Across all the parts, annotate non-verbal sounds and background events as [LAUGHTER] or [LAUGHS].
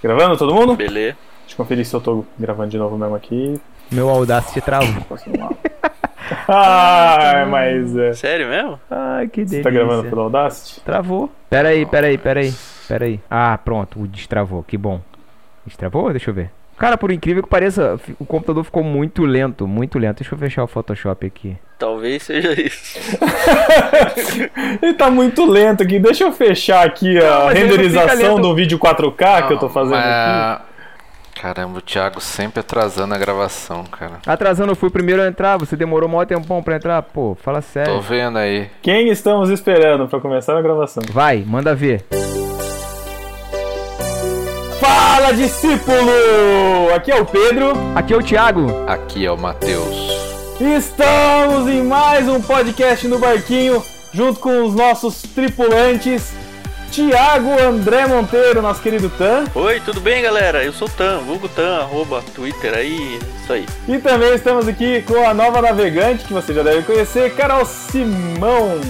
Gravando todo mundo? Beleza. Deixa eu conferir se eu tô gravando de novo mesmo aqui. Meu Audacity travou. [LAUGHS] Ai, mas é. Sério mesmo? Ai, que delícia. Você tá gravando pelo Audacity? Travou. Pera aí, pera aí, pera aí. Pera aí. Ah, pronto. O destravou. Que bom. Destravou? Deixa eu ver. Cara, por incrível que pareça, o computador ficou muito lento, muito lento. Deixa eu fechar o Photoshop aqui. Talvez seja isso. [LAUGHS] Ele tá muito lento aqui. Deixa eu fechar aqui Não, a não renderização do vídeo 4K que eu tô fazendo aqui. Mas- Caramba, o Thiago sempre atrasando a gravação, cara. Atrasando, eu fui o primeiro a entrar. Você demorou maior tempão pra entrar? Pô, fala Tô sério. vendo aí. Quem estamos esperando pra começar a gravação? Vai, manda ver. Fala, discípulo! Aqui é o Pedro. Aqui é o Thiago. Aqui é o Matheus. Estamos em mais um podcast no Barquinho, junto com os nossos tripulantes, Tiago André Monteiro, nosso querido Tan, Oi, tudo bem, galera? Eu sou o Tan, vulgo Tan, arroba Twitter aí, isso aí. e também estamos aqui com a nova navegante, que você já deve conhecer, Carol Simão.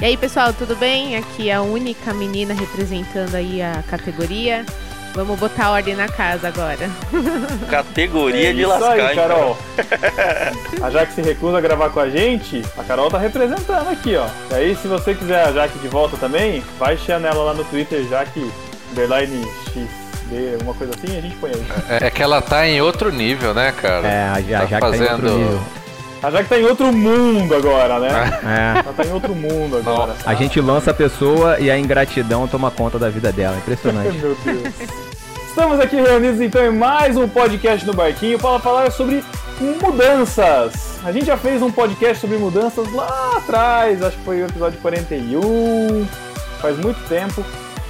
E aí, pessoal, tudo bem? Aqui é a única menina representando aí a categoria. Vamos botar ordem na casa agora. [LAUGHS] Categoria de Isso lascar, aí, Carol. [LAUGHS] a Jaque se recusa a gravar com a gente, a Carol tá representando aqui, ó. E aí, se você quiser a Jaque de volta também, vai encher nela lá no Twitter, Jaque, underline XD, alguma coisa assim, a gente põe aí. É, é que ela tá em outro nível, né, cara? É, a, a Tá Jaque tá em outro fazendo- nível. A Jaque tá em outro mundo agora, né? É. Ela tá em outro mundo agora. A gente lança a pessoa e a ingratidão toma conta da vida dela. Impressionante. [LAUGHS] Meu Deus. Estamos aqui reunidos então em mais um podcast no Barquinho para falar sobre mudanças. A gente já fez um podcast sobre mudanças lá atrás, acho que foi o episódio 41, faz muito tempo.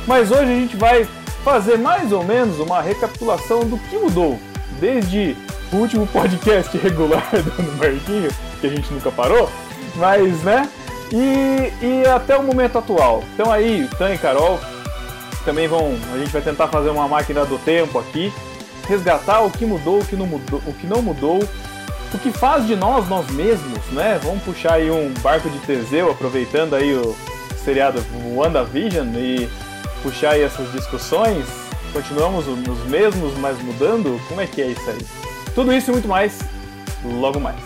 Mas hoje a gente vai fazer mais ou menos uma recapitulação do que mudou desde último podcast [LAUGHS] regular do No Barquinho, que a gente nunca parou, mas né? E, e até o momento atual. Então aí, Tan e Carol, também vão. A gente vai tentar fazer uma máquina do tempo aqui, resgatar o que mudou, o que não mudou, o que não mudou, o que faz de nós nós mesmos, né? Vamos puxar aí um barco de Teseu, aproveitando aí o seriado WandaVision e puxar aí essas discussões. Continuamos nos mesmos, mas mudando? Como é que é isso aí? Tudo isso e muito mais, logo mais.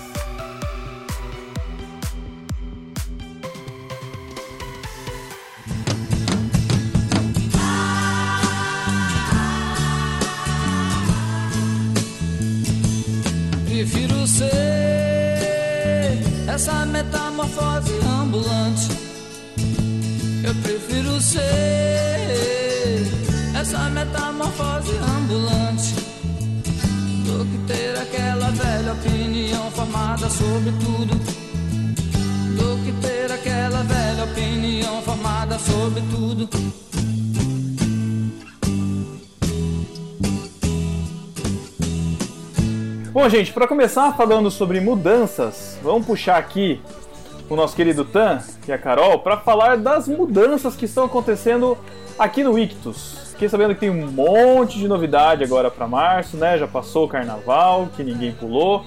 Prefiro ser essa metamorfose ambulante. Eu prefiro ser essa metamorfose ambulante do que ter aquela velha opinião formada sobre tudo. Do que ter aquela velha opinião formada sobre tudo. Bom, gente, para começar falando sobre mudanças, vamos puxar aqui o nosso querido Tan e a Carol para falar das mudanças que estão acontecendo aqui no Ictus. Fiquei sabendo que tem um monte de novidade agora para março, né? Já passou o carnaval, que ninguém pulou.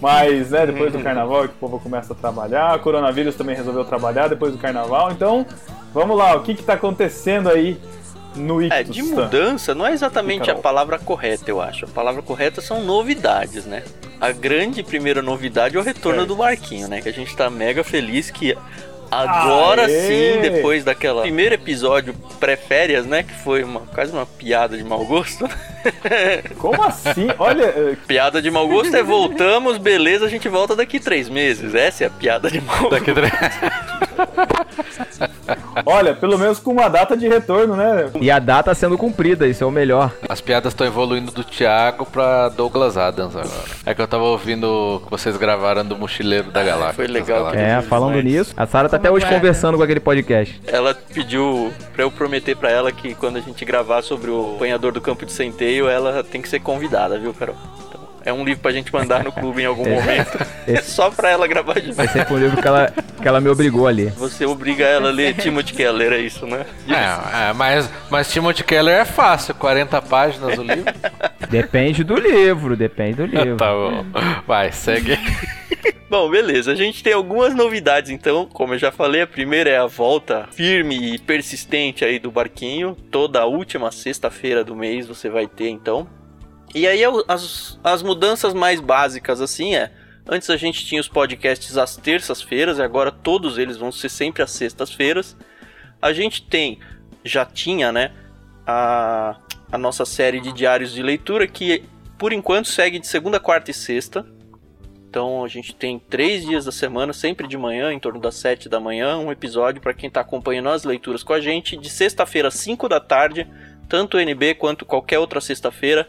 Mas, né, depois do carnaval é que o povo começa a trabalhar. O coronavírus também resolveu trabalhar depois do carnaval. Então, vamos lá, o que está acontecendo aí no Ictus? É, de mudança não é exatamente a palavra correta, eu acho. A palavra correta são novidades, né? A grande primeira novidade é o retorno Certo. do barquinho, né? Que a gente tá mega feliz que agora Aê! sim, depois daquela primeiro episódio pré-férias, né? Que foi uma, quase uma piada de mau gosto. [LAUGHS] Como assim? Olha, eh, piada de mau gosto é voltamos, beleza, a gente volta daqui três meses. Essa é a piada de mau gosto. Daqui tre- [LAUGHS] olha, pelo menos com uma data de retorno, né? E a data sendo cumprida, isso é o melhor. As piadas estão evoluindo do Thiago pra Douglas Adams agora. É que eu tava ouvindo que vocês gravaram do Mochileiro da Galáxia. foi legal. É, falando Mas- nisso, a Sara tá até hoje guarda. conversando com aquele podcast. Ela pediu pra eu prometer pra ela que quando a gente gravar sobre o apanhador do campo de centeio, ela tem que ser convidada, viu, Carol? É um livro pra gente mandar no clube em algum momento. É Esse- [LAUGHS] só pra ela gravar de novo. Esse foi o livro que ela, que ela me obrigou a ler. Você obriga ela a ler Timothy Keller, é isso, né? É, é, mas, mas Timothy Keller é fácil, 40 páginas o livro. [LAUGHS] Depende do livro, depende do [LAUGHS] livro. tá bom. Vai, segue. Bom, beleza. A gente tem algumas novidades, então. Como eu já falei, a primeira é a volta firme e persistente aí do barquinho. Toda a última sexta-feira do mês você vai ter, então. E aí as, as mudanças mais básicas, assim, é. Antes a gente tinha os podcasts às terças-feiras, e agora todos eles vão ser sempre às sextas-feiras. A gente tem, já tinha, né, a, a nossa série de diários de leitura, que por enquanto segue de segunda, quarta e sexta. Então a gente tem três dias da semana, sempre de manhã, em torno das sete da manhã, um episódio para quem está acompanhando as leituras com a gente. De sexta-feira, às 5 da tarde, tanto o NB quanto qualquer outra sexta-feira,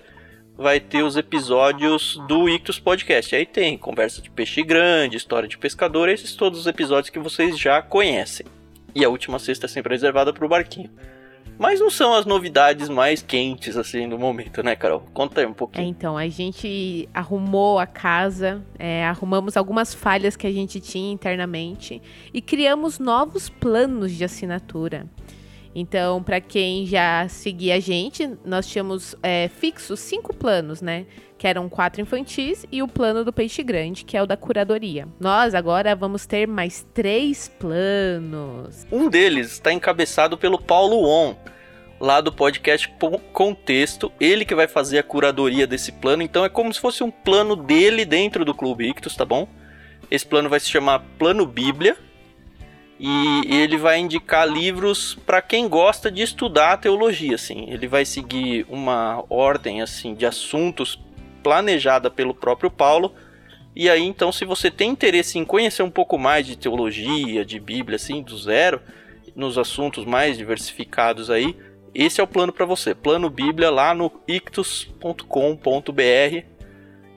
vai ter os episódios do Ictus Podcast. Aí tem conversa de peixe grande, história de pescador, esses todos os episódios que vocês já conhecem. E a última sexta é sempre reservada para o barquinho. Mas não são as novidades mais quentes, assim, do momento, né, Carol? Conta aí um É, pouquinho. então, a gente arrumou a casa, é, arrumamos algumas falhas que a gente tinha internamente e criamos novos planos de assinatura. Então, para quem já seguia a gente, nós tínhamos é, fixos cinco planos, né? Que eram quatro infantis e o plano do peixe grande, que é o da curadoria. Nós agora vamos ter mais três planos. Um deles está encabeçado pelo Paulo On, lá do podcast Po- Contexto. Ele que vai fazer a curadoria desse plano. Então é como se fosse um plano dele dentro do Clube Ictus, tá bom? Esse plano vai se chamar Plano Bíblia. E ele vai indicar livros para quem gosta de estudar teologia, assim. Ele vai seguir uma ordem assim de assuntos planejada pelo próprio Paulo. E aí, então, se você tem interesse em conhecer um pouco mais de teologia, de Bíblia, assim, do zero, nos assuntos mais diversificados aí, esse é o plano para você. Plano Bíblia lá no ictus.com.br.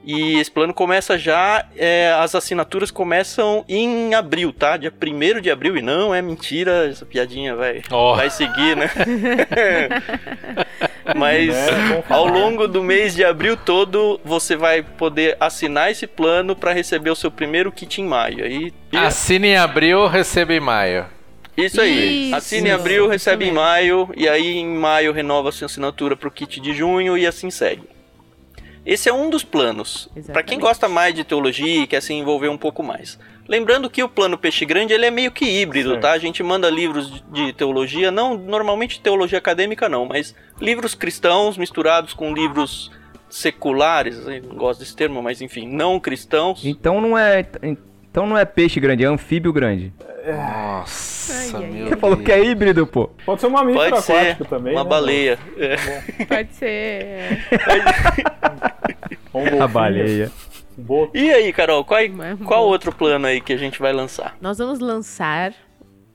E esse plano começa já, é, as assinaturas começam em abril, tá? Dia 1 de abril, e não é mentira, essa piadinha vai, Ó. vai seguir, né? [LAUGHS] Mas? Bom ao longo do mês de abril todo, você vai poder assinar esse plano para receber o seu primeiro kit em maio. Aí, Assine em abril, receba em maio. isso aí. Isso, Assine em abril, recebe em maio. E aí em maio renova sua assinatura pro kit de junho e assim segue. Esse é um dos planos. Para quem gosta mais de teologia e quer se envolver um pouco mais. Lembrando que o plano Peixe Grande ele é meio que híbrido, Certo. tá? A gente manda livros de- teologia, não normalmente teologia acadêmica não, mas livros cristãos misturados com livros seculares, não gosto desse termo, mas enfim, não cristãos. Então não é. Então não é peixe grande, é anfíbio grande. Nossa, Ai, ai, meu Você falou Deus. que é híbrido, pô. Pode ser um mamífero Pode ser aquático também. uma né? baleia. É. Pode ser. Um golfinho, A baleia. E aí, Carol, qual, Mas qual outro plano aí que a gente vai lançar? Nós vamos lançar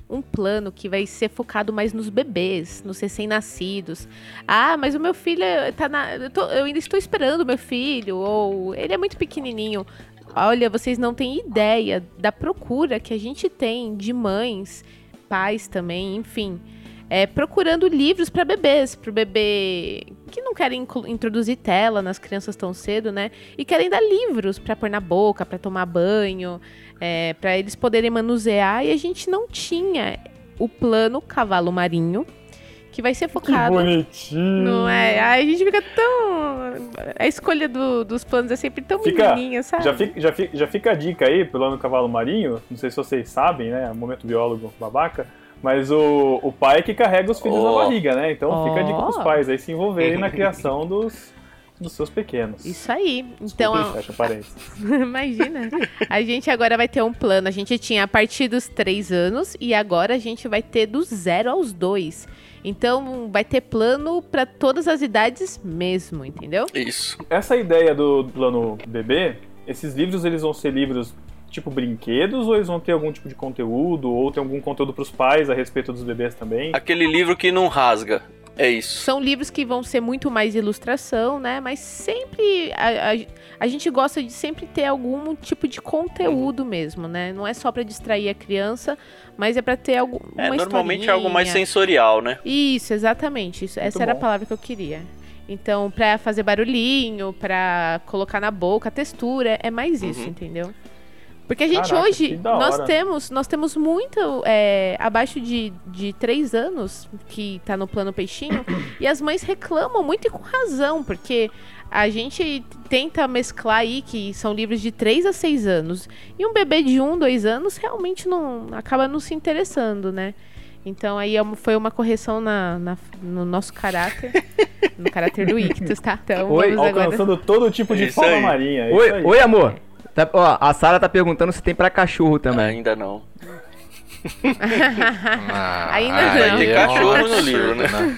um plano que vai ser focado mais nos bebês, nos recém-nascidos. Ah, mas o meu filho tá na. Eu, tô- eu ainda estou esperando o meu filho, ou ele é muito pequenininho. Olha, vocês não têm ideia da procura que a gente tem de mães, pais também, enfim. É, procurando livros para bebês, para o bebê que não querem introduzir tela nas crianças tão cedo, né? E querem dar livros para pôr na boca, para tomar banho, é, para eles poderem manusear. E a gente não tinha o plano cavalo marinho, que vai ser Que focado. bonitinho. Não é? Ai, a gente fica tão. A escolha do- dos planos é sempre tão Fica- menininha, sabe? Já fica, já, fica, já fica a dica aí, pelo ano cavalo marinho, não sei se vocês sabem, né? Momento biólogo babaca. Mas o, o pai que carrega os filhos Oh. na barriga, né? Então fica a dica pros Oh. pais aí se envolverem na [LAUGHS] criação dos, dos seus pequenos. Isso aí. Desculpa, Então, fecha parênteses. [LAUGHS] Imagina. A gente agora vai ter um plano. A gente tinha a partir dos três anos e agora a gente vai ter do zero aos dois. Então vai ter plano para todas as idades mesmo, entendeu? Isso. Essa ideia do plano bebê, esses livros eles vão ser livros tipo brinquedos ou eles vão ter algum tipo de conteúdo ou tem algum conteúdo pros pais a respeito dos bebês também? Aquele livro que não rasga. É isso. São livros que vão ser muito mais ilustração, né? Mas sempre a, a- a gente gosta de sempre ter algum tipo de conteúdo mesmo, né? Não é só para distrair a criança, mas é para ter algum É, normalmente é algo mais sensorial, né? Isso, exatamente. Isso, essa era a bom. palavra que eu queria. Então, pra fazer barulhinho, pra colocar na boca, a textura, é mais isso, Uhum. entendeu? Porque a gente Caraca, hoje, nós temos, nós temos muito é, abaixo de, de três anos que tá no plano peixinho, [COUGHS] e as mães reclamam muito e com razão, porque a gente tenta mesclar aí que são livros de 3 a 6 anos. E um bebê de 1, 2 anos realmente não acaba não se interessando, né? Então aí é foi uma correção na, na- no nosso caráter, no caráter do [LAUGHS] Ictus, tá? Então Oi, vamos agora. Alcançando todo tipo de fauna aí. marinha. é Oi, oi, amor. Tá- ó, a Sara tá perguntando se tem pra cachorro também. Ainda não. [LAUGHS] Ah, Ainda aí não. Tem é um cachorro no absurdo, livro, né?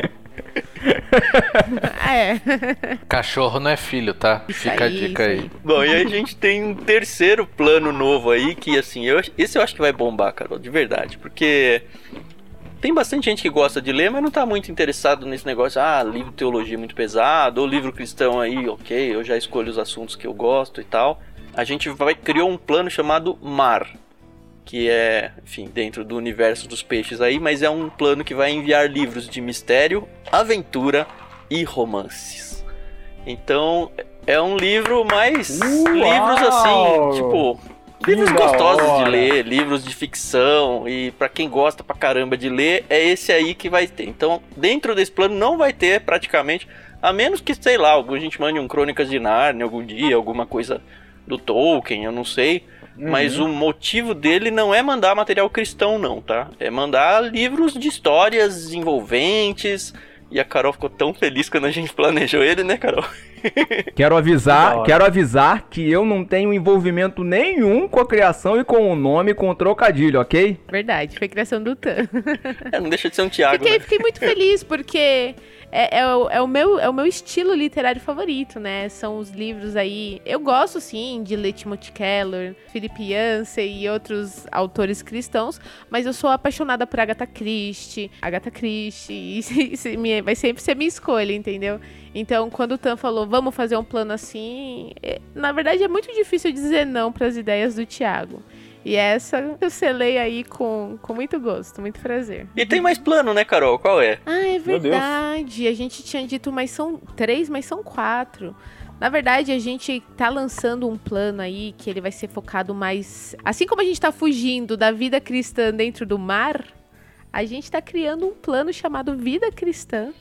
[LAUGHS] é. Cachorro não é filho, tá? Isso Fica a aí, dica isso aí. Bom, e aí a gente tem um terceiro plano novo aí, que assim, eu, esse eu acho que vai bombar, Carol, de verdade. Porque tem bastante gente que gosta de ler, mas não tá muito interessado nesse negócio, ah, livro de teologia muito pesado, ou livro cristão aí, ok, eu já escolho os assuntos que eu gosto e tal. A gente vai criou um plano chamado Mar, que é, enfim, dentro do universo dos peixes aí, mas é um plano que vai enviar livros de mistério, aventura e romances. Então, é um livro mais Uau! livros assim, tipo, livros gostosos de hora. ler, livros de ficção e pra quem gosta pra caramba de ler, é esse aí que vai ter. Então, dentro desse plano não vai ter praticamente, a menos que, sei lá, a gente mande um Crônicas de Narnia algum dia, alguma coisa do Tolkien, eu não sei. Mas Uhum. o motivo dele não é mandar material cristão, não, tá? É mandar livros de histórias envolventes. E a Carol ficou tão feliz quando a gente planejou ele, né, Carol? [LAUGHS] Quero avisar, quero avisar que eu não tenho envolvimento nenhum com a criação e com o nome com o trocadilho, ok? Verdade, foi criação do Tan. É, não deixa de ser um Thiago, Fiquei, né? fiquei muito feliz porque é, é o, é o meu, é o meu estilo literário favorito, né? São os livros aí. Eu gosto sim de ler Timothy Keller, Philip Yancey e outros autores cristãos, mas eu sou apaixonada por Agatha Christie. Agatha Christie [LAUGHS] e vai sempre ser minha escolha, entendeu? Então, quando o Tan falou, vamos fazer um plano assim, é- na verdade é muito difícil dizer não para as ideias do Thiago. E essa eu selei aí com, com muito gosto, muito prazer. E tem mais plano, né, Carol? Qual é? Ah, é verdade. A gente tinha dito, mas são três, mas são quatro. Na verdade, a gente tá lançando um plano aí que ele vai ser focado mais. Assim como a gente tá fugindo da vida cristã dentro do mar, a gente tá criando um plano chamado Vida Cristã,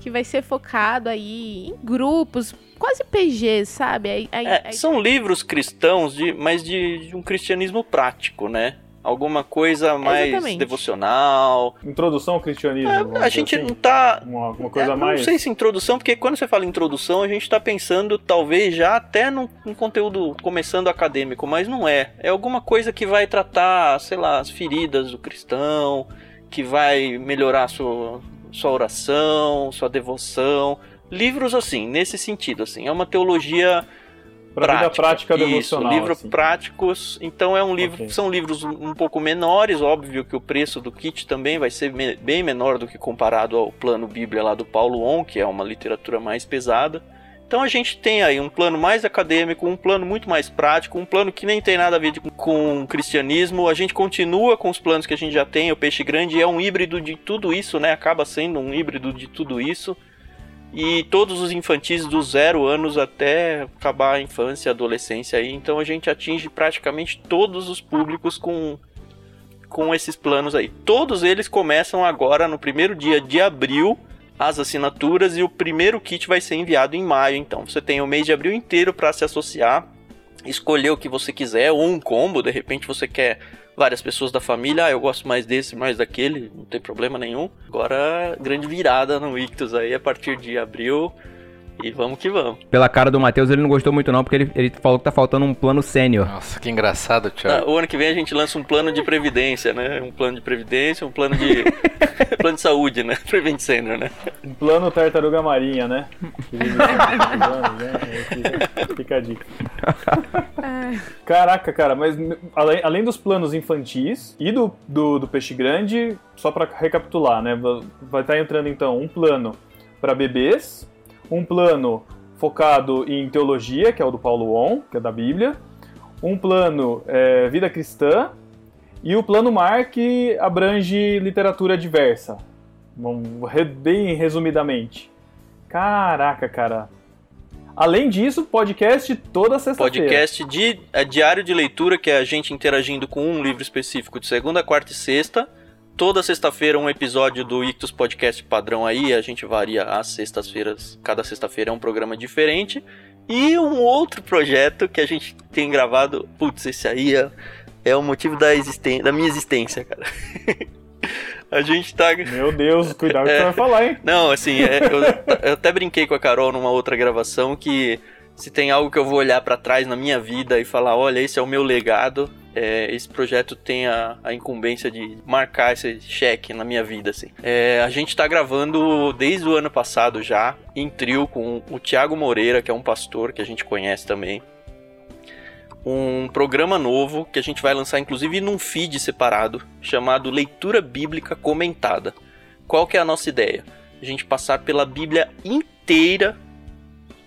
que vai ser focado aí em grupos, quase PGs, sabe? Aí- aí- É, aí- são livros cristãos, de, mas de, de um cristianismo prático, né? Alguma coisa mais Exatamente. devocional. Introdução ao cristianismo. É, a gente assim. não tá. Uma, uma É, coisa mais. Não sei se introdução, porque quando você fala introdução, a gente tá pensando talvez já até num, num conteúdo começando acadêmico, mas não é. É alguma coisa que vai tratar, sei lá, as feridas do cristão, que vai melhorar sua, sua oração, sua devoção. Livros assim, nesse sentido, assim. É uma teologia Pra vida prática Isso, devocional. livro assim. práticos. Então é um livro, Ok. são livros um pouco menores, óbvio que o preço do kit também vai ser bem menor do que comparado ao plano Bíblia lá do Paulo On, que é uma literatura mais pesada. Então a gente tem aí um plano mais acadêmico, um plano muito mais prático, um plano que nem tem nada a ver com o cristianismo. A gente continua com os planos que a gente já tem. O Peixe Grande é um híbrido de tudo isso, né? Acaba sendo um híbrido de tudo isso. E todos os infantis dos zero anos até acabar a infância, a adolescência aí. Então a gente atinge praticamente todos os públicos com, com esses planos aí. Todos eles começam agora no primeiro dia de abril as assinaturas e o primeiro kit vai ser enviado em maio. Então você tem o mês de abril inteiro para se associar, escolher o que você quiser ou um combo. De repente você quer várias pessoas da família, ah, eu gosto mais desse, mais daquele, não tem problema nenhum. Agora grande virada no Ictus aí a partir de abril e vamos que vamos. Pela cara do Matheus, ele não gostou muito não, porque ele, ele falou que tá faltando um plano sênior. Nossa, que engraçado, Ah, Thiago. o ano que vem a gente lança um plano de previdência, né? Um plano de previdência, um plano de [LAUGHS] plano de saúde, né? [LAUGHS] Prevent Center, né? Um plano tartaruga marinha, né? Que vive cinco anos, né? Aí Fica a dica. Caraca, cara, mas além, além dos planos infantis e do, do, do peixe grande, só pra recapitular, né? Vai estar entrando então um plano para bebês, um plano focado em teologia, que é o do Paulo On, que é da Bíblia, um plano é, vida cristã e o plano Mar, que abrange literatura diversa. Bem resumidamente. Caraca, cara. Além disso, podcast toda sexta-feira. Podcast de é, diário de leitura, que é a gente interagindo com um livro específico de segunda, quarta e sexta. Toda sexta-feira um episódio do Ictus Podcast padrão aí, a gente varia as sextas-feiras, cada sexta-feira é um programa diferente. E um outro projeto que a gente tem gravado, putz, esse aí é, é o motivo da, existen da minha existência, cara. [LAUGHS] a gente tá. [LAUGHS] Meu Deus, cuidado o que É. você vai falar, hein? Não, assim, é, eu, eu até brinquei com a Carol numa outra gravação que se tem algo que eu vou olhar pra trás na minha vida e falar, olha, esse é o meu legado, é, esse projeto tem a, a incumbência de marcar esse cheque na minha vida, assim. É, a gente tá gravando desde o ano passado já, em trio com o Thiago Moreira, que é um pastor que a gente conhece também. Um programa novo que a gente vai lançar, inclusive, num feed separado, chamado Leitura Bíblica Comentada. Qual que é a nossa ideia? A gente passar pela Bíblia inteira,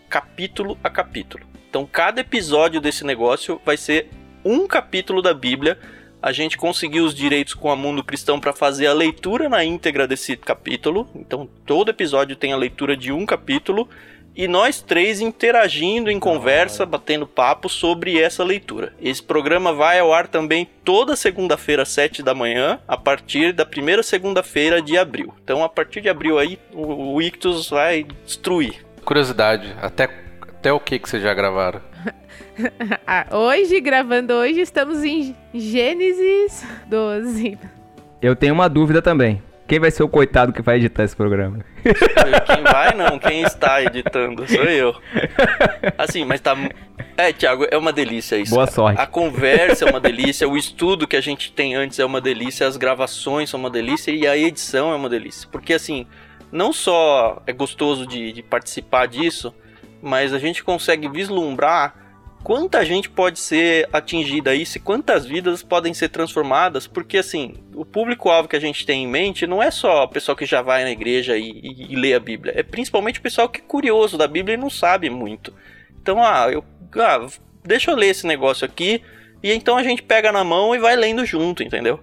capítulo a capítulo. Então, cada episódio desse negócio vai ser um capítulo da Bíblia. A gente conseguiu os direitos com a Mundo Cristão para fazer a leitura na íntegra desse capítulo. Então, todo episódio tem a leitura de um capítulo e nós três interagindo em conversa, batendo papo sobre essa leitura. Esse programa vai ao ar também toda segunda-feira, às 7 da manhã, a partir da primeira segunda-feira de abril. Então, a partir de abril aí, o o Ictus vai destruir. Curiosidade, até, até o que que vocês já gravaram? [LAUGHS] Ah, hoje, gravando hoje, estamos em Gênesis 12. Eu tenho uma dúvida também. Quem vai ser o coitado que vai editar esse programa? Quem vai não, quem está editando sou eu. Assim, mas tá. É, Thiago, é uma delícia isso. Boa cara. sorte. A conversa é uma delícia, o estudo que a gente tem antes é uma delícia, as gravações são uma delícia e a edição é uma delícia. Porque assim, não só é gostoso de, de participar disso, mas a gente consegue vislumbrar quanta gente pode ser atingida isso e quantas vidas podem ser transformadas, porque assim, o público-alvo que a gente tem em mente não é só o pessoal que já vai na igreja e, e- e lê a Bíblia, é principalmente o pessoal que é curioso da Bíblia e não sabe muito. Então, ah, eu, ah, deixa eu ler esse negócio aqui, e então a gente pega na mão e vai lendo junto, entendeu?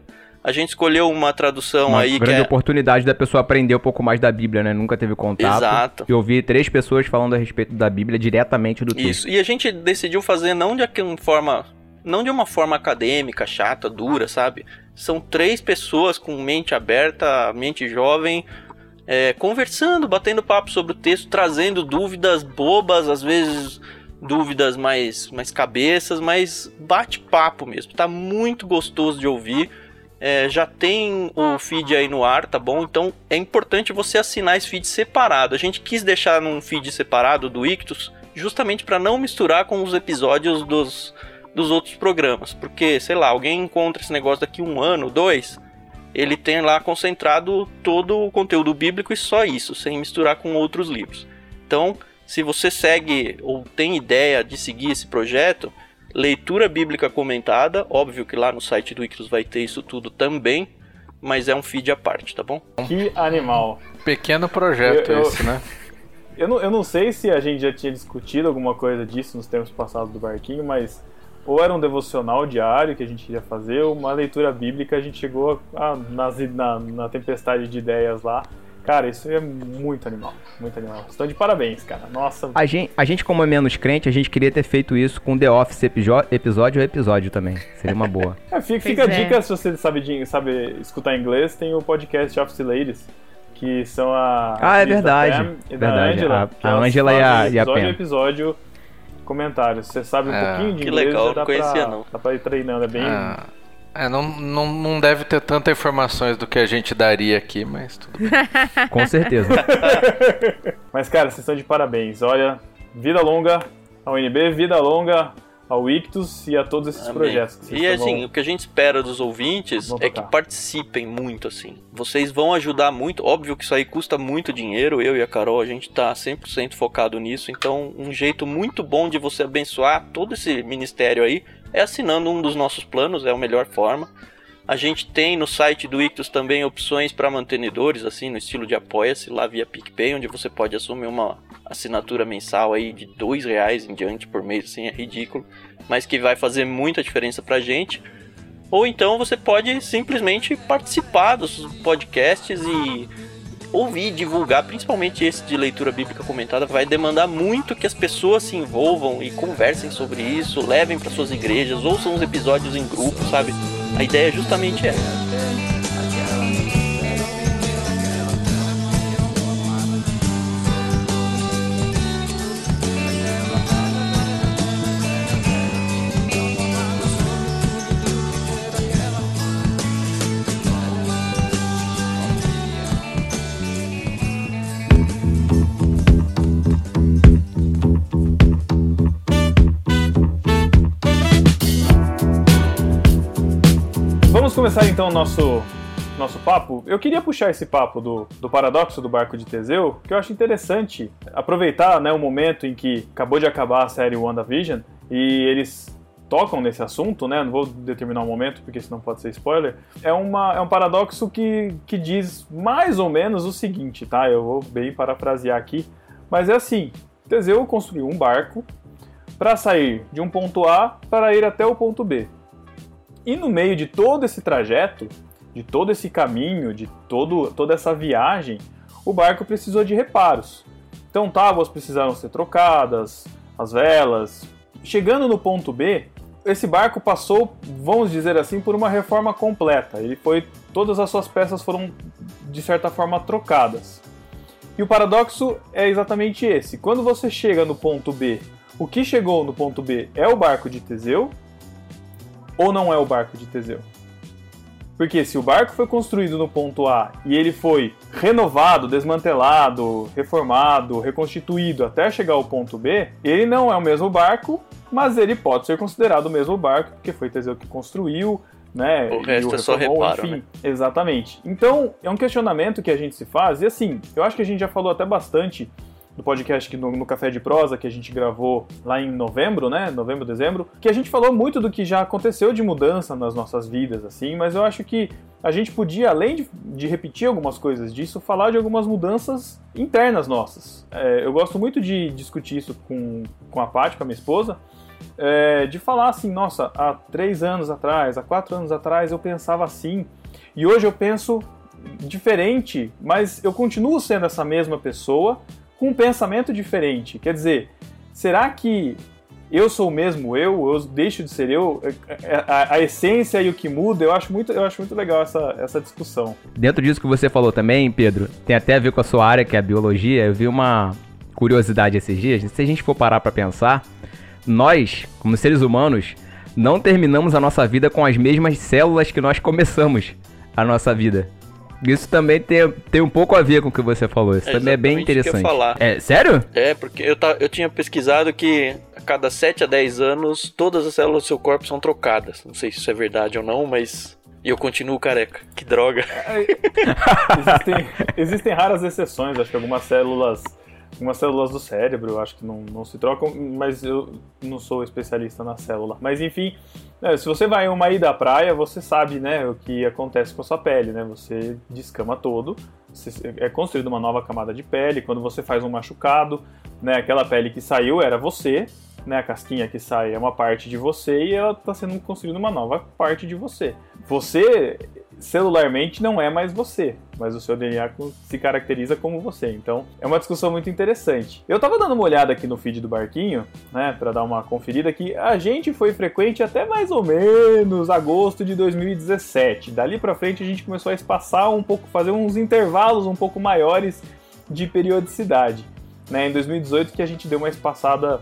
A gente escolheu uma tradução Uma aí que grande é... oportunidade da pessoa aprender um pouco mais da Bíblia, né? Nunca teve contato. Exato. E ouvir três pessoas falando a respeito da Bíblia diretamente do texto. Isso. E a gente decidiu fazer não de aquela forma, não de uma forma acadêmica, chata, dura, sabe? São três pessoas com mente aberta, mente jovem, é, conversando, batendo papo sobre o texto, trazendo dúvidas bobas, às vezes dúvidas mais, mais cabeças, mas bate papo mesmo. Tá muito gostoso de ouvir. É, já tem o feed aí no ar, tá bom? Então é importante você assinar esse feed separado. A gente quis deixar num feed separado do Ictus, justamente para não misturar com os episódios dos, dos outros programas. Porque, sei lá, alguém encontra esse negócio daqui um ano, dois, ele tem lá concentrado todo o conteúdo bíblico e só isso, sem misturar com outros livros. Então, se você segue ou tem ideia de seguir esse projeto, leitura bíblica comentada, óbvio que lá no site do Ictus vai ter isso tudo também, mas é um feed à parte, tá bom? Que animal. Pequeno projeto Eu- eu- esse, né? [LAUGHS] Eu não, eu não sei se a gente já tinha discutido alguma coisa disso nos tempos passados do Barquinho, mas ou era um devocional diário que a gente ia fazer, ou uma leitura bíblica, a gente chegou a, nas- na, na tempestade de ideias lá. Cara, isso é muito animal, muito animal. Estão de parabéns, cara. Nossa, A gente, a gente, como é menos crente, a gente queria ter feito isso com The Office episódio a episódio também. Seria uma boa. [LAUGHS] É, fica, fica a é. dica, se você sabe, de- sabe escutar inglês, tem o podcast Office Ladies, que são a. Ah, é verdade. Pam e da Verdade. Angela. A- que a Angela e a- e a episódio Pam. a episódio comentários. Você sabe um É. pouquinho de Que inglês, legal, já dá não conhecia, pra, não. dá pra ir treinando, é bem. Ah, é, não, não, não deve ter tanta informações do que a gente daria aqui, mas tudo bem. [LAUGHS] Com certeza. [LAUGHS] Mas, cara, vocês estão de parabéns. Olha, vida longa ao UNB, vida longa ao Ictus e a todos esses Amém. projetos. Que vocês E estão- assim, o que a gente espera dos ouvintes Vão é que participem muito, assim. Vocês vão ajudar muito. Óbvio que isso aí custa muito dinheiro. Eu e a Carol, a gente tá 100% focado nisso. Então, um jeito muito bom de você abençoar todo esse ministério aí é assinando um dos nossos planos. É a melhor forma. A gente tem no site do Ictus também opções para mantenedores, assim, no estilo de apoia-se, lá via PicPay, onde você pode assumir uma assinatura mensal aí de dois reais em diante por mês, assim, é ridículo, mas que vai fazer muita diferença pra gente. Ou então você pode simplesmente participar dos podcasts e ouvir, divulgar, principalmente esse de leitura bíblica comentada, vai demandar muito que as pessoas se envolvam e conversem sobre isso, levem para suas igrejas, ouçam os episódios em grupo, sabe? A ideia é justamente essa. Começar então o nosso, nosso papo. Eu queria puxar esse papo do, do paradoxo do barco de Teseu, que eu acho interessante aproveitar né, o momento em que acabou de acabar a série WandaVision e eles tocam nesse assunto, né? Não vou determinar o momento, porque senão pode ser spoiler. É, uma, é um paradoxo que, que diz mais ou menos o seguinte, tá? Eu vou bem parafrasear aqui. Mas é assim: Teseu construiu um barco para sair de um ponto A para ir até o ponto B. E no meio de todo esse trajeto, de todo esse caminho, de todo, toda essa viagem, o barco precisou de reparos. Então tábuas precisaram ser trocadas, as velas. Chegando no ponto B, esse barco passou, vamos dizer assim, por uma reforma completa. Ele foi, todas as suas peças foram de certa forma trocadas. E o paradoxo é exatamente esse. Quando você chega no ponto B, o que chegou no ponto B é o barco de Teseu ou não é o barco de Teseu? Porque se o barco foi construído no ponto A e ele foi renovado, desmantelado, reformado, reconstituído até chegar ao ponto B, ele não é o mesmo barco, mas ele pode ser considerado o mesmo barco, porque foi Teseu que construiu, né? O resto e é só reparo, enfim. né? Exatamente. Então, é um questionamento que a gente se faz, e assim, eu acho que a gente já falou até bastante do podcast que no, no Café de Prosa que a gente gravou lá em novembro, né? Novembro, dezembro, que a gente falou muito do que já aconteceu de mudança nas nossas vidas, assim, mas eu acho que a gente podia, além de, de repetir algumas coisas disso, falar de algumas mudanças internas nossas. É, eu gosto muito de discutir isso com, com a Paty, com a minha esposa, é, de falar assim, nossa, há três anos atrás, há quatro anos atrás eu pensava assim, e hoje eu penso diferente, mas eu continuo sendo essa mesma pessoa com um pensamento diferente. Quer dizer, será que eu sou o mesmo eu? Eu deixo de ser eu? A, a essência e o que muda? Eu acho muito, eu acho muito legal essa, essa discussão. Dentro disso que você falou também, Pedro, tem até a ver com a sua área, que é a biologia. Eu vi uma curiosidade esses dias. Se a gente for parar pra pensar, nós, como seres humanos, não terminamos a nossa vida com as mesmas células que nós começamos a nossa vida. Isso também tem, tem um pouco a ver com o que você falou. Isso É também é bem interessante. falar. É, sério? É, porque eu, ta- eu tinha pesquisado que a cada 7 a 10 anos, todas as células do seu corpo são trocadas. Não sei se isso é verdade ou não, mas. E eu continuo careca. Que droga. Existem, existem raras exceções, acho que algumas células. Algumas células do cérebro, eu acho que não, não se trocam, mas eu não sou especialista na célula. Mas enfim, né, se você vai em uma ida à praia, você sabe né, o que acontece com a sua pele, né? Você descama todo, é construída uma nova camada de pele. Quando você faz um machucado, né, aquela pele que saiu era você, né, a casquinha que sai é uma parte de você e ela está sendo construída uma nova parte de você. Você celularmente não é mais você, mas o seu DNA se caracteriza como você. Então, é uma discussão muito interessante. Eu tava dando uma olhada aqui no feed do Barquinho, né, para dar uma conferida que a gente foi frequente até mais ou menos agosto de 2017. Dali pra frente a gente começou a espaçar um pouco, fazer uns intervalos um pouco maiores de periodicidade, né? Em 2018 que a gente deu uma espaçada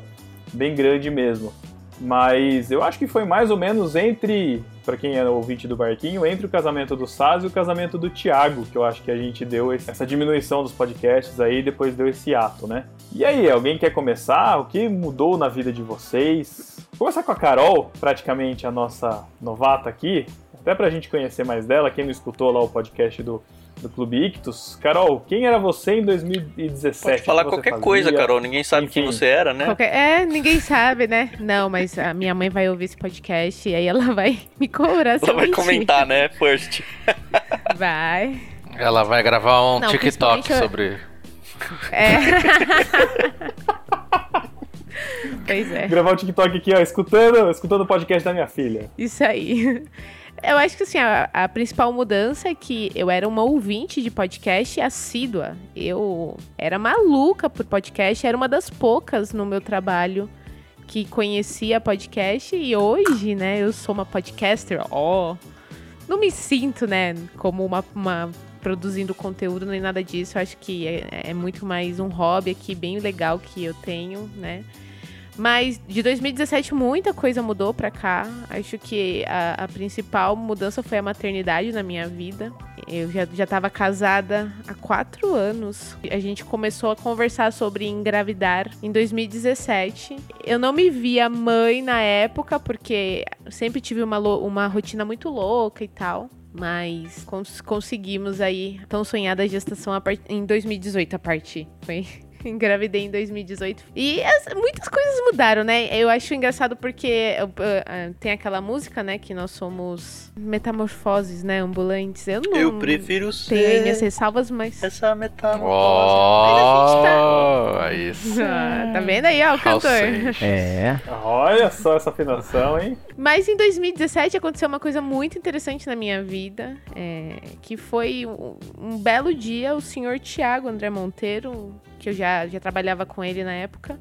bem grande mesmo. Mas eu acho que foi mais ou menos entre, para quem é ouvinte do Barquinho, entre o casamento do Saz e o casamento do Thiago, que eu acho que a gente deu essa diminuição dos podcasts aí, depois deu esse ato, né? E aí, alguém quer começar? O que mudou na vida de vocês? Vou começar com a Carol, praticamente a nossa novata aqui, até pra gente conhecer mais dela, quem não escutou lá o podcast do, do Clube Ictus. Carol, quem era você em 2017? Pode falar qualquer fazia? coisa, Carol. Ninguém sabe quem Enfim. você era, né? Qualquer- É, ninguém sabe, né? Não, mas a minha mãe vai ouvir esse podcast e aí ela vai [LAUGHS] me cobrar. Ela vai comentar, né? First. Vai. Ela vai gravar um Não, TikTok eu- sobre. É. [LAUGHS] pois é. Gravar o TikTok aqui, ó, escutando, escutando o podcast da minha filha. Isso aí. Eu acho que assim, a, a principal mudança é que eu era uma ouvinte de podcast assídua. Eu era maluca por podcast, era uma das poucas no meu trabalho que conhecia podcast e hoje, né, eu sou uma podcaster, ó. não me sinto, né, como uma, uma produzindo conteúdo nem nada disso. Eu acho que é, é muito mais um hobby aqui bem legal que eu tenho, né? Mas de 2017 muita coisa mudou pra cá. Acho que a, a, principal mudança foi a maternidade na minha vida. Eu já, já tava casada há quatro anos. A gente começou a conversar sobre engravidar em 2017. Eu não me via mãe na época, porque sempre tive uma, uma rotina muito louca e tal. Mas cons conseguimos aí tão sonhada gestação em 2018 a partir. Foi Engravidei em 2018. E as, muitas coisas mudaram, né? Eu acho engraçado porque uh, uh, tem aquela música, né? Que nós somos metamorfoses, né? Ambulantes. Eu não. Eu prefiro ser. Tenho minhas ressalvas, mas. Essa metamorfose. Oh, mas a gente tá. Isso. Ah, tá vendo aí, ó, o cantor. É. Olha só essa afinação, hein? Mas em 2017 aconteceu uma coisa muito interessante na minha vida. É, que foi um, um belo dia, o senhor Tiago André Monteiro que eu já, já trabalhava com ele na época,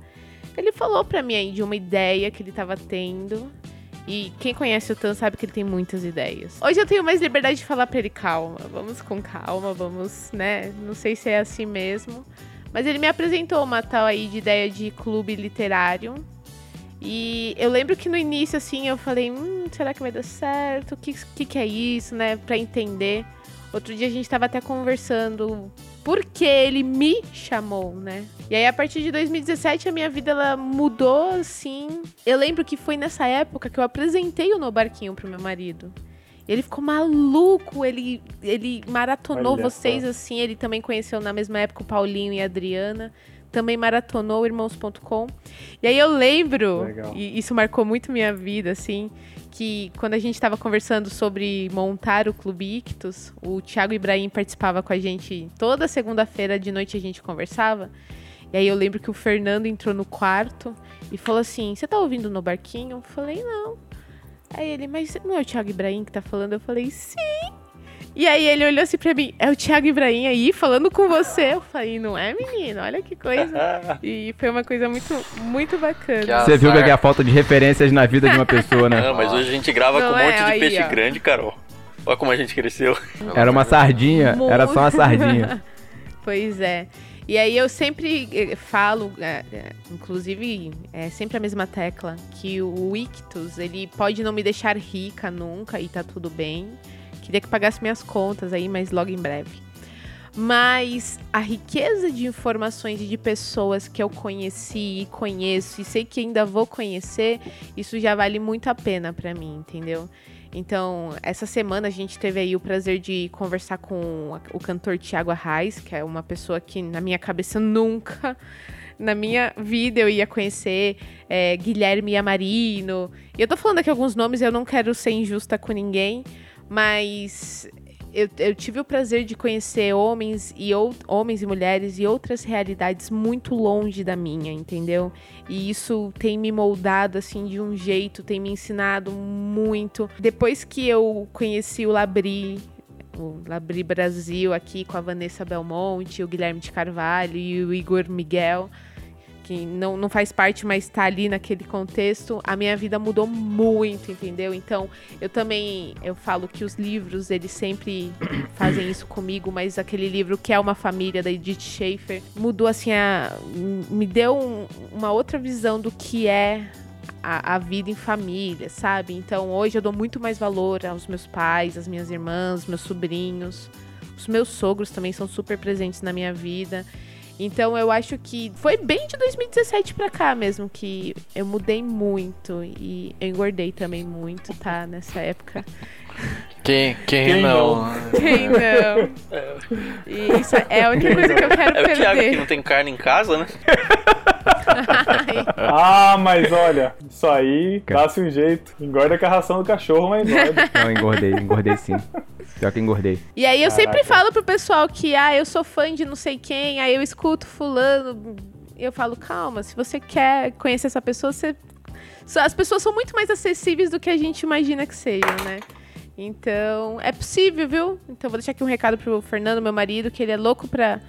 ele falou pra mim aí de uma ideia que ele tava tendo. E quem conhece o Tan sabe que ele tem muitas ideias. Hoje eu tenho mais liberdade de falar pra ele, calma, vamos com calma, vamos, né? Não sei se é assim mesmo. Mas ele me apresentou uma tal aí de ideia de clube literário. E eu lembro que no início, assim, eu falei, hum, será que vai dar certo? O que, que, que é isso, né? Pra entender. Outro dia a gente tava até conversando porque ele me chamou, né? E aí, a partir de 2017, a minha vida ela mudou assim. Eu lembro que foi nessa época que eu apresentei o No Barquinho pro meu marido. Ele ficou maluco, ele, ele maratonou Olha vocês só. assim. Ele também conheceu na mesma época o Paulinho e a Adriana. Também maratonou irmãos.com. E aí eu lembro, Legal. e isso marcou muito minha vida, assim, que quando a gente estava conversando sobre montar o Clube Ictus, o Thiago Ibrahim participava com a gente toda segunda-feira de noite a gente conversava. E aí eu lembro que o Fernando entrou no quarto e falou assim: Você tá ouvindo no barquinho? Eu falei, não. Aí ele, mas não é o Thiago Ibrahim que tá falando? Eu falei, sim. E aí ele olhou assim pra mim, é o Thiago Ibrahim aí falando com você. Eu falei, não é, menino? Olha que coisa. [LAUGHS] e foi uma coisa muito, muito bacana. Você viu que é a falta de referências na vida de uma pessoa, né? [LAUGHS] Não, mas hoje a gente grava não com um é, monte de peixe ó. grande, Carol. Olha como a gente cresceu. Era uma sardinha, era só uma sardinha. [LAUGHS] pois é. E aí eu sempre eh, falo, é, é, inclusive é sempre a mesma tecla, que o Ictus, ele pode não me deixar rica nunca e tá tudo bem. Queria que pagasse minhas contas aí, mas logo em breve. Mas a riqueza de informações e de pessoas que eu conheci e conheço e sei que ainda vou conhecer, isso já vale muito a pena para mim, entendeu? Então, essa semana a gente teve aí o prazer de conversar com o cantor Tiago Arraes, que é uma pessoa que na minha cabeça [LAUGHS] nunca na minha vida eu ia conhecer é, Guilherme Amarino. E eu tô falando aqui alguns nomes, eu não quero ser injusta com ninguém, mas eu, eu, tive o prazer de conhecer homens e ou, homens e mulheres e outras realidades muito longe da minha, entendeu? E isso tem me moldado assim de um jeito, tem me ensinado muito. Depois que eu conheci o Labri, o Labri Brasil aqui com a Vanessa Belmonte, o Guilherme de Carvalho e o Igor Miguel, que não, não faz parte, mas está ali naquele contexto, a minha vida mudou muito, entendeu? Então, eu também eu falo que os livros, eles sempre [COUGHS] fazem isso comigo, mas aquele livro que é uma família da Edith Schaefer mudou assim a me deu um, uma outra visão do que é a, a, vida em família, sabe? Então hoje eu dou muito mais valor aos meus pais, às minhas irmãs, meus sobrinhos. Os meus sogros também são super presentes na minha vida. Então eu acho que foi bem de 2017 pra cá mesmo que eu mudei muito e eu engordei também muito, tá? Nessa época. Quem, quem, quem não? não? Quem não? E isso é a única coisa que eu quero é perder. É o Thiago que não tem carne em casa, né? [LAUGHS] ah, mas olha, isso aí dá-se um jeito. Engorda com a ração do cachorro, mas engorda. Não, engordei, engordei sim. Pior que engordei. E aí eu Caraca. sempre falo pro pessoal que, ah, eu sou fã de não sei quem, aí eu escuto fulano. Eu falo, calma, se você quer conhecer essa pessoa, você... as pessoas são muito mais acessíveis do que a gente imagina que sejam, né? Então, é possível, viu? Então, vou deixar aqui um recado pro Fernando, meu marido, que ele é louco pra,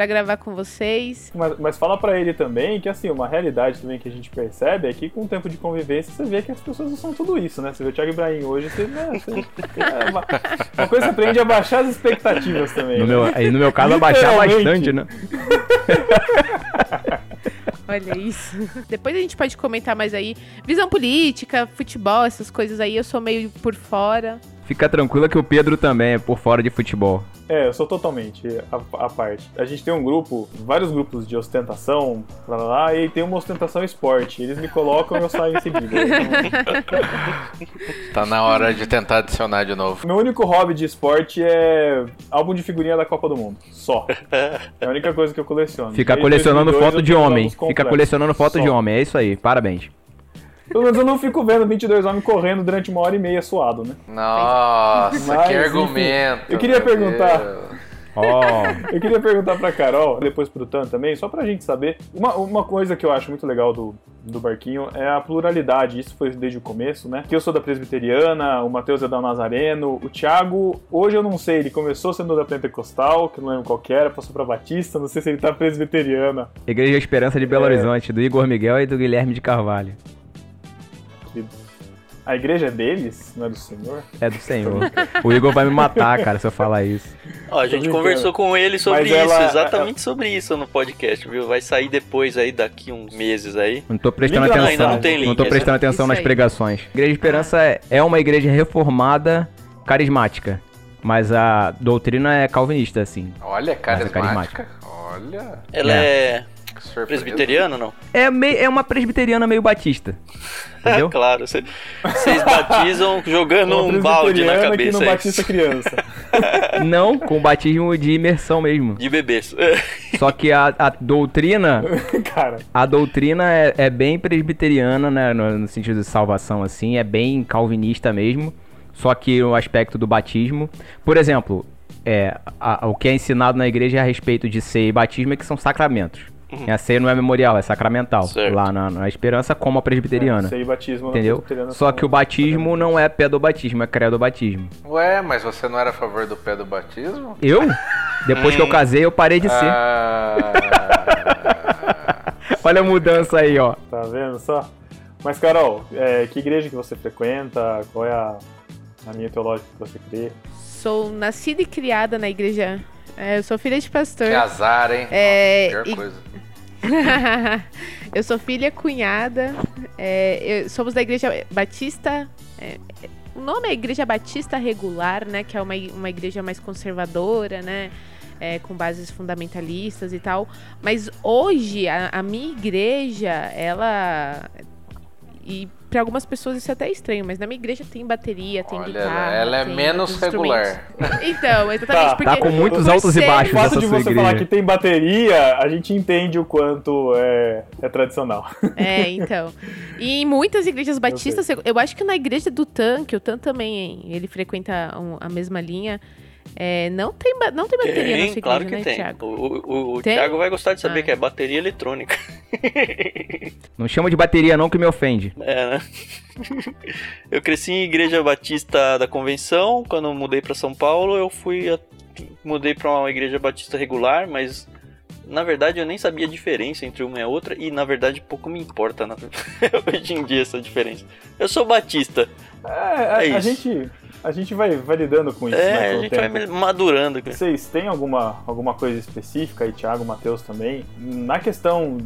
pra gravar com vocês. Mas, mas fala pra ele também que, assim, uma realidade também que a gente percebe é que com o tempo de convivência você vê que as pessoas não são tudo isso, né? Você vê o Thiago Ibrahim hoje, você, né, você- [LAUGHS] é uma, uma coisa que aprende a baixar as expectativas também. No né? meu, aí no meu caso, abaixar Literalmente. bastante, né? [LAUGHS] Olha isso. Depois a gente pode comentar mais aí. Visão política, futebol, essas coisas aí, eu sou meio por fora. Fica tranquila que o Pedro também é por fora de futebol. É, eu sou totalmente a, a parte. A gente tem um grupo, vários grupos de ostentação, lá, lá, lá, e tem uma ostentação esporte. Eles me colocam e eu saio em seguida. Então, [LAUGHS] Tá na hora de tentar adicionar de novo. meu único hobby de esporte é álbum de figurinha da Copa do Mundo. Só. É a única coisa que eu coleciono. Fica Desde colecionando 2002 foto de homem. Fica colecionando foto Só. de homem. É isso aí. Parabéns. Pelo menos eu não fico vendo 22 homens correndo durante uma hora e meia suado, né? Nossa, Mas, que enfim, argumento. eu queria perguntar. Deus. Ó, Eu queria perguntar pra Carol, depois pro Tan também, só pra gente saber. Uma, uma coisa que eu acho muito legal do, do Barquinho é a pluralidade. Isso foi desde o começo, né? Que eu sou da presbiteriana, o Matheus é da Nazareno, o Thiago, hoje eu não sei, ele começou sendo da Pentecostal, que eu não lembro qual que era, passou pra Batista, não sei se ele tá presbiteriana. Igreja Esperança de Belo É. Horizonte, do Igor Miguel e do Guilherme de Carvalho. A igreja é deles, não é do Senhor? É do Senhor. O Igor vai me matar, cara, se eu falar isso. Ó, a gente conversou com ele sobre Mas isso, ela- exatamente sobre isso no podcast, viu? Vai sair depois aí, daqui uns meses aí. Não tô prestando Link lá, atenção. ainda não tem link, tô é só- prestando atenção Isso nas aí. pregações. Igreja Esperança é- é uma igreja reformada, carismática. Mas a doutrina é calvinista, assim. Olha, Mas é carismática. Olha, Ela é, que surpresa. presbiteriana ou não? É, mei- é uma presbiteriana meio batista. [LAUGHS] Entendeu? claro, cê- vocês batizam [LAUGHS] jogando Uma um balde na presbiteriana que cabeça não aí, batista criança. [LAUGHS] Não, com batismo de imersão mesmo. de bebês. Só que a, a doutrina Cara, A doutrina é, é bem presbiteriana, né? No, no sentido de salvação, assim, é bem calvinista mesmo. Só que o aspecto do batismo. Por exemplo, é, a- o que é ensinado na igreja a respeito de ceia e batismo é que são sacramentos. A ceia não é memorial, é sacramental. Certo. Lá na, na esperança, como a presbiteriana. sei batismo na Entendeu? presbiteriana Só que o batismo não é pedobatismo, é credobatismo. Ué, mas você não era a favor do pé do batismo? Eu? Depois que eu casei, eu parei de ser. Ah, [LAUGHS] Olha a mudança aí, ó. Tá vendo só? Mas, Carol, é, que igreja que você frequenta? Qual é a, a linha teológica que você crê? Sou nascida e criada na igreja. É, eu sou filha de pastor. que azar, hein? É, Pior e- coisa. [LAUGHS] eu sou filha cunhada. é, eu- somos da igreja batista. é, o nome é Igreja Batista Regular, né? Que é uma, uma igreja mais conservadora, né? é, com bases fundamentalistas e tal. Mas hoje, a, a minha igreja, ela. E para algumas pessoas isso é até estranho, mas na minha igreja tem bateria, tem Olha, guitarra. ela é menos regular. [LAUGHS] Então, exatamente. Tá, porque Tá com muitos altos e baixos O fato de você falar igreja. que tem bateria, a gente entende o quanto é, é tradicional. É, então. E em muitas igrejas batistas, eu, eu acho que na igreja do Tan, que o Tan também, ele frequenta um- a mesma linha, é, não, tem, não tem bateria na sua Tem, igreja, claro que né, tem. Thiago? O, o, o Tem? Thiago vai gostar de saber Ah. que é bateria eletrônica. [LAUGHS] Não chama de bateria não que me ofende. É, né? Eu cresci em igreja batista da convenção. Quando eu mudei pra São Paulo, eu fui a- mudei pra uma igreja batista regular, mas na verdade eu nem sabia a diferença entre uma e a outra e na verdade pouco me importa na- [LAUGHS] hoje em dia essa diferença. Eu sou batista. É, a, É a isso. gente, a gente vai, vai lidando com isso, né, É, com a gente tempo. vai madurando. Vocês têm alguma, alguma coisa específica aí, Thiago, Matheus também, na questão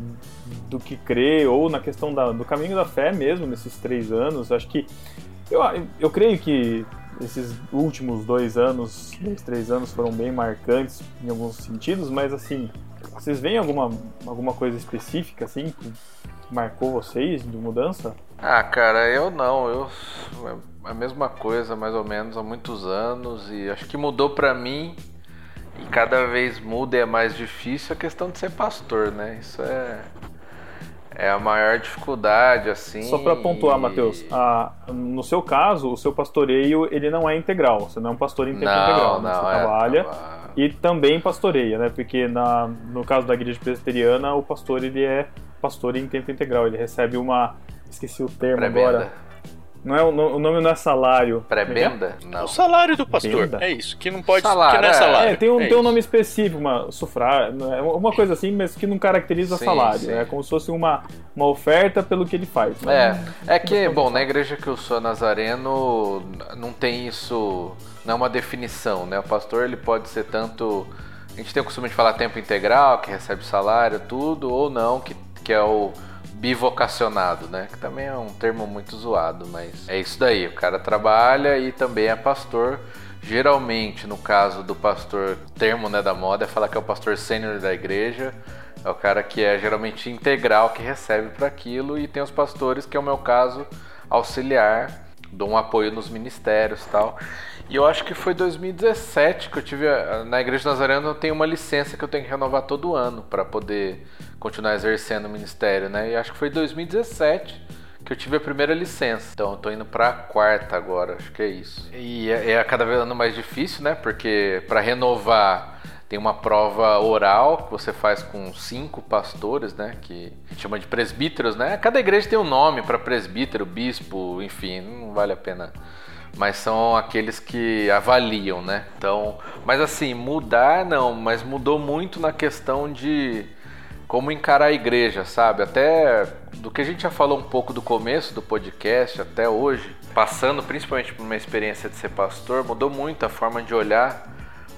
do que crê ou na questão da- do caminho da fé mesmo, nesses três anos? Acho que. Eu, eu creio que esses últimos dois anos, dois, três anos foram bem marcantes em alguns sentidos, mas assim, vocês veem alguma, alguma coisa específica assim que marcou vocês de mudança? Ah, cara, eu não. Eu a mesma coisa, mais ou menos, há muitos anos e acho que mudou pra mim e cada vez muda e é mais difícil a questão de ser pastor, né? Isso é é a maior dificuldade, assim. Só para pontuar, Matheus, a- no seu caso, o seu pastoreio ele não é integral, você não é um pastor em tempo integral, Não, né? não, você é, trabalha tava- e também pastoreia, né? Porque na, no caso da igreja presbiteriana, o pastor ele é pastor em tempo integral, ele recebe uma esqueci o termo agora. Não é, o no- o nome não é salário. Como é é? Não. O salário do pastor. Benda. É isso. Que não pode. Salário, que não é é. salário. É, tem um, É tem um nome específico, uma sufrágio, é uma coisa assim, mas que não caracteriza Sim, salário. sim. É como se fosse uma, uma oferta pelo que ele faz. né? É, é que, bom, na igreja que eu sou nazareno, não tem isso, não é uma definição, né? O pastor, ele pode ser tanto, a gente tem o costume de falar tempo integral, que recebe salário, tudo, ou não, que, que é o bivocacionado, né? Que também é um termo muito zoado, mas é isso daí, o cara trabalha e também é pastor. Geralmente, no caso do pastor, o termo né, da moda é falar que é o pastor sênior da igreja, é o cara que é geralmente integral, que recebe para aquilo, e tem os pastores, que é o meu caso, auxiliar, dou um apoio nos ministérios tal. E eu acho que foi 2017 que eu tive. Na Igreja Nazarena eu tenho uma licença que eu tenho que renovar todo ano para poder continuar exercendo o ministério, né? E acho que foi 2017 que eu tive a primeira licença. Então eu tô indo pra quarta agora, acho que é isso. E é, é cada vez ano mais difícil, né? Porque para renovar tem uma prova oral que você faz com cinco pastores, né? Que chama de presbíteros, né? Cada igreja tem um nome para presbítero, bispo, enfim, não vale a pena. Mas são aqueles que avaliam, né? Então, mas assim, mudar não, mas mudou muito na questão de como encarar a igreja, sabe? Até do que a gente já falou um pouco do começo do podcast até hoje, passando principalmente por uma experiência de ser pastor, mudou muito a forma de olhar,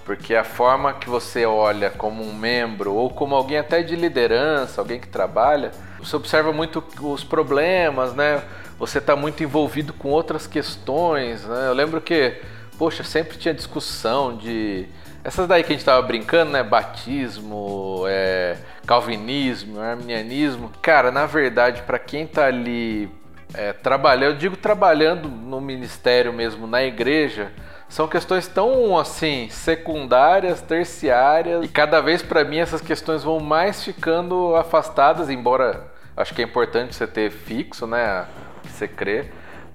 porque a forma que você olha como um membro ou como alguém até de liderança, alguém que trabalha, você observa muito os problemas, né? Você está muito envolvido com outras questões, né? Eu lembro que, poxa, sempre tinha discussão de essas daí que a gente tava brincando, né? Batismo, é, calvinismo, arminianismo. Cara, na verdade, para quem tá ali é, trabalhando, eu digo trabalhando no ministério mesmo, na igreja, são questões tão assim secundárias, terciárias e cada vez para mim essas questões vão mais ficando afastadas, embora acho que é importante você ter fixo, né, você crê.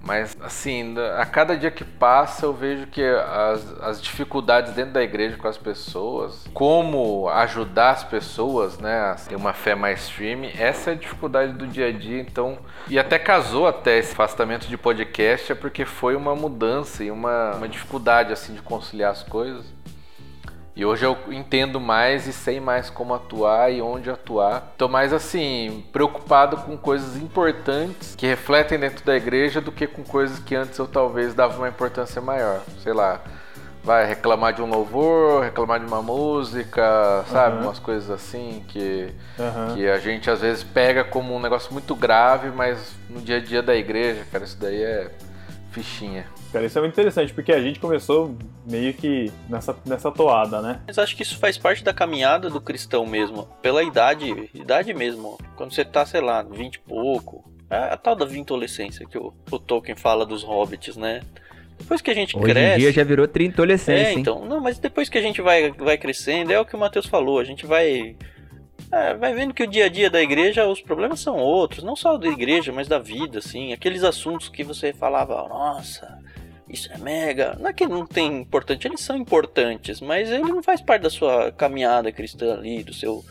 Mas, assim, a cada dia que passa eu vejo que as, as dificuldades dentro da igreja com as pessoas, como ajudar as pessoas, né, a ter uma fé mais firme, essa é a dificuldade do dia a dia. Então, e até casou até esse afastamento de podcast, é porque foi uma mudança e uma, uma dificuldade, assim, de conciliar as coisas. E hoje eu entendo mais e sei mais como atuar e onde atuar. Tô mais assim, preocupado com coisas importantes que refletem dentro da igreja do que com coisas que antes eu talvez dava uma importância maior. Sei lá, vai reclamar de um louvor, reclamar de uma música, sabe? Uhum. Umas coisas assim que, Aham. que a gente às vezes pega como um negócio muito grave, mas no dia a dia da igreja, cara, isso daí é fichinha. Cara, isso é muito interessante, porque a gente começou meio que nessa, nessa toada, né? Mas acho que isso faz parte da caminhada do cristão mesmo. Pela idade, idade mesmo. Quando você tá, sei lá, 20 e pouco. É a tal da vintolescência que o, o Tolkien fala dos hobbits, né? Depois que a gente Hoje cresce. em dia já virou trintolescência, É, hein? então. Não, mas depois que a gente vai, vai crescendo, é o que o Matheus falou. A gente vai. é, vai vendo que o dia a dia da igreja, os problemas são outros. Não só da igreja, mas da vida, assim. Aqueles assuntos que você falava, nossa, isso é mega. Não é que não tem importante, eles são importantes, mas ele não faz parte da sua caminhada cristã ali, do seu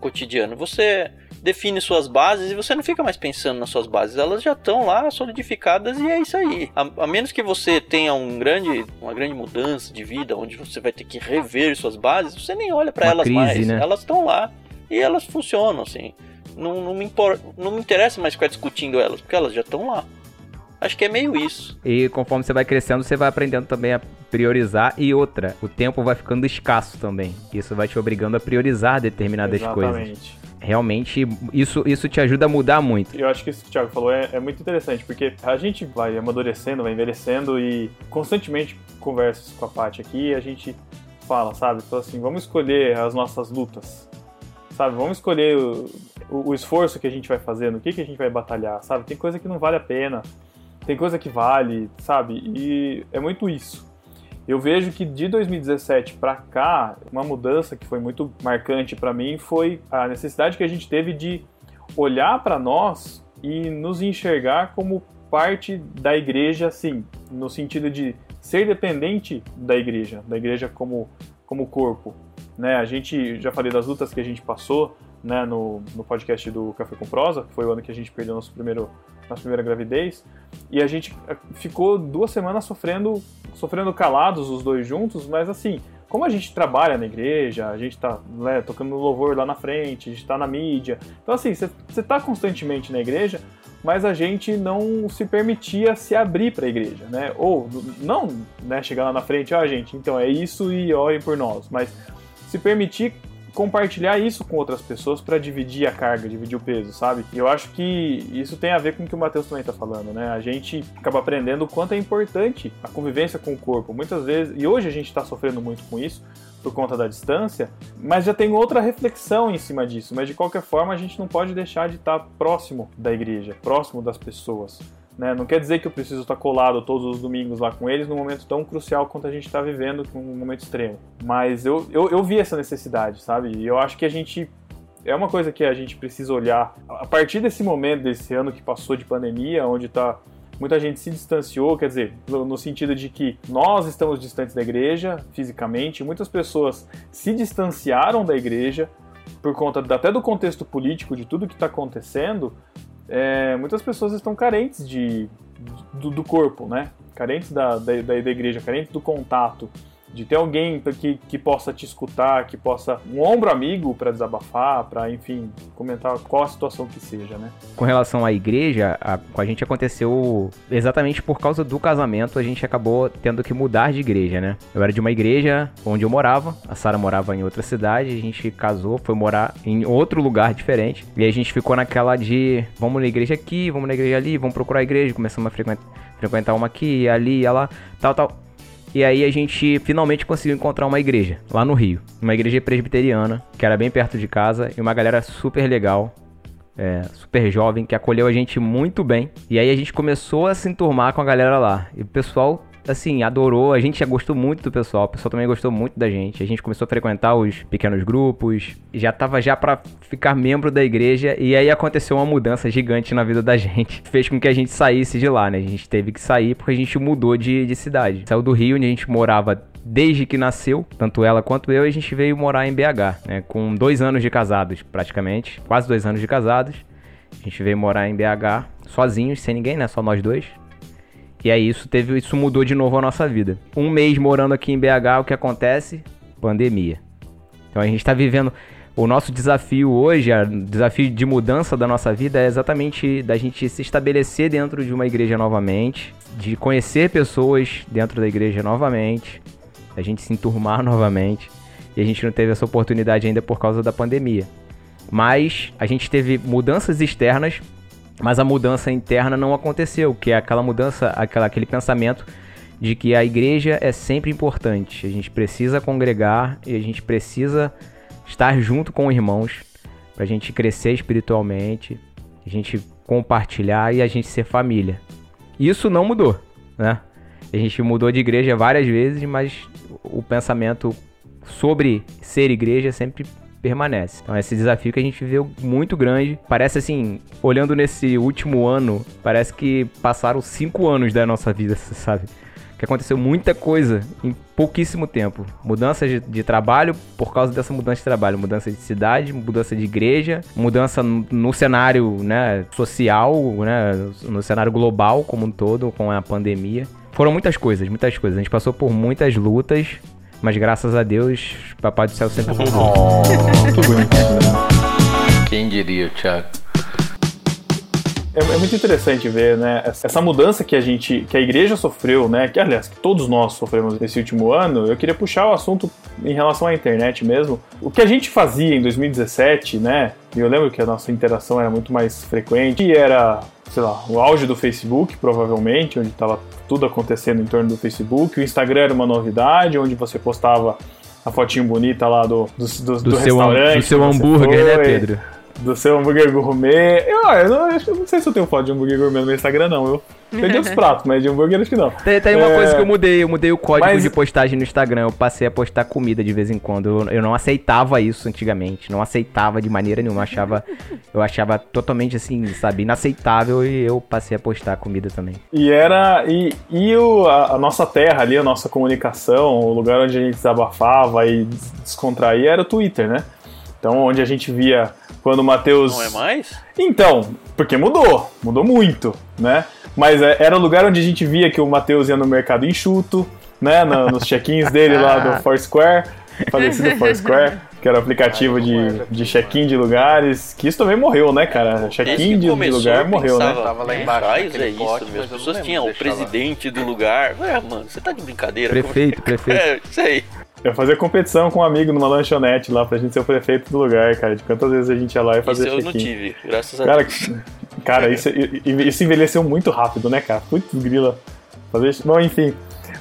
cotidiano. Você define suas bases e você não fica mais pensando nas suas bases, elas já estão lá solidificadas e é isso aí. A, a menos que você tenha um grande, uma grande mudança de vida, onde você vai ter que rever suas bases, você nem olha para elas crise, mais. né? Elas estão lá e elas funcionam assim. Não, não, me impor, não me interessa mais ficar discutindo elas, porque elas já estão lá. Acho que é meio isso. E conforme você vai crescendo, você vai aprendendo também a priorizar. E outra, o tempo vai ficando escasso também. Isso vai te obrigando a priorizar determinadas coisas. Exatamente. Realmente, isso, isso te ajuda a mudar muito. Eu acho que isso que o Thiago falou é, é muito interessante, porque a gente vai amadurecendo, vai envelhecendo e constantemente conversas com a Paty aqui e a gente fala, sabe? Fala assim, vamos escolher as nossas lutas, sabe? Vamos escolher o, o- o esforço que a gente vai fazer, no que, que a gente vai batalhar, sabe? Tem coisa que não vale a pena, tem coisa que vale, sabe? E é muito isso. Eu vejo que de 2017 para cá, uma mudança que foi muito marcante para mim foi a necessidade que a gente teve de olhar para nós e nos enxergar como parte da igreja, assim, no sentido de ser dependente da igreja, da igreja como, como corpo. Né? A gente, já falei das lutas que a gente passou né, no, no podcast do Café com Prosa, que foi o ano que a gente perdeu nosso primeiro, na primeira gravidez, e a gente eh, ficou duas semanas sofrendo, sofrendo calados os dois juntos, mas assim, como a gente trabalha na igreja, a gente tá né, tocando louvor lá na frente, a gente tá na mídia. Então, assim, você tá constantemente na igreja, mas a gente não se permitia se abrir para a igreja, né? Ou não, né, chegar lá na frente, ó, ah, gente, então é isso e orem por nós, mas se permitir compartilhar isso com outras pessoas para dividir a carga, dividir o peso, sabe? E eu acho que isso tem a ver com o que o Matheus também tá falando, né? A gente acaba aprendendo o quanto é importante a convivência com o corpo. Muitas vezes, e hoje a gente está sofrendo muito com isso, por conta da distância, mas já tem outra reflexão em cima disso. Mas de qualquer forma, a gente não pode deixar de estar próximo da igreja, próximo das pessoas. Né? Não quer dizer que eu preciso estar colado todos os domingos lá com eles num momento tão crucial quanto a gente está vivendo, um momento extremo. Mas eu, eu, eu vi essa necessidade, sabe? E eu acho que a gente é uma coisa que a gente precisa olhar a partir desse momento, desse ano que passou de pandemia, onde está muita gente se distanciou, quer dizer, no sentido de que nós estamos distantes da igreja fisicamente, muitas pessoas se distanciaram da igreja por conta até do contexto político de tudo que está acontecendo é, muitas pessoas estão carentes de, do, do corpo, né? Carentes da, da, da igreja, carentes do contato de ter alguém que, que possa te escutar, que possa um ombro amigo para desabafar, para enfim comentar qual a situação que seja, né? Com relação à igreja, a, com a gente aconteceu exatamente por causa do casamento, a gente acabou tendo que mudar de igreja, né? Eu era de uma igreja onde eu morava, a Sara morava em outra cidade, a gente casou, foi morar em outro lugar diferente e a gente ficou naquela de vamos na igreja aqui, vamos na igreja ali, vamos procurar a igreja, começamos a frequentar, frequentar uma aqui, ali, lá, tal, tal. E aí a gente finalmente conseguiu encontrar uma igreja lá no Rio. Uma igreja presbiteriana, que era bem perto de casa, e uma galera super legal. É, super jovem, que acolheu a gente muito bem. E aí a gente começou a se enturmar com a galera lá. E o pessoal assim, adorou. A gente já gostou muito do pessoal. O pessoal também gostou muito da gente. A gente começou a frequentar os pequenos grupos. Já tava já para ficar membro da igreja. E aí aconteceu uma mudança gigante na vida da [LAUGHS] gente. Fez com que a gente saísse de lá, né? A gente teve que sair porque a gente mudou de, de cidade. Saiu do Rio, onde a gente morava desde que nasceu, tanto ela quanto eu, a gente veio morar em BH, né? Com dois anos de casados, praticamente. Quase dois anos de casados. A gente veio morar em BH sozinhos, sem ninguém, né? Só nós dois. E aí isso teve, isso mudou de novo a nossa vida. Um mês morando aqui em BH, o que acontece? Pandemia. Então a gente está vivendo o nosso desafio hoje, o desafio de mudança da nossa vida é exatamente da gente se estabelecer dentro de uma igreja novamente, de conhecer pessoas dentro da igreja novamente, da gente se enturmar [LAUGHS] novamente. E a gente não teve essa oportunidade ainda por causa da pandemia. Mas a gente teve mudanças externas mas a mudança interna não aconteceu, que é aquela mudança, aquela, aquele pensamento de que a igreja é sempre importante. A gente precisa congregar e a gente precisa estar junto com irmãos para a gente crescer espiritualmente, a gente compartilhar e a gente ser família. Isso não mudou, né? A gente mudou de igreja várias vezes, mas o pensamento sobre ser igreja sempre permanece. Então, esse desafio que a gente viveu muito grande. Parece assim, olhando nesse último ano, parece que passaram cinco anos da nossa vida, sabe? Que aconteceu muita coisa em pouquíssimo tempo. Mudança de, de, trabalho por causa dessa mudança de trabalho, mudança de cidade, mudança de igreja, mudança no, no cenário né, social, né, no cenário global como um todo, com a pandemia. Foram muitas coisas, muitas coisas. A gente passou por muitas lutas, mas graças a Deus, Papai do Céu sempre cuidou. Oh, muito bonito. Quem diria, Thiago? É, é, muito interessante ver, né, essa mudança que a gente, que a igreja sofreu, né, que aliás, que todos nós sofremos nesse último ano. Eu queria puxar o assunto em relação à internet mesmo. O que a gente fazia em 2017, né, e eu lembro que a nossa interação era muito mais frequente, e era, sei lá, o auge do Facebook, provavelmente, onde estava tudo acontecendo em torno do Facebook. O Instagram era uma novidade, onde você postava a fotinho bonita lá do, do, do, do, do seu, restaurante. Do seu hambúrguer, né, Pedro? Do seu hambúrguer gourmet. Eu, eu, não, eu não sei se eu tenho foto de hambúrguer gourmet no meu Instagram, não. Eu perdi outros [LAUGHS] pratos, mas de hambúrguer acho que não. Tem, tem uma é... coisa que eu mudei, eu mudei o código mas... de postagem no Instagram. Eu passei a postar comida de vez em quando. Eu, eu não aceitava isso antigamente. Não aceitava de maneira nenhuma. Eu achava, eu achava totalmente assim, sabe, inaceitável e eu passei a postar comida também. E era. E, e o, a, a nossa terra ali, a nossa comunicação, o lugar onde a gente desabafava e descontraía era o Twitter, né? Então, onde a gente via quando o Matheus. Não é mais? Então, porque mudou, mudou muito, né? Mas é, era o lugar onde a gente via que o Matheus ia no mercado enxuto, né? No- nos check-ins dele lá do [LAUGHS] Foursquare, falecido Foursquare, [LAUGHS] que era o aplicativo de, de check-in de lugares, que isso também morreu, né, cara? Desde Check-in de, começou, lugar eu morreu, né? Tava lá "Quem embaixo é isso, pote, meu. mas As pessoas tinham o deixar lá. presidente do lugar. Ué, mano, você tá de brincadeira? Prefeito, [LAUGHS] prefeito. É, isso aí. Eu fazia competição com um amigo numa lanchonete lá pra gente ser o prefeito do lugar, cara. De quantas vezes a gente ia lá e Isso fazia eu não tive, graças a Cara, Deus. [LAUGHS] cara isso, isso envelheceu muito rápido, né, cara? Putz, grila. Fazer... Bom, enfim.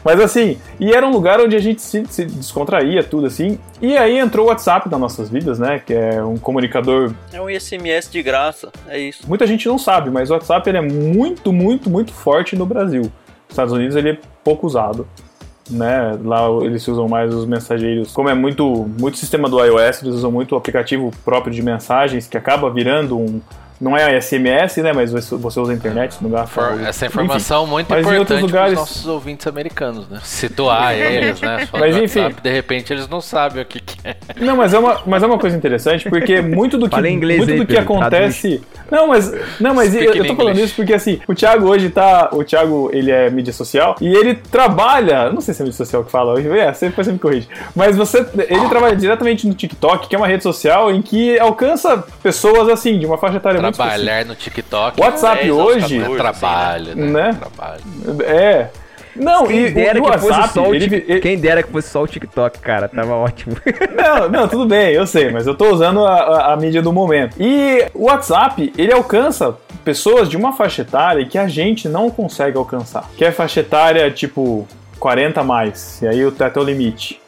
Mas assim, e era um lugar onde a gente se, se descontraía, tudo assim. E aí entrou o WhatsApp nas nossas vidas, né? Que é um comunicador. É um ISMS de graça, é isso. Muita gente não sabe, mas o WhatsApp ele é muito, muito, muito forte no Brasil. Nos Estados Unidos ele é pouco usado. Né? Lá eles usam mais os mensageiros. Como é muito, muito sistema do iOS, eles usam muito o aplicativo próprio de mensagens, que acaba virando um. Não é SMS, né? Mas você usa a internet, não gasta. For- essa informação muito mas em outros importante para lugares- os nossos ouvintes americanos, né? Situar [LAUGHS] eles, né? Só Mas no enfim. WhatsApp, de repente eles não sabem o que, que é. Não, mas é uma, mas é uma coisa interessante, porque muito do que, Fala em inglês muito aí, do que Pedro, acontece. Não, mas, não, mas eu, eu tô falando English. isso porque assim, o Thiago hoje tá. O Thiago, ele é mídia social e ele trabalha. Não sei se é mídia social que fala hoje, é, você- você me corrige. Mas você. Ele trabalha diretamente no TikTok, que é uma rede social em que alcança pessoas assim, de uma faixa etária. Trabalhar no TikTok. WhatsApp 10 aos hoje. 14, é trabalho, né? né? Trabalho. É. Não, Quem e dera que fosse WhatsApp, só o ele- ele- Quem dera que fosse só o TikTok, cara. Tava ótimo. [LAUGHS] Não, não, tudo bem, eu sei, mas eu tô usando a, a- a mídia do momento. E o WhatsApp, ele alcança pessoas de uma faixa etária que a gente não consegue alcançar. Que é faixa etária tipo 40 a mais, e aí o teto é o limite,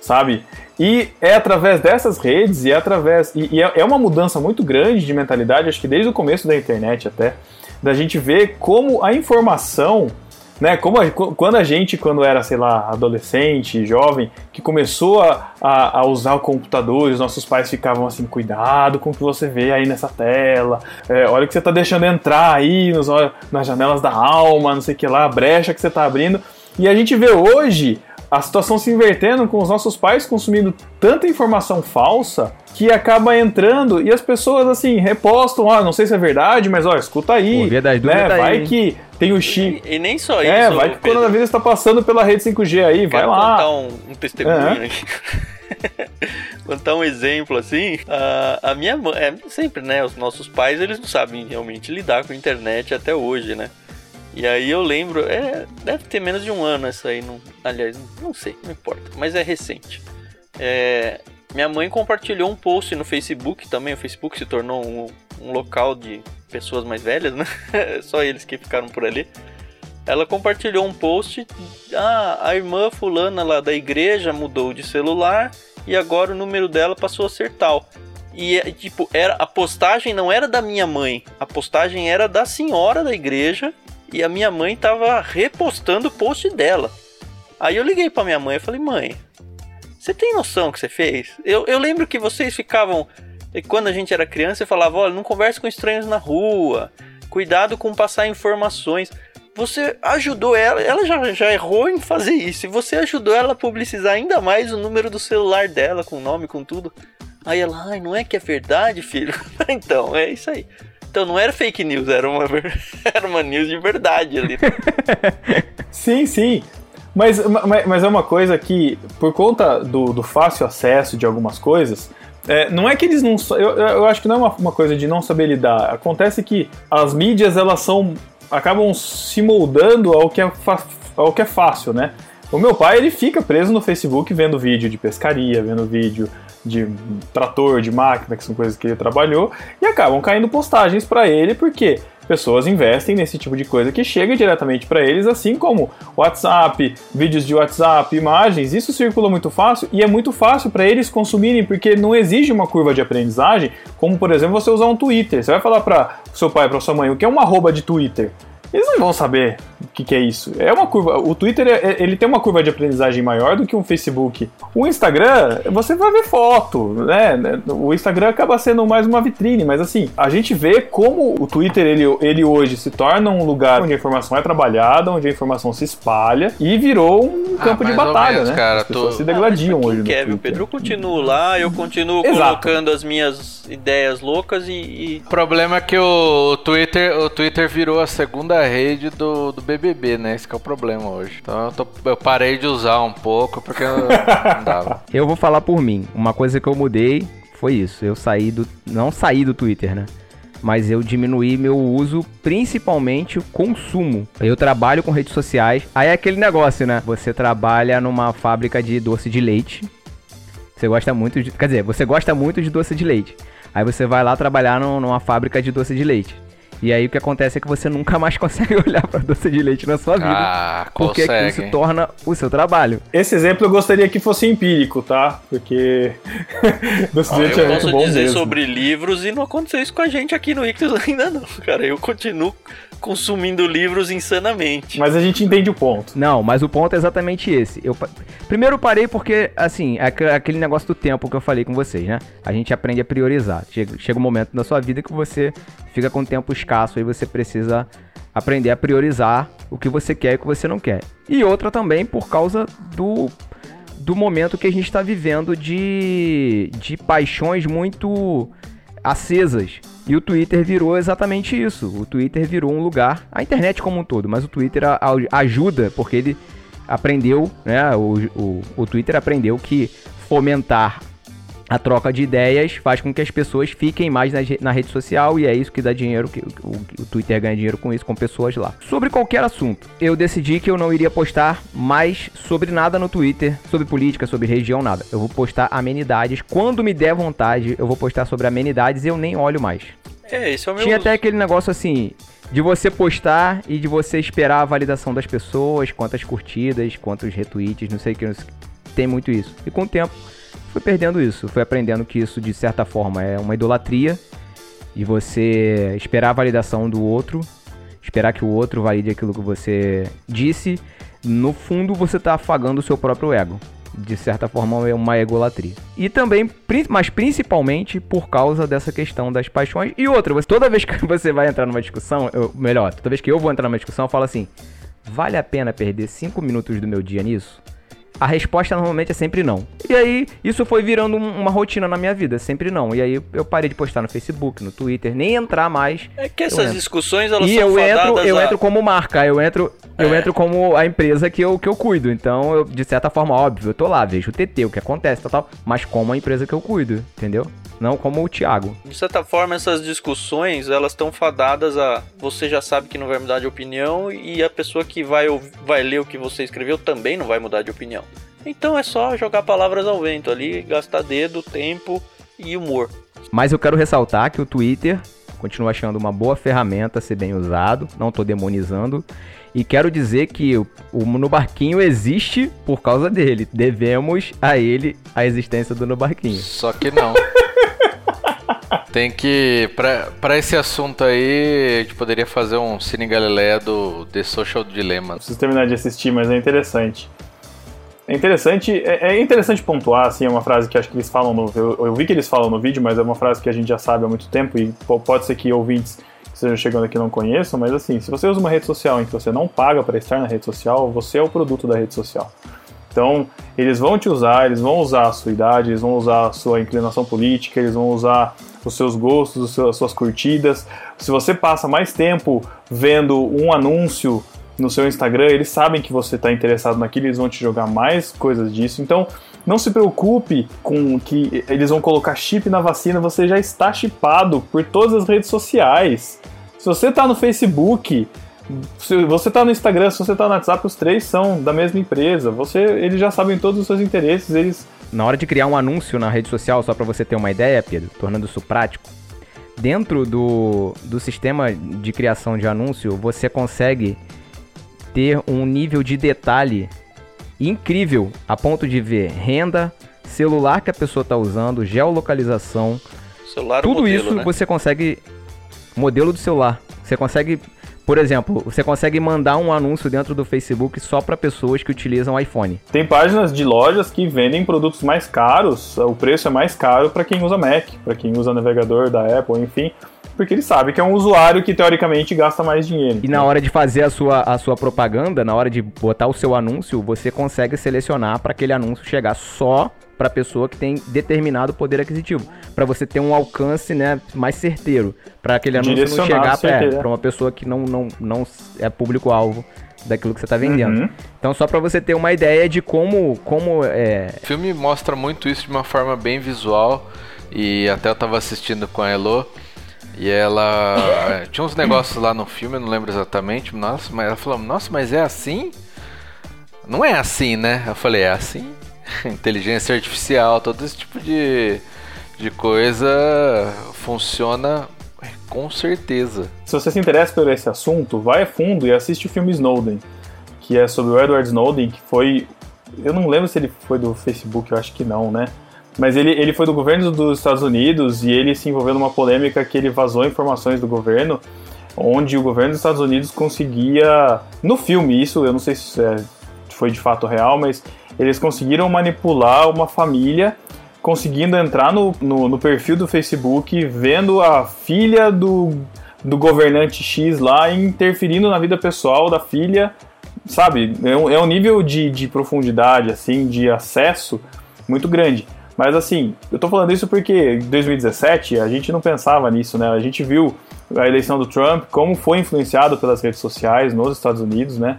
sabe? E é através dessas redes e é através. E, e é, é uma mudança muito grande de mentalidade, acho que desde o começo da internet até, da gente ver como a informação né? Como a- qu- quando a gente, quando era, sei lá, adolescente, jovem, que começou a, a, a usar o computador, os nossos pais ficavam assim, cuidado com o que você vê aí nessa tela, é, olha o que você tá deixando entrar aí nos, nas janelas da alma, não sei o que lá, a brecha que você tá abrindo. E a gente vê hoje a situação se invertendo com os nossos pais consumindo tanta informação falsa que acaba entrando e as pessoas assim repostam, ah, não sei se é verdade, mas ó, escuta aí, Pô, das dúvidas né? tá aí, vai hein? que tem o chip. E, e nem só É, isso. vai que o Pedro. coronavírus está passando pela rede 5G aí, vai Quero lá. contar um, um testemunho Aham. aqui. [LAUGHS] contar um exemplo assim. A, a minha mãe, é, sempre, né? Os nossos pais, eles não sabem realmente lidar com a internet até hoje, né? E aí eu lembro, é, deve ter menos de um ano essa aí, não, aliás, não sei, não importa, mas é recente. É, minha mãe compartilhou um post no Facebook também, o Facebook se tornou um, um local de pessoas mais velhas, né? [LAUGHS] Só eles que ficaram por ali. Ela compartilhou um post, ah, a irmã fulana lá da igreja mudou de celular e agora o número dela passou a ser tal. E é, tipo, era a postagem não era da minha mãe, a postagem era da senhora da igreja e a minha mãe tava repostando o post dela. Aí eu liguei pra minha mãe e falei: "Mãe, você tem noção que você fez? Eu, eu lembro que vocês ficavam e quando a gente era criança, você falava: olha, não converse com estranhos na rua, cuidado com passar informações. Você ajudou ela, ela já, já errou em fazer isso, e você ajudou ela a publicizar ainda mais o número do celular dela, com o nome, com tudo. Aí ela, ai, não é que é verdade, filho? [LAUGHS] então, é isso aí. Então não era fake news, era uma, [LAUGHS] era uma news de verdade ali. [LAUGHS] Sim, sim. Mas, mas, mas é uma coisa que, por conta do, do fácil acesso de algumas coisas, é, não é que eles não. Eu, eu acho que não é uma, uma coisa de não saber lidar. Acontece que as mídias elas são. acabam se moldando ao que é, ao que é fácil, né? O meu pai ele fica preso no Facebook vendo vídeo de pescaria, vendo vídeo de trator, de máquina, que são coisas que ele trabalhou, e acabam caindo postagens para ele porque pessoas investem nesse tipo de coisa que chega diretamente para eles, assim como WhatsApp, vídeos de WhatsApp, imagens, isso circula muito fácil e é muito fácil para eles consumirem porque não exige uma curva de aprendizagem, como por exemplo você usar um Twitter. Você vai falar para seu pai, para sua mãe o que é uma arroba de Twitter? Eles não vão saber. O que, que é isso? É uma curva. O Twitter é- ele tem uma curva de aprendizagem maior do que um Facebook. O Instagram, você vai ver foto, né? O Instagram acaba sendo mais uma vitrine, mas assim, a gente vê como o Twitter ele, ele hoje se torna um lugar onde a informação é trabalhada, onde a informação se espalha e virou um Ah, campo de batalha, menos, né? cara, As pessoas tô- se degladiam Ah, mas pra hoje no viu, Twitter. Pedro? Eu continuo lá, eu continuo Exato. colocando as minhas ideias loucas e, e- O problema é que o Twitter, o Twitter virou a segunda rede do, do BBB, né? Esse que é o problema hoje. Então eu, tô- eu parei de usar um pouco porque eu- [LAUGHS] não dava. Eu vou falar por mim. Uma coisa que eu mudei foi isso. Eu saí do. Não saí do Twitter, né? Mas eu diminuí meu uso, principalmente o consumo. Eu trabalho com redes sociais. Aí é aquele negócio, né? Você trabalha numa fábrica de doce de leite. Você gosta muito de. Quer dizer, você gosta muito de doce de leite. Aí você vai lá trabalhar num- numa fábrica de doce de leite. E aí o que acontece é que você nunca mais [LAUGHS] consegue olhar pra doce de leite na sua vida. Ah, porque aquilo consegue. se torna o seu trabalho. Esse exemplo eu gostaria que fosse empírico, tá? Porque [LAUGHS] doce de Ah, leite eu é muito posso bom dizer mesmo. sobre livros e não aconteceu isso com a gente aqui no Ictus [LAUGHS] ainda não, cara. Eu continuo consumindo livros insanamente. Mas a gente entende o ponto. Não, mas o ponto é exatamente esse. Eu, primeiro eu parei porque, assim, é aqu- aquele negócio do tempo que eu falei com vocês, né? A gente aprende a priorizar. Chega, chega um momento na sua vida que você fica com tempo escasso e você precisa aprender a priorizar o que você quer e o que você não quer. E outra também por causa do, do momento que a gente está vivendo de, de paixões muito acesas. E o Twitter virou exatamente isso. O Twitter virou um lugar, a internet como um todo, mas o Twitter ajuda porque ele aprendeu, né? O, o, o Twitter aprendeu que fomentar a troca de ideias faz com que as pessoas fiquem mais na, na rede social e é isso que dá dinheiro, que o, o Twitter ganha dinheiro com isso, com pessoas lá. Sobre qualquer assunto, eu decidi que eu não iria postar mais sobre nada no Twitter, sobre política, sobre região, nada. Eu vou postar amenidades. Quando me der vontade, eu vou postar sobre amenidades e eu nem olho mais. É, esse é o meu. Tinha até aquele negócio assim, de você postar e de você esperar a validação das pessoas, quantas curtidas, quantos retweets, não sei o que, não sei o que. tem muito isso. E com o tempo, fui perdendo isso, fui aprendendo que isso de certa forma é uma idolatria, e você esperar a validação do outro, esperar que o outro valide aquilo que você disse, no fundo você tá afagando o seu próprio ego. De certa forma é uma egolatria. E também, mas principalmente por causa dessa questão das paixões. E outra, toda vez que [LAUGHS] você vai entrar numa discussão, eu- melhor, toda vez que eu vou entrar numa discussão, eu falo assim: vale a pena perder 5 minutos do meu dia nisso? A resposta normalmente é sempre não. E aí, isso foi virando um- uma rotina na minha vida, sempre não. E aí, eu parei de postar no Facebook, no Twitter, nem entrar mais. É que Eu essas discussões elas E são eu entro, eu a- entro como marca, eu entro, eu É. entro como a empresa que eu, que eu cuido. Então, eu, de certa forma, óbvio, eu tô lá, vejo o TT, o que acontece, tal, tal, mas como a empresa que eu cuido, entendeu? Não como o Thiago. De certa forma, essas discussões, elas estão fadadas a... Você já sabe que não vai mudar de opinião e a pessoa que vai, vai ler o que você escreveu também não vai mudar de opinião. Então é só jogar palavras ao vento ali, gastar dedo, tempo e humor. Mas eu quero ressaltar que o Twitter continuo achando uma boa ferramenta a ser bem usado, não tô demonizando. E quero dizer que o, o No Barquinho existe por causa dele. Devemos a ele a existência do No Barquinho. Só que não. [LAUGHS] Tem que. Pra, pra esse assunto aí, a gente poderia fazer um Cine Galileia do The Social Dilemma. Preciso terminar de assistir, mas é interessante. É interessante, é, é interessante pontuar, assim, é uma frase que acho que eles falam no. Eu, eu vi que eles falam no vídeo, mas é uma frase que a gente já sabe há muito tempo e po- pode ser que ouvintes que estejam chegando aqui não conheçam, mas assim, se você usa uma rede social em que você não paga para estar na rede social, você é o produto da rede social. Então, eles vão te usar, eles vão usar a sua idade, eles vão usar a sua inclinação política, eles vão usar os seus gostos, as suas curtidas. Se você passa mais tempo vendo um anúncio no seu Instagram, eles sabem que você está interessado naquilo, eles vão te jogar mais coisas disso. Então, não se preocupe com que eles vão colocar chip na vacina, você já está chipado por todas as redes sociais. Se você está no Facebook, se você tá no Instagram, se você tá no WhatsApp, os três são da mesma empresa. Você, eles já sabem todos os seus interesses, eles Na hora de criar um anúncio na rede social, só para você ter uma ideia, Pedro, tornando isso prático, dentro do, do sistema de criação de anúncio, você consegue ter um nível de detalhe incrível a ponto de ver renda, celular que a pessoa está usando, geolocalização, Celular tudo modelo, isso né? você consegue. Modelo do celular. Você consegue, por exemplo, você consegue mandar um anúncio dentro do Facebook só para pessoas que utilizam iPhone. Tem páginas de lojas que vendem produtos mais caros, o preço é mais caro para quem usa Mac, para quem usa navegador da Apple, enfim, porque ele sabe que é um usuário que teoricamente gasta mais dinheiro. E na hora de fazer a sua, a sua propaganda, na hora de botar o seu anúncio, você consegue selecionar para aquele anúncio chegar só para pessoa que tem determinado poder aquisitivo, para você ter um alcance, né, mais certeiro, para aquele anúncio não chegar para uma pessoa que não, não, não é público alvo daquilo que você tá vendendo. Uhum. Então só para você ter uma ideia de como como é, O filme mostra muito isso de uma forma bem visual. E até eu tava assistindo com a Elo. E ela. Tinha uns negócios lá no filme, eu não lembro exatamente. Nossa, mas ela falou: Nossa, mas é assim? Não é assim, né? Eu falei: É assim. [LAUGHS] Inteligência artificial, todo esse tipo de, de coisa funciona com certeza. Se você se interessa por esse assunto, vai a fundo e assiste o filme Snowden, que é sobre o Edward Snowden, que foi. Eu não lembro se ele foi do Facebook, eu acho que não, né? Mas ele, ele foi do governo dos Estados Unidos e ele se envolveu numa polêmica que ele vazou informações do governo, onde o governo dos Estados Unidos conseguia. No filme, isso eu não sei se é- foi de fato real, mas eles conseguiram manipular uma família conseguindo entrar no, no, no perfil do Facebook, vendo a filha do, do governante X lá interferindo na vida pessoal da filha, sabe? É um, é um nível de, de profundidade, assim, de acesso muito grande. Mas assim, eu tô falando isso porque em 2017 a gente não pensava nisso, né? A gente viu a eleição do Trump, como foi influenciado pelas redes sociais nos Estados Unidos, né?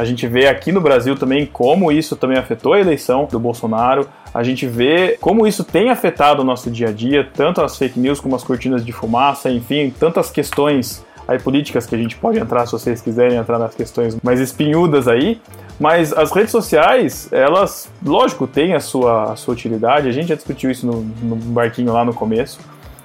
A gente vê aqui no Brasil também como isso também afetou a eleição do Bolsonaro. A gente vê como isso tem afetado o nosso dia a dia, tanto as fake news como as cortinas de fumaça, enfim, tantas questões aí políticas que a gente pode entrar se vocês quiserem entrar nas questões mais espinhudas aí. Mas as redes sociais, elas, lógico, têm a sua, a sua utilidade. A gente já discutiu isso no, no barquinho lá no começo.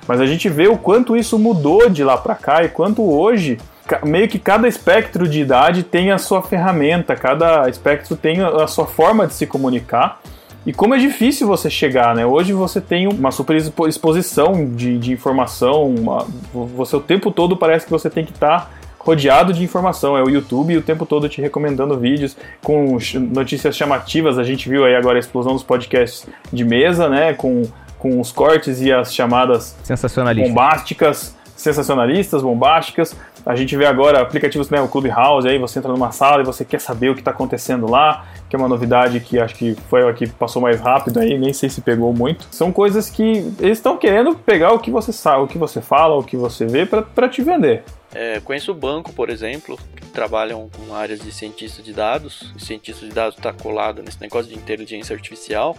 Mas a gente vê o quanto isso mudou de lá para cá e quanto hoje meio que cada espectro de idade tem a sua ferramenta, cada espectro tem a sua forma de se comunicar. E como é difícil você chegar, né? Hoje você tem uma super expo- exposição de, de informação, uma- você o tempo todo parece que você tem que estar rodeado de informação. É o YouTube o tempo todo te recomendando vídeos com notícias chamativas. A gente viu aí agora a explosão dos podcasts de mesa, né? Com, com os cortes e as chamadas bombásticas, sensacionalistas, bombásticas. A gente vê agora aplicativos, né, o Clubhouse, aí você entra numa sala e você quer saber o que está acontecendo lá, que é uma novidade que acho que foi a que passou mais rápido aí, nem sei se pegou muito. São coisas que eles estão querendo pegar o que você sabe, o que você fala, o que você vê para te vender. É, conheço o banco, por exemplo, que trabalham com áreas de cientista de dados. E cientista de dados está colado nesse negócio de inteligência artificial,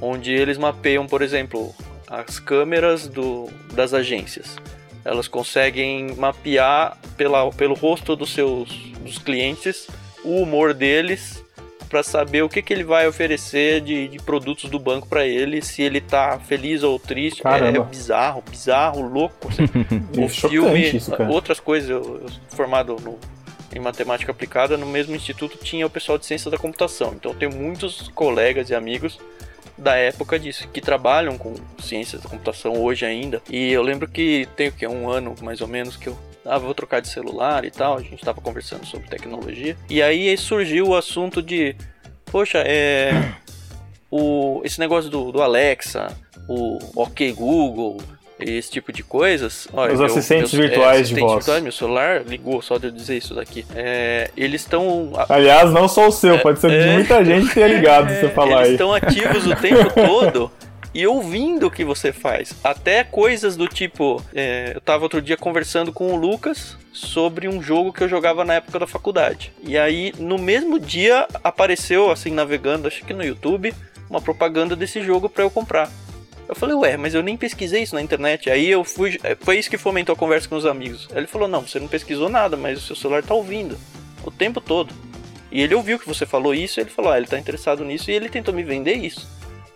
onde eles mapeiam, por exemplo, as câmeras do, das agências. Elas conseguem mapear pela, pelo rosto dos seus dos clientes o humor deles para saber o que, que ele vai oferecer de, de produtos do banco para ele, se ele tá feliz ou triste. É, é Caramba. bizarro, bizarro, louco. [LAUGHS] É o filme, isso, outras coisas, eu, eu sou formado no- em matemática aplicada, no mesmo instituto tinha o pessoal de ciência da computação. Então eu tenho muitos colegas e amigos da época disso, que trabalham com ciências da computação hoje ainda. E eu lembro que tem o que um ano mais ou menos que eu ah, vou trocar de celular e tal, a gente tava conversando sobre tecnologia. E aí surgiu o assunto de, poxa, é o esse negócio do, do Alexa, o OK Google, esse tipo de coisas. Olha, Os meu- assistentes meus- virtuais de assistente voz. virtuais, meu celular ligou só de eu dizer isso daqui. É, eles estão Aliás, não só o seu, pode ser de é. muita gente ter ligado se você [LAUGHS] falar eles aí. estão ativos o tempo [LAUGHS] todo e ouvindo o que você faz. Até coisas do tipo. é, eu tava outro dia conversando com o Lucas sobre um jogo que eu jogava na época da faculdade. E aí, no mesmo dia, apareceu, assim, navegando, acho que no YouTube, uma propaganda desse jogo pra eu comprar. Eu falei, ué, mas eu nem pesquisei isso na internet. Aí eu fui. é, Foi isso que fomentou a conversa com os amigos. Aí ele falou, não, você não pesquisou nada, mas o seu celular tá ouvindo. O tempo todo. E ele ouviu que você falou isso, e ele falou, ah, ele tá interessado nisso, e ele tentou me vender isso.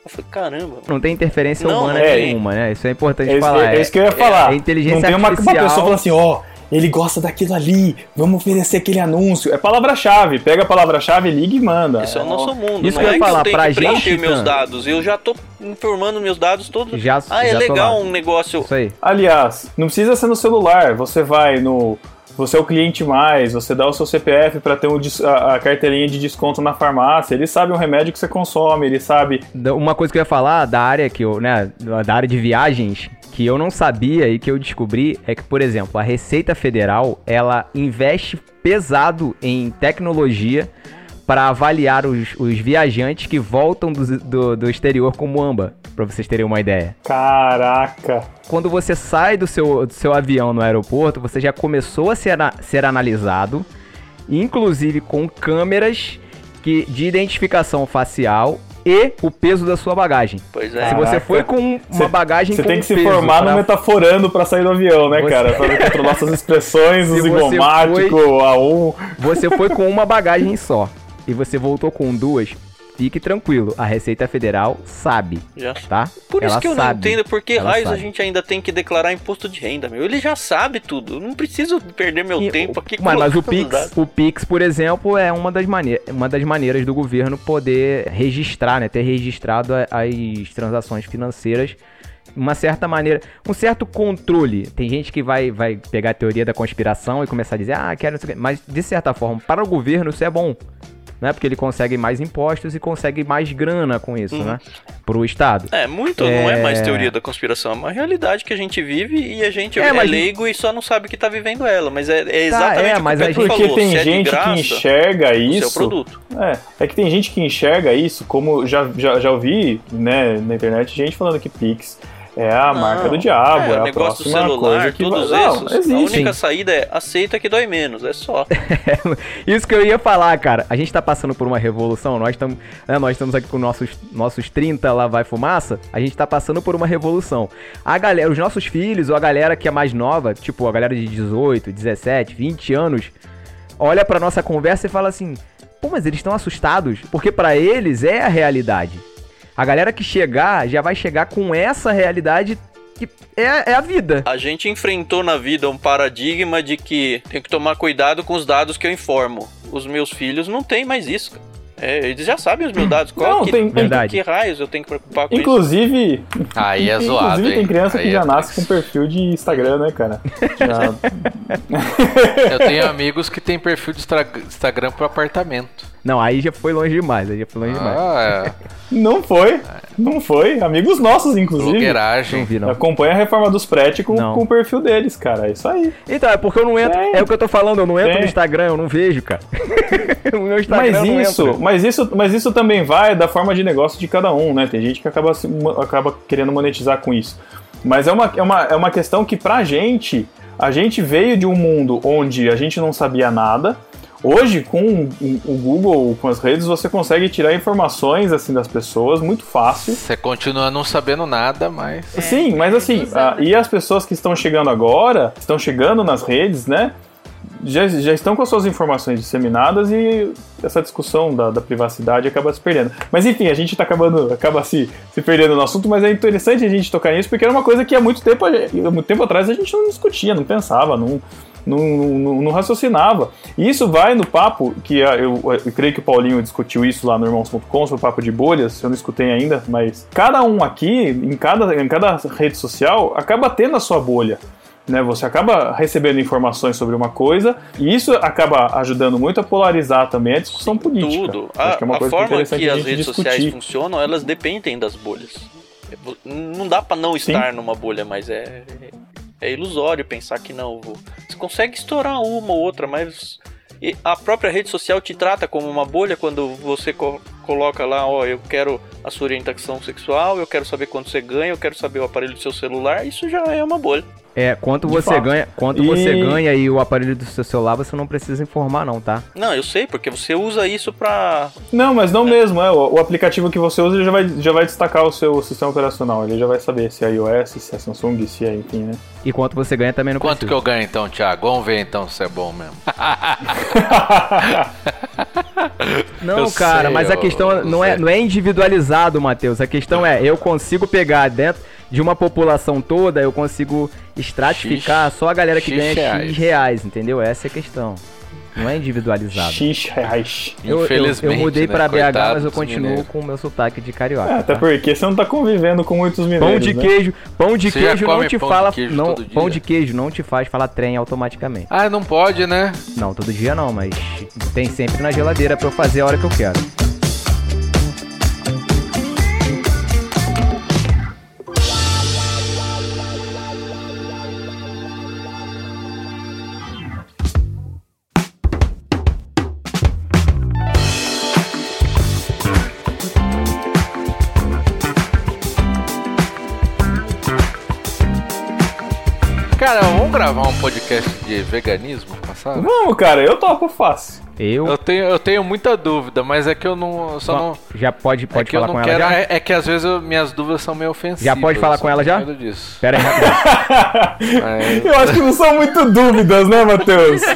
Eu falei, caramba. Não tem interferência Não, humana é, nenhuma, né? Isso é importante É falar. é isso que eu ia falar. É inteligência não tem uma, uma artificial. pessoa falando assim, ó, ele gosta daquilo ali, vamos oferecer aquele anúncio. É palavra-chave, pega a palavra-chave, liga e manda. Esse é o nosso mundo. Isso não que eu é ia falar, que eu pra que gente, meus dados. Eu já tô informando meus dados todos. Já- ah, é já legal um negócio. Isso aí. Aliás, não precisa ser no celular, você vai no, você é o cliente mais, você dá o seu CPF para ter um a, a carteirinha de desconto na farmácia, ele sabe o remédio que você consome, ele sabe. Da- Uma coisa que eu ia falar da área que eu, né, da área de viagens, que eu não sabia e que eu descobri é que, por exemplo, a Receita Federal, ela investe pesado em tecnologia para avaliar os, os viajantes que voltam do, do, do exterior com Muamba, para vocês terem uma ideia. Caraca! Quando você sai do seu, do seu avião no aeroporto, você já começou a ser, ser analisado, inclusive com câmeras que, de identificação facial e o peso da sua bagagem. Pois é. Se você Caraca. foi com uma Cê- bagagem Você com tem que se peso formar pra- no metaforando pra sair do avião, né, Você- cara? Pra controlar suas expressões, o zigomático, A1. Você foi com uma bagagem só e você voltou com duas, fique tranquilo. A Receita Federal sabe, Já. tá? Por isso Ela que eu sabe. não entendo por que Ela raios a sabe. gente ainda tem que declarar imposto de renda, meu. Ele já sabe tudo. Eu não preciso perder meu E- tempo aqui Mas, mas o Pix, o Pix, por exemplo, é uma das, uma das maneiras do governo poder registrar, né? Ter registrado a- as transações financeiras. Uma certa maneira, um certo controle. Tem gente que vai, vai pegar a teoria da conspiração e começar a dizer, ah, quero não sei o quê. Mas, de certa forma, para o governo isso é bom. Né? Porque ele consegue mais impostos e consegue mais grana com isso, Uhum. né? Pro Estado. É, muito não é mais É. teoria da conspiração, é uma realidade que a gente vive e a gente É, é, mas- leigo e só não sabe que tá vivendo ela. Mas é, é exatamente é, o que mas o a Pedro gente- Porque falou. tem se é gente graça, que enxerga seu isso. É, é que tem gente que enxerga isso, como já, já, já ouvi né, na internet, gente falando que Pix é a Não, marca do diabo, é, o a negócio do próxima celular, coisa que todos vai... Não, esses. A existe. única saída é aceita que dói menos, é só. [LAUGHS] Isso que eu ia falar, cara. A gente tá passando por uma revolução. Nós estamos né, nós estamos aqui com nossos, nossos 30 lá vai fumaça. A gente tá passando por uma revolução. A galera, os nossos filhos ou a galera que é mais nova, tipo a galera de 18, 17, 20 anos, olha pra nossa conversa e fala assim: "Pô, mas eles estão assustados, porque pra eles é a realidade". A galera que chegar já vai chegar com essa realidade que é, é a vida. A gente enfrentou na vida um paradigma de que tem que tomar cuidado com os dados que eu informo. Os meus filhos não têm mais isso, cara. É, eles já sabem os meus dados. Qual Não, que, tem- Verdade. que raios eu tenho que preocupar com isso? Inclusive, Aí é inclusive zoado, tem hein? criança que Aí já é nasce triste. com perfil de Instagram, né, cara? Já- [LAUGHS] Eu tenho amigos que têm perfil de Instagram pro apartamento. Não, aí já foi longe demais, aí já foi longe demais. Ah, Não foi, não foi. Amigos nossos, é. inclusive. Não vi, não. Acompanha a reforma dos prédios com, com o perfil deles, cara. É isso aí. Então, é porque eu não entro. Tem. É o que eu tô falando, eu não entro Tem. no Instagram, eu não vejo, cara. [LAUGHS] o meu Instagram Mas não isso. Mas isso, mas isso também vai da forma de negócio de cada um, né? Tem gente que acaba, acaba querendo monetizar com isso. Mas é uma, é uma, é uma questão que pra gente, a gente veio de um mundo onde a gente não sabia nada. Hoje, com o, Google, com as redes, você consegue tirar informações assim das pessoas muito fácil. Você continua não sabendo nada, mas. Sim, mas assim, e as pessoas que estão chegando agora, estão chegando nas redes, né? Já, já estão com as suas informações disseminadas e essa discussão da, da privacidade acaba se perdendo. Mas enfim, a gente tá acabando, acaba se, se perdendo no assunto, mas é interessante a gente tocar nisso porque era uma coisa que há muito tempo, há muito tempo atrás a gente não discutia, não pensava, não, não, não, não raciocinava. E isso vai no papo, que eu, eu creio que o Paulinho discutiu isso lá no Irmãos.com, sobre o papo de bolhas, eu não escutei ainda, mas cada um aqui, em cada, em cada rede social, acaba tendo a sua bolha. Né, você acaba recebendo informações sobre uma coisa e isso acaba ajudando muito a polarizar também a discussão política. Tudo. Acho que é uma a coisa forma que a as redes sociais discutir. funcionam, elas dependem das bolhas. Não dá pra não estar numa bolha, mas é, é ilusório pensar que não. Você consegue estourar uma ou outra, mas a própria rede social te trata como uma bolha quando você co- coloca lá, ó, eu quero a sua orientação sexual, eu quero saber quanto você ganha, eu quero saber o aparelho do seu celular, isso já é uma bolha. É, quanto De você fato. ganha, quanto E- você ganha e o aparelho do seu celular, você não precisa informar não, tá? Não, eu sei, porque você usa isso pra. Não, mas não mesmo, é. O, o aplicativo que você usa ele já vai, já vai destacar o seu sistema operacional. Ele já vai saber se é iOS, se é Samsung, se é, enfim, né? E quanto você ganha também não Quanto que precisa. eu ganho então, Thiago? Vamos ver então se é bom mesmo. [LAUGHS] Não, Eu cara, sei, mas a questão não é, não é individualizado, Matheus. A questão é, eu consigo pegar dentro de uma população toda, eu consigo estratificar só a galera que X ganha reais. X reais, entendeu? Essa é a questão. Não é individualizado. X reais. Eu, eu, Infelizmente, eu mudei né? pra BH, Coitado mas eu continuo mineiros. com o meu sotaque de carioca. É, até tá? porque você não tá convivendo com muitos mineiros. Pão de né? queijo, pão de Você queijo não te pão de fala, queijo não, todo pão de queijo não te faz falar trem automaticamente. Ah, não pode, né? Não, todo dia não, mas tem sempre na geladeira pra eu fazer a hora que eu quero. Gravar um podcast de veganismo, passado? Vamos, cara, eu topo fácil. Eu, Eu tenho, eu tenho muita dúvida, mas é que eu não. Só não já pode, é pode eu falar com ela quero. já? É, é que às vezes eu- minhas dúvidas são meio ofensivas. Já pode falar com ela já? disso. Pera aí. [LAUGHS] Mas, Eu acho que não são muito dúvidas, né, Matheus? [LAUGHS]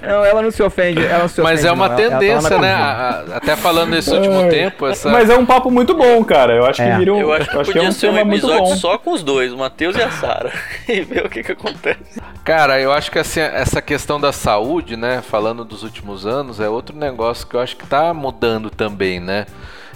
Não, ela não se ofende, ela não se mas ofende, é uma não, ela- ela tá tendência, né? cozinha. A- a- até falando nesse último tempo, essa. Mas é um papo muito bom, cara. Eu acho É. que vira um, Eu acho que é podia um ser um episódio bom. só com os dois, o Matheus e a Sara. [LAUGHS] e ver o que que acontece. Cara, eu acho que assim, essa questão da saúde, né? Falando dos últimos anos, é outro negócio que eu acho que tá mudando também, né?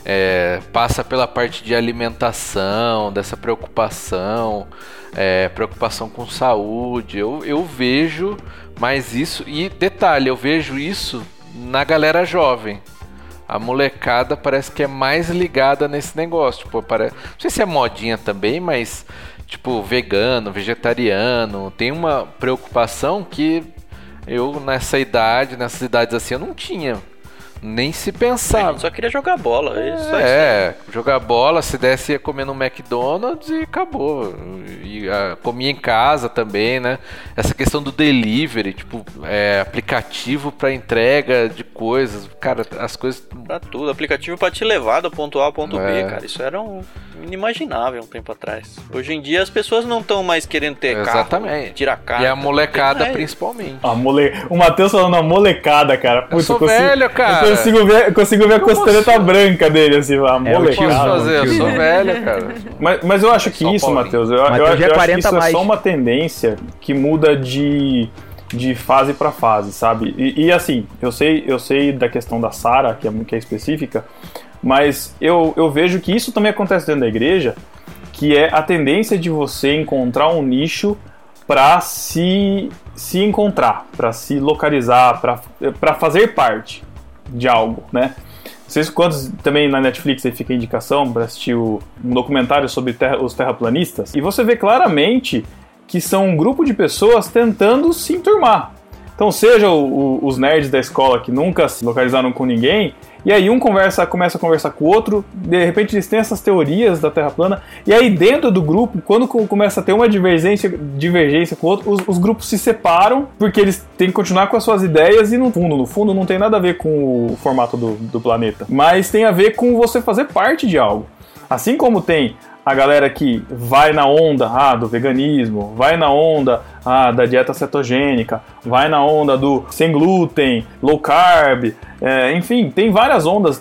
É, passa pela parte de alimentação, dessa preocupação, é, preocupação com saúde. Eu, eu vejo mais isso. E detalhe, eu vejo isso na galera jovem. A molecada parece que é mais ligada nesse negócio. Tipo, pare... Não sei se é modinha também, mas tipo, vegano, vegetariano, tem uma preocupação que eu nessa idade, nessas idades assim, eu não tinha. Nem se A pensava. só queria jogar bola. É. É, jogar bola, se desse ia comer no McDonald's e acabou. E ah, comia em casa também, né? Essa questão do delivery, tipo, é, aplicativo para entrega de coisas. Cara, as coisas. Pra tudo. Aplicativo pra te levar do ponto A ao ponto É. B, cara. Isso era um inimaginável um tempo atrás. Hoje em dia as pessoas não estão mais querendo ter Exatamente. carro, tirar carro. e a molecada principalmente. A mole... O Matheus falando a molecada, cara. Putz, sou consigo... velho, cara. Eu consigo ver, eu consigo ver a costeleta assim? branca dele, assim, a É, o molecada. tio, Posso Ah, fazer, eu sou [LAUGHS] velho, cara. Mas, mas eu acho que Só isso. Matheus, eu, eu, Matheus acho- já é eu acho que 40 isso é mais. só uma tendência que muda de, de fase pra fase, sabe? E, e, assim, eu sei, eu sei da questão da Sara, que é, que é específica, mas eu, eu vejo que isso também acontece dentro da igreja, que é a tendência de você encontrar um nicho para se, se encontrar, para se localizar, para fazer parte de algo, né? Vocês quantos também na Netflix aí fica a indicação para assistir o- um documentário sobre terra- os terraplanistas e você vê claramente que são um grupo de pessoas tentando se enturmar. Então, seja o- o- os nerds da escola que nunca se localizaram com ninguém, e aí um conversa, começa a conversar com o outro, de repente eles têm essas teorias da Terra plana, e aí dentro do grupo, quando co- começa a ter uma divergência, divergência com o outro, os, os grupos se separam, porque eles têm que continuar com as suas ideias, e no fundo, no fundo, não tem nada a ver com o formato do, do planeta, mas tem a ver com você fazer parte de algo. Assim como tem a galera que vai na onda ah, do veganismo, vai na onda ah, da dieta cetogênica, vai na onda do sem glúten, low carb, é, enfim, tem várias ondas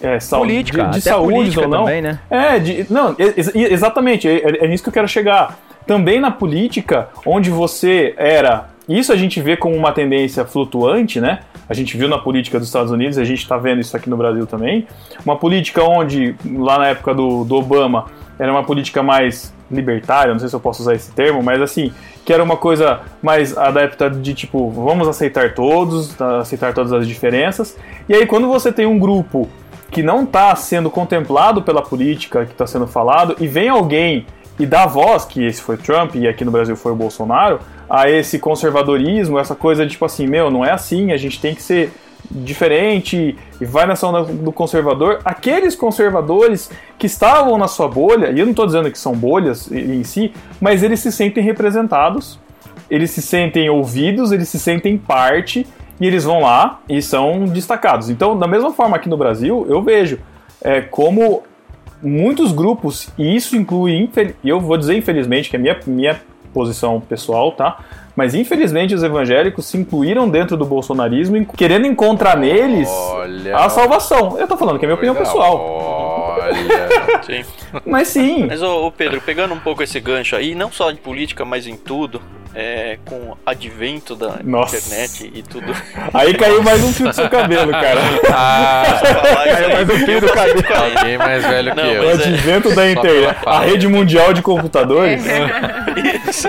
é, Política, de, de saúde ou não. também, né? É, de- não, ex- exatamente, é, é nisso que eu quero chegar. Também na política, onde você era. Isso a gente vê como uma tendência flutuante, né? A gente viu na política dos Estados Unidos, a gente está vendo isso aqui no Brasil também. Uma política onde, lá na época do, do Obama, era uma política mais libertária, não sei se eu posso usar esse termo, mas assim, que era uma coisa mais adepta de tipo, vamos aceitar todos, tá, aceitar todas as diferenças. E aí, quando você tem um grupo que não está sendo contemplado pela política que está sendo falado, e vem alguém e dá voz, que esse foi Trump e aqui no Brasil foi o Bolsonaro, a esse conservadorismo, essa coisa de tipo assim, meu, não é assim, a gente tem que ser diferente e vai nessa onda do conservador. Aqueles conservadores que estavam na sua bolha, e eu não estou dizendo que são bolhas em si, mas eles se sentem representados, eles se sentem ouvidos, eles se sentem parte e eles vão lá e são destacados. Então, da mesma forma aqui no Brasil, eu vejo é, como muitos grupos, e isso inclui, e eu vou dizer infelizmente, que é minha, minha posição pessoal, tá? Mas infelizmente os evangélicos se incluíram dentro do bolsonarismo, en- querendo encontrar neles Olha. a salvação. Eu tô falando que é minha opinião Olha, pessoal. Olha. [LAUGHS] Sim. Mas sim, Mas, ô, ô, Pedro, pegando um pouco esse gancho aí, não só de política, mas em tudo, é, com o advento da Nossa. internet e tudo. Aí caiu mais um fio do seu cabelo, cara. [LAUGHS] Ah, falar isso aí, mais um fio do cabelo. alguém mais velho Não, que O eu. mas é- advento da pela internet. A rede mundial de computadores. [LAUGHS] Isso.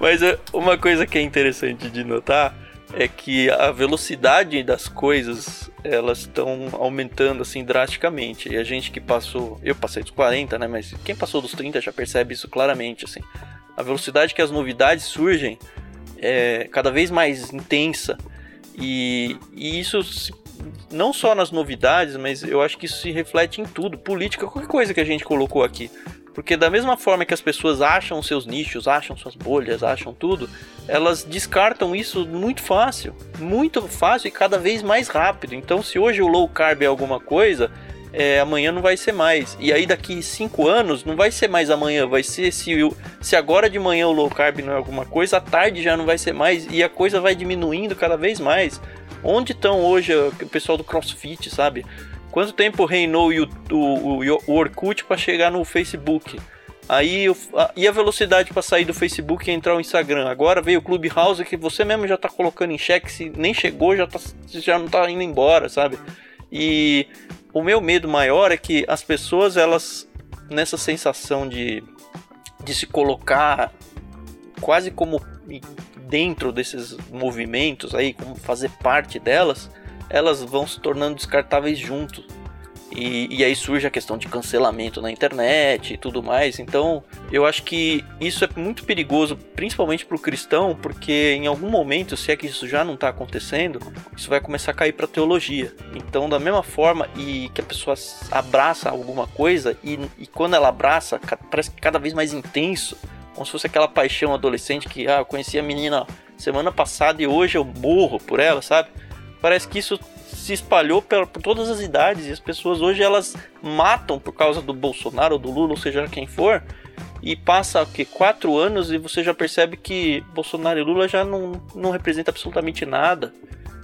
Mas é, uma coisa que é interessante de notar é que a velocidade das coisas elas estão aumentando assim drasticamente. E a gente que passou, eu passei dos 40, né, mas quem passou dos 30 já percebe isso claramente assim. A velocidade que as novidades surgem é cada vez mais intensa. E, e isso se- não só nas novidades, mas eu acho que isso se reflete em tudo, política, qualquer coisa que a gente colocou aqui. Porque da mesma forma que as pessoas acham seus nichos, acham suas bolhas, acham tudo, elas descartam isso muito fácil, muito fácil e cada vez mais rápido. Então, se hoje o low carb é alguma coisa, é, amanhã não vai ser mais. E aí daqui cinco anos não vai ser mais amanhã, vai ser se, se agora de manhã o low carb não é alguma coisa, à tarde já não vai ser mais e a coisa vai diminuindo cada vez mais. Onde estão hoje o pessoal do CrossFit, sabe? Quanto tempo reinou o, o, o, o Orkut para chegar no Facebook? Aí a- e a velocidade para sair do Facebook e entrar no Instagram. Agora veio o Clubhouse que você mesmo já tá colocando em xeque, se nem chegou já, tá, já não tá indo embora, sabe? E o meu medo maior é que as pessoas elas nessa sensação de, de se colocar quase como dentro desses movimentos aí, como fazer parte delas, elas vão se tornando descartáveis junto. E, e aí surge a questão de cancelamento na internet e tudo mais. Então, eu acho que isso é muito perigoso, principalmente para o cristão, porque em algum momento, se é que isso já não está acontecendo, isso vai começar a cair para teologia. Então, da mesma forma e que a pessoa abraça alguma coisa e, e quando ela abraça, parece que cada vez mais intenso, como se fosse aquela paixão adolescente que ah, eu conheci a menina semana passada e hoje eu morro por ela, sabe? Parece que isso se espalhou pela- por todas as idades e as pessoas hoje elas matam por causa do Bolsonaro ou do Lula, ou seja quem for, e passa o que quatro anos e você já percebe que Bolsonaro e Lula já não, não representam absolutamente nada.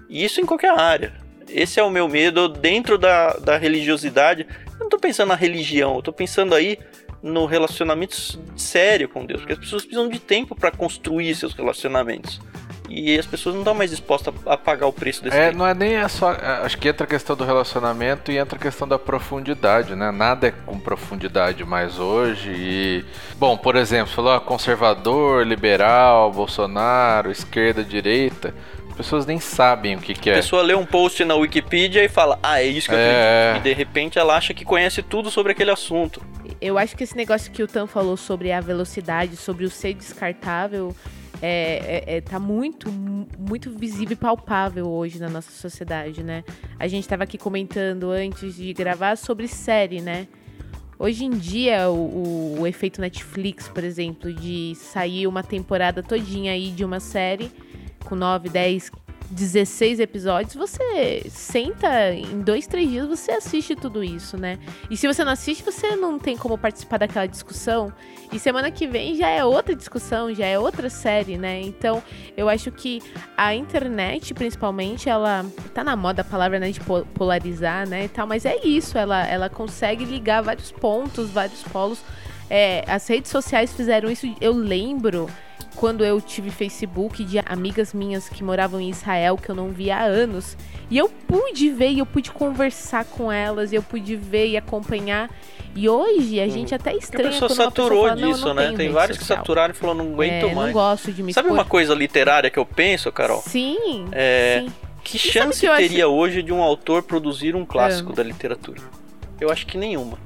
E isso em qualquer área. Esse é o meu medo dentro da, da religiosidade. Eu não tô pensando na religião, eu tô pensando aí no relacionamento sério com Deus, porque as pessoas precisam de tempo para construir seus relacionamentos. E as pessoas não estão mais dispostas a a pagar o preço desse É, tempo. não é nem é só. é, Acho que entra a questão do relacionamento e entra a questão da profundidade, né? Nada é com profundidade mais hoje. E. Bom, por exemplo, você falou ah, conservador, liberal, Bolsonaro, esquerda, direita. As pessoas nem sabem o que, que A é. pessoa lê um post na Wikipedia e fala, ah, é isso que eu É. acredito. E de repente ela acha que conhece tudo sobre aquele assunto. Eu acho que esse negócio que o Tan falou sobre a velocidade, sobre o ser descartável, é, é- é- tá muito, mu- muito visível e palpável hoje na nossa sociedade, né? A gente tava aqui comentando antes de gravar sobre série, né? Hoje em dia, o, o- o efeito Netflix, por exemplo, de sair uma temporada todinha aí de uma série com 9, 10, 16 episódios, você senta em dois, três dias, você assiste tudo isso, né? E se você não assiste, você não tem como participar daquela discussão. E semana que vem já é outra discussão, já é outra série, né? Então, eu acho que a internet, principalmente, ela tá na moda a palavra, né, de po- polarizar, né, e tal, mas é isso, ela, ela consegue ligar vários pontos, vários polos. É, as redes sociais fizeram isso, eu lembro quando eu tive Facebook de amigas minhas que moravam em Israel que eu não via há anos. E eu pude ver e eu pude conversar com elas, e eu pude ver e acompanhar. E hoje a gente até Porque estranha a pessoa saturou pessoa fala, "Não, eu disso, né? Tem vários que social." saturaram e falaram, não aguento é, mais. Não gosto de me Sabe expor. uma coisa literária que eu penso, Carol? Sim, É, sim. Que E chance que eu acho- teria hoje de um autor produzir um clássico Ah. da literatura? Eu acho que nenhuma.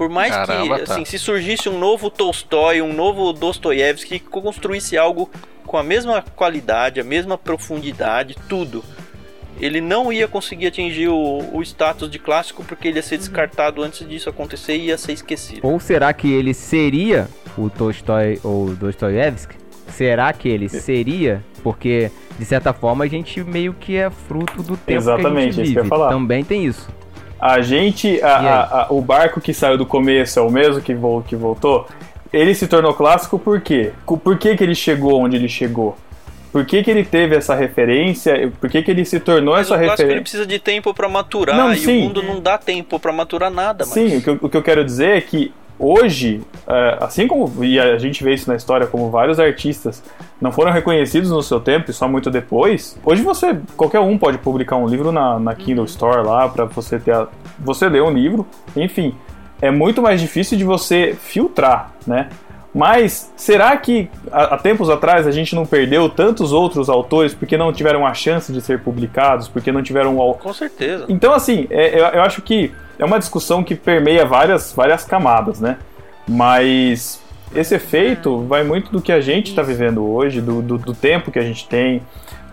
Por mais Caramba, que, tá. assim, se surgisse um novo Tolstói, um novo Dostoiévski que construísse algo com a mesma qualidade, a mesma profundidade, tudo, ele não ia conseguir atingir o, o status de clássico porque ele ia Uhum. ser descartado antes disso acontecer e ia ser esquecido. Ou será que ele seria o Tolstói ou Dostoiévski? Será que ele seria? Porque, de certa forma, a gente meio que é fruto do tempo Exatamente, que a isso gente que eu ia vive. falar. Também tem isso. A gente, a- a- a- o barco que saiu do começo é o mesmo que, vol- que voltou. Ele se tornou clássico por quê? Por que, que ele chegou onde ele chegou? Por que, que ele teve essa referência? Por que, que ele se tornou Mas essa clássico ele referência? precisa de tempo pra maturar Não, e sim. o mundo não dá tempo pra maturar nada mais. Sim, o que, eu, o que eu quero dizer é que hoje, é, assim como e a gente vê isso na história, como vários artistas não foram reconhecidos no seu tempo e só muito depois, hoje você, qualquer um pode publicar um livro na, na Kindle Store lá para você ter, a, você ler um livro, enfim, é muito mais difícil de você filtrar, né? Mas será que há tempos atrás a gente não perdeu tantos outros autores porque não tiveram a chance de ser publicados, porque não tiveram o. Com certeza. Então, assim, é, eu, eu acho que é uma discussão que permeia várias, várias camadas, né? Mas esse efeito vai muito do que a gente está vivendo hoje, do, do, do, tempo que a gente tem,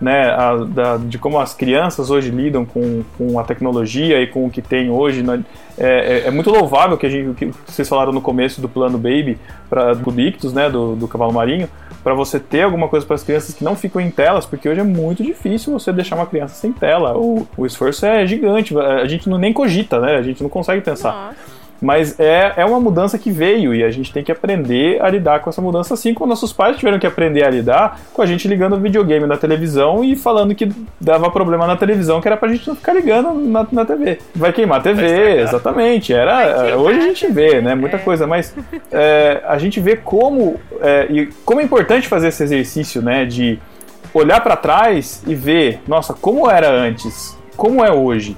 né, a, da, de como as crianças hoje lidam com, com a tecnologia e com o que tem hoje. Né? É, é, é, muito louvável que, a gente, que vocês falaram no começo do plano Baby, para do Dictus, né, do, do cavalo marinho, para você ter alguma coisa para as crianças que não ficam em telas, porque hoje é muito difícil você deixar uma criança sem tela. O, o esforço é gigante, a gente não nem cogita, né? A gente não consegue pensar. Nossa. Mas é, é uma mudança que veio e a gente tem que aprender a lidar com essa mudança assim como nossos pais tiveram que aprender a lidar com a gente ligando o videogame na televisão e falando que dava problema na televisão, que era pra gente não ficar ligando na, na TV. Vai queimar a TV, exatamente. Era, hoje a gente vê, né? Muita é. coisa, mas é, a gente vê como, é, e como é importante fazer esse exercício, né? De olhar para trás e ver, nossa, como era antes, como é hoje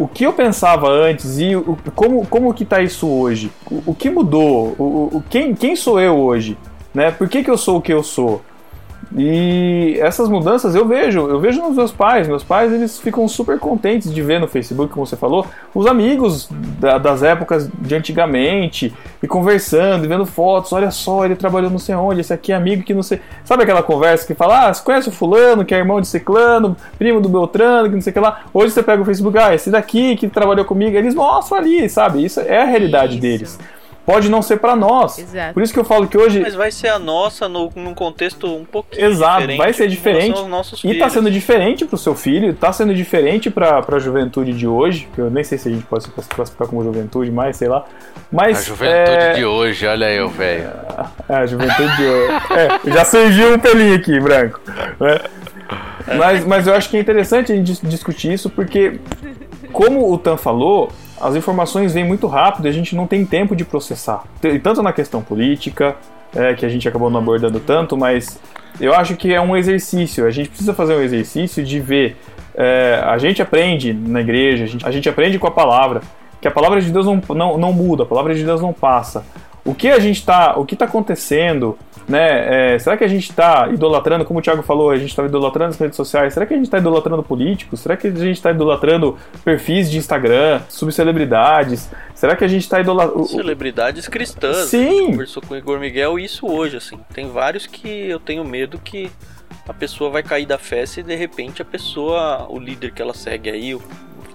o que eu pensava antes e como, como que tá isso hoje? O, o que mudou? O, o, quem, quem sou eu hoje? Né? Por que, que eu sou o que eu sou? E essas mudanças eu vejo, eu vejo nos meus pais. Meus pais eles ficam super contentes de ver no Facebook, como você falou, os amigos da, das épocas de antigamente e conversando, e vendo fotos. Olha só, ele trabalhou não sei onde, esse aqui é amigo que não sei. Sabe aquela conversa que fala, ah, você conhece o fulano, que é irmão de Ciclano, primo do Beltrano, que não sei o que lá. Hoje você pega o Facebook, ah, esse daqui que trabalhou comigo, eles mostram ali, sabe? Isso é a realidade Isso. deles pode não ser para nós. Exato. Por isso que eu falo que hoje. Mas vai ser a nossa no, num contexto um pouquinho Exato, diferente. vai ser diferente. E tá filhos. sendo diferente pro seu filho, tá sendo diferente pra, pra juventude de hoje, que eu nem sei se a gente pode se classificar como juventude mais, sei lá. Mas. A juventude é... de hoje, olha eu, velho. É, a juventude de hoje. É, já surgiu um pelinho aqui, branco. né? Mas, mas eu acho que é interessante a gente dis- discutir isso porque, como o Tan falou, as informações vêm muito rápido e a gente não tem tempo de processar. Tanto na questão política, é, que a gente acabou não abordando tanto, mas eu acho que é um exercício. A gente precisa fazer um exercício de ver. é, a gente aprende na igreja, a gente, a gente aprende com a palavra, que a palavra de Deus não, não, não muda, a palavra de Deus não passa. O que a gente tá, o que está acontecendo, né? é, será que a gente está idolatrando, como o Thiago falou, a gente está idolatrando as redes sociais? Será que a gente está idolatrando políticos? Será que a gente está idolatrando perfis de Instagram, subcelebridades? Será que a gente está idolatrando Celebridades cristãs. Sim. A gente conversou com o Igor Miguel isso hoje, assim. Tem vários que eu tenho medo que a pessoa vai cair da festa e de repente a pessoa, o líder que ela segue aí, o-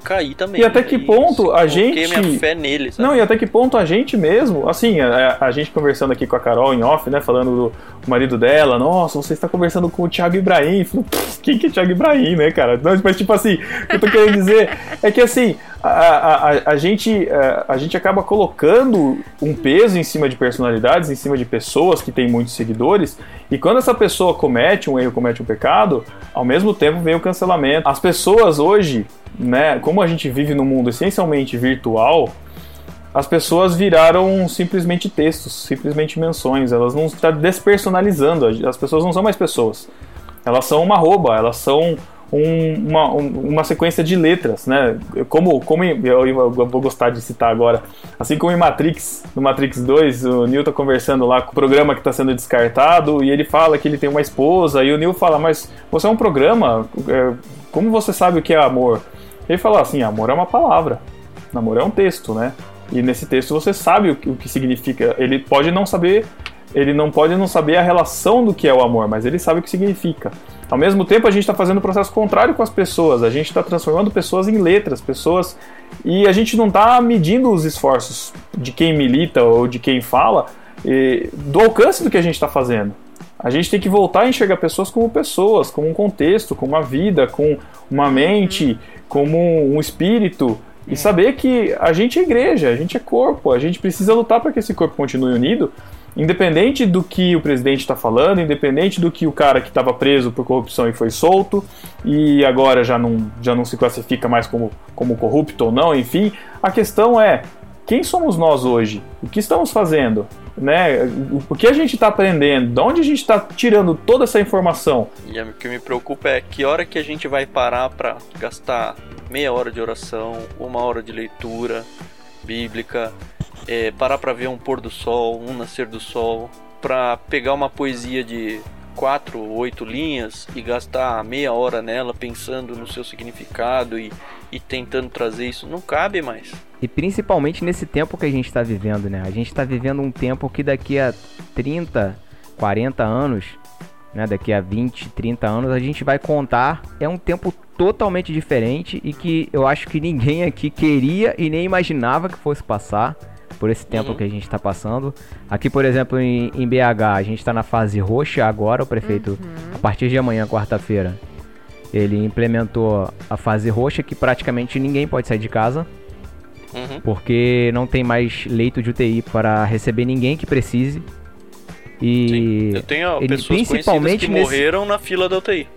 cair também. E até que Aí, ponto a gente- minha fé nele, sabe? Não, e até que ponto a gente mesmo, assim, a, a gente conversando aqui com a Carol em off, né, falando do marido dela, nossa, você está conversando com o Thiago Ibrahim. "Pff, quem que é Thiago Ibrahim, né, cara? Não, mas tipo assim, o que eu tô querendo dizer é que assim, a, a, a, a gente, a, a gente acaba colocando um peso em cima de personalidades, em cima de pessoas que têm muitos seguidores, e quando essa pessoa comete um erro, comete um pecado, ao mesmo tempo vem o cancelamento. As pessoas hoje, né, como a gente vive num mundo essencialmente virtual, as pessoas viraram simplesmente textos, simplesmente menções. Elas não estão despersonalizando. As pessoas não são mais pessoas. Elas são uma arroba, elas são um- uma, um- uma sequência de letras, né? Como, como eu, eu vou gostar de citar agora, assim como em Matrix, no Matrix 2, o Neo tá conversando lá com o programa que está sendo descartado e ele fala que ele tem uma esposa e o Neo fala, mas você é um programa, é, como você sabe o que é amor? Ele fala assim, amor é uma palavra, namoro é um texto, né? E nesse texto você sabe o que, o que significa. Ele pode não saber, ele não pode não saber a relação do que é o amor, mas ele sabe o que significa. Ao mesmo tempo, a gente está fazendo o processo contrário com as pessoas. A gente está transformando pessoas em letras, pessoas e a gente não está medindo os esforços de quem milita ou de quem fala do alcance do que a gente está fazendo. A gente tem que voltar a enxergar pessoas como pessoas, como um contexto, como uma vida, com uma mente, como um espírito. E saber que a gente é igreja, a gente é corpo, a gente precisa lutar para que esse corpo continue unido, independente do que o presidente está falando, independente do que o cara que estava preso por corrupção e foi solto, e agora já não, já não se classifica mais como, como corrupto ou não, enfim. A questão é, quem somos nós hoje? O que estamos fazendo? Né? O que a gente está aprendendo? De onde a gente está tirando toda essa informação? E o que me preocupa é que hora que a gente vai parar para gastar meia hora de oração, uma hora de leitura bíblica, é, parar para ver um pôr do sol, um nascer do sol, para pegar uma poesia de quatro, oito linhas e gastar meia hora nela pensando no seu significado e, e tentando trazer isso, não cabe mais. E principalmente nesse tempo que a gente está vivendo, né? A gente está vivendo um tempo que daqui a 30, 40 anos, né? Daqui a 20, 30 anos, a gente vai contar. É um tempo totalmente diferente e que eu acho que ninguém aqui queria e nem imaginava que fosse passar por esse tempo Uhum. que a gente está passando. Aqui, por exemplo, em, em BH, a gente está na fase roxa agora. O prefeito, a partir de amanhã, quarta-feira, ele implementou a fase roxa que praticamente ninguém pode sair de casa Uhum. porque não tem mais leito de UTI para receber ninguém que precise. E Eu tenho ele- pessoas principalmente que nesse- morreram na fila da UTI.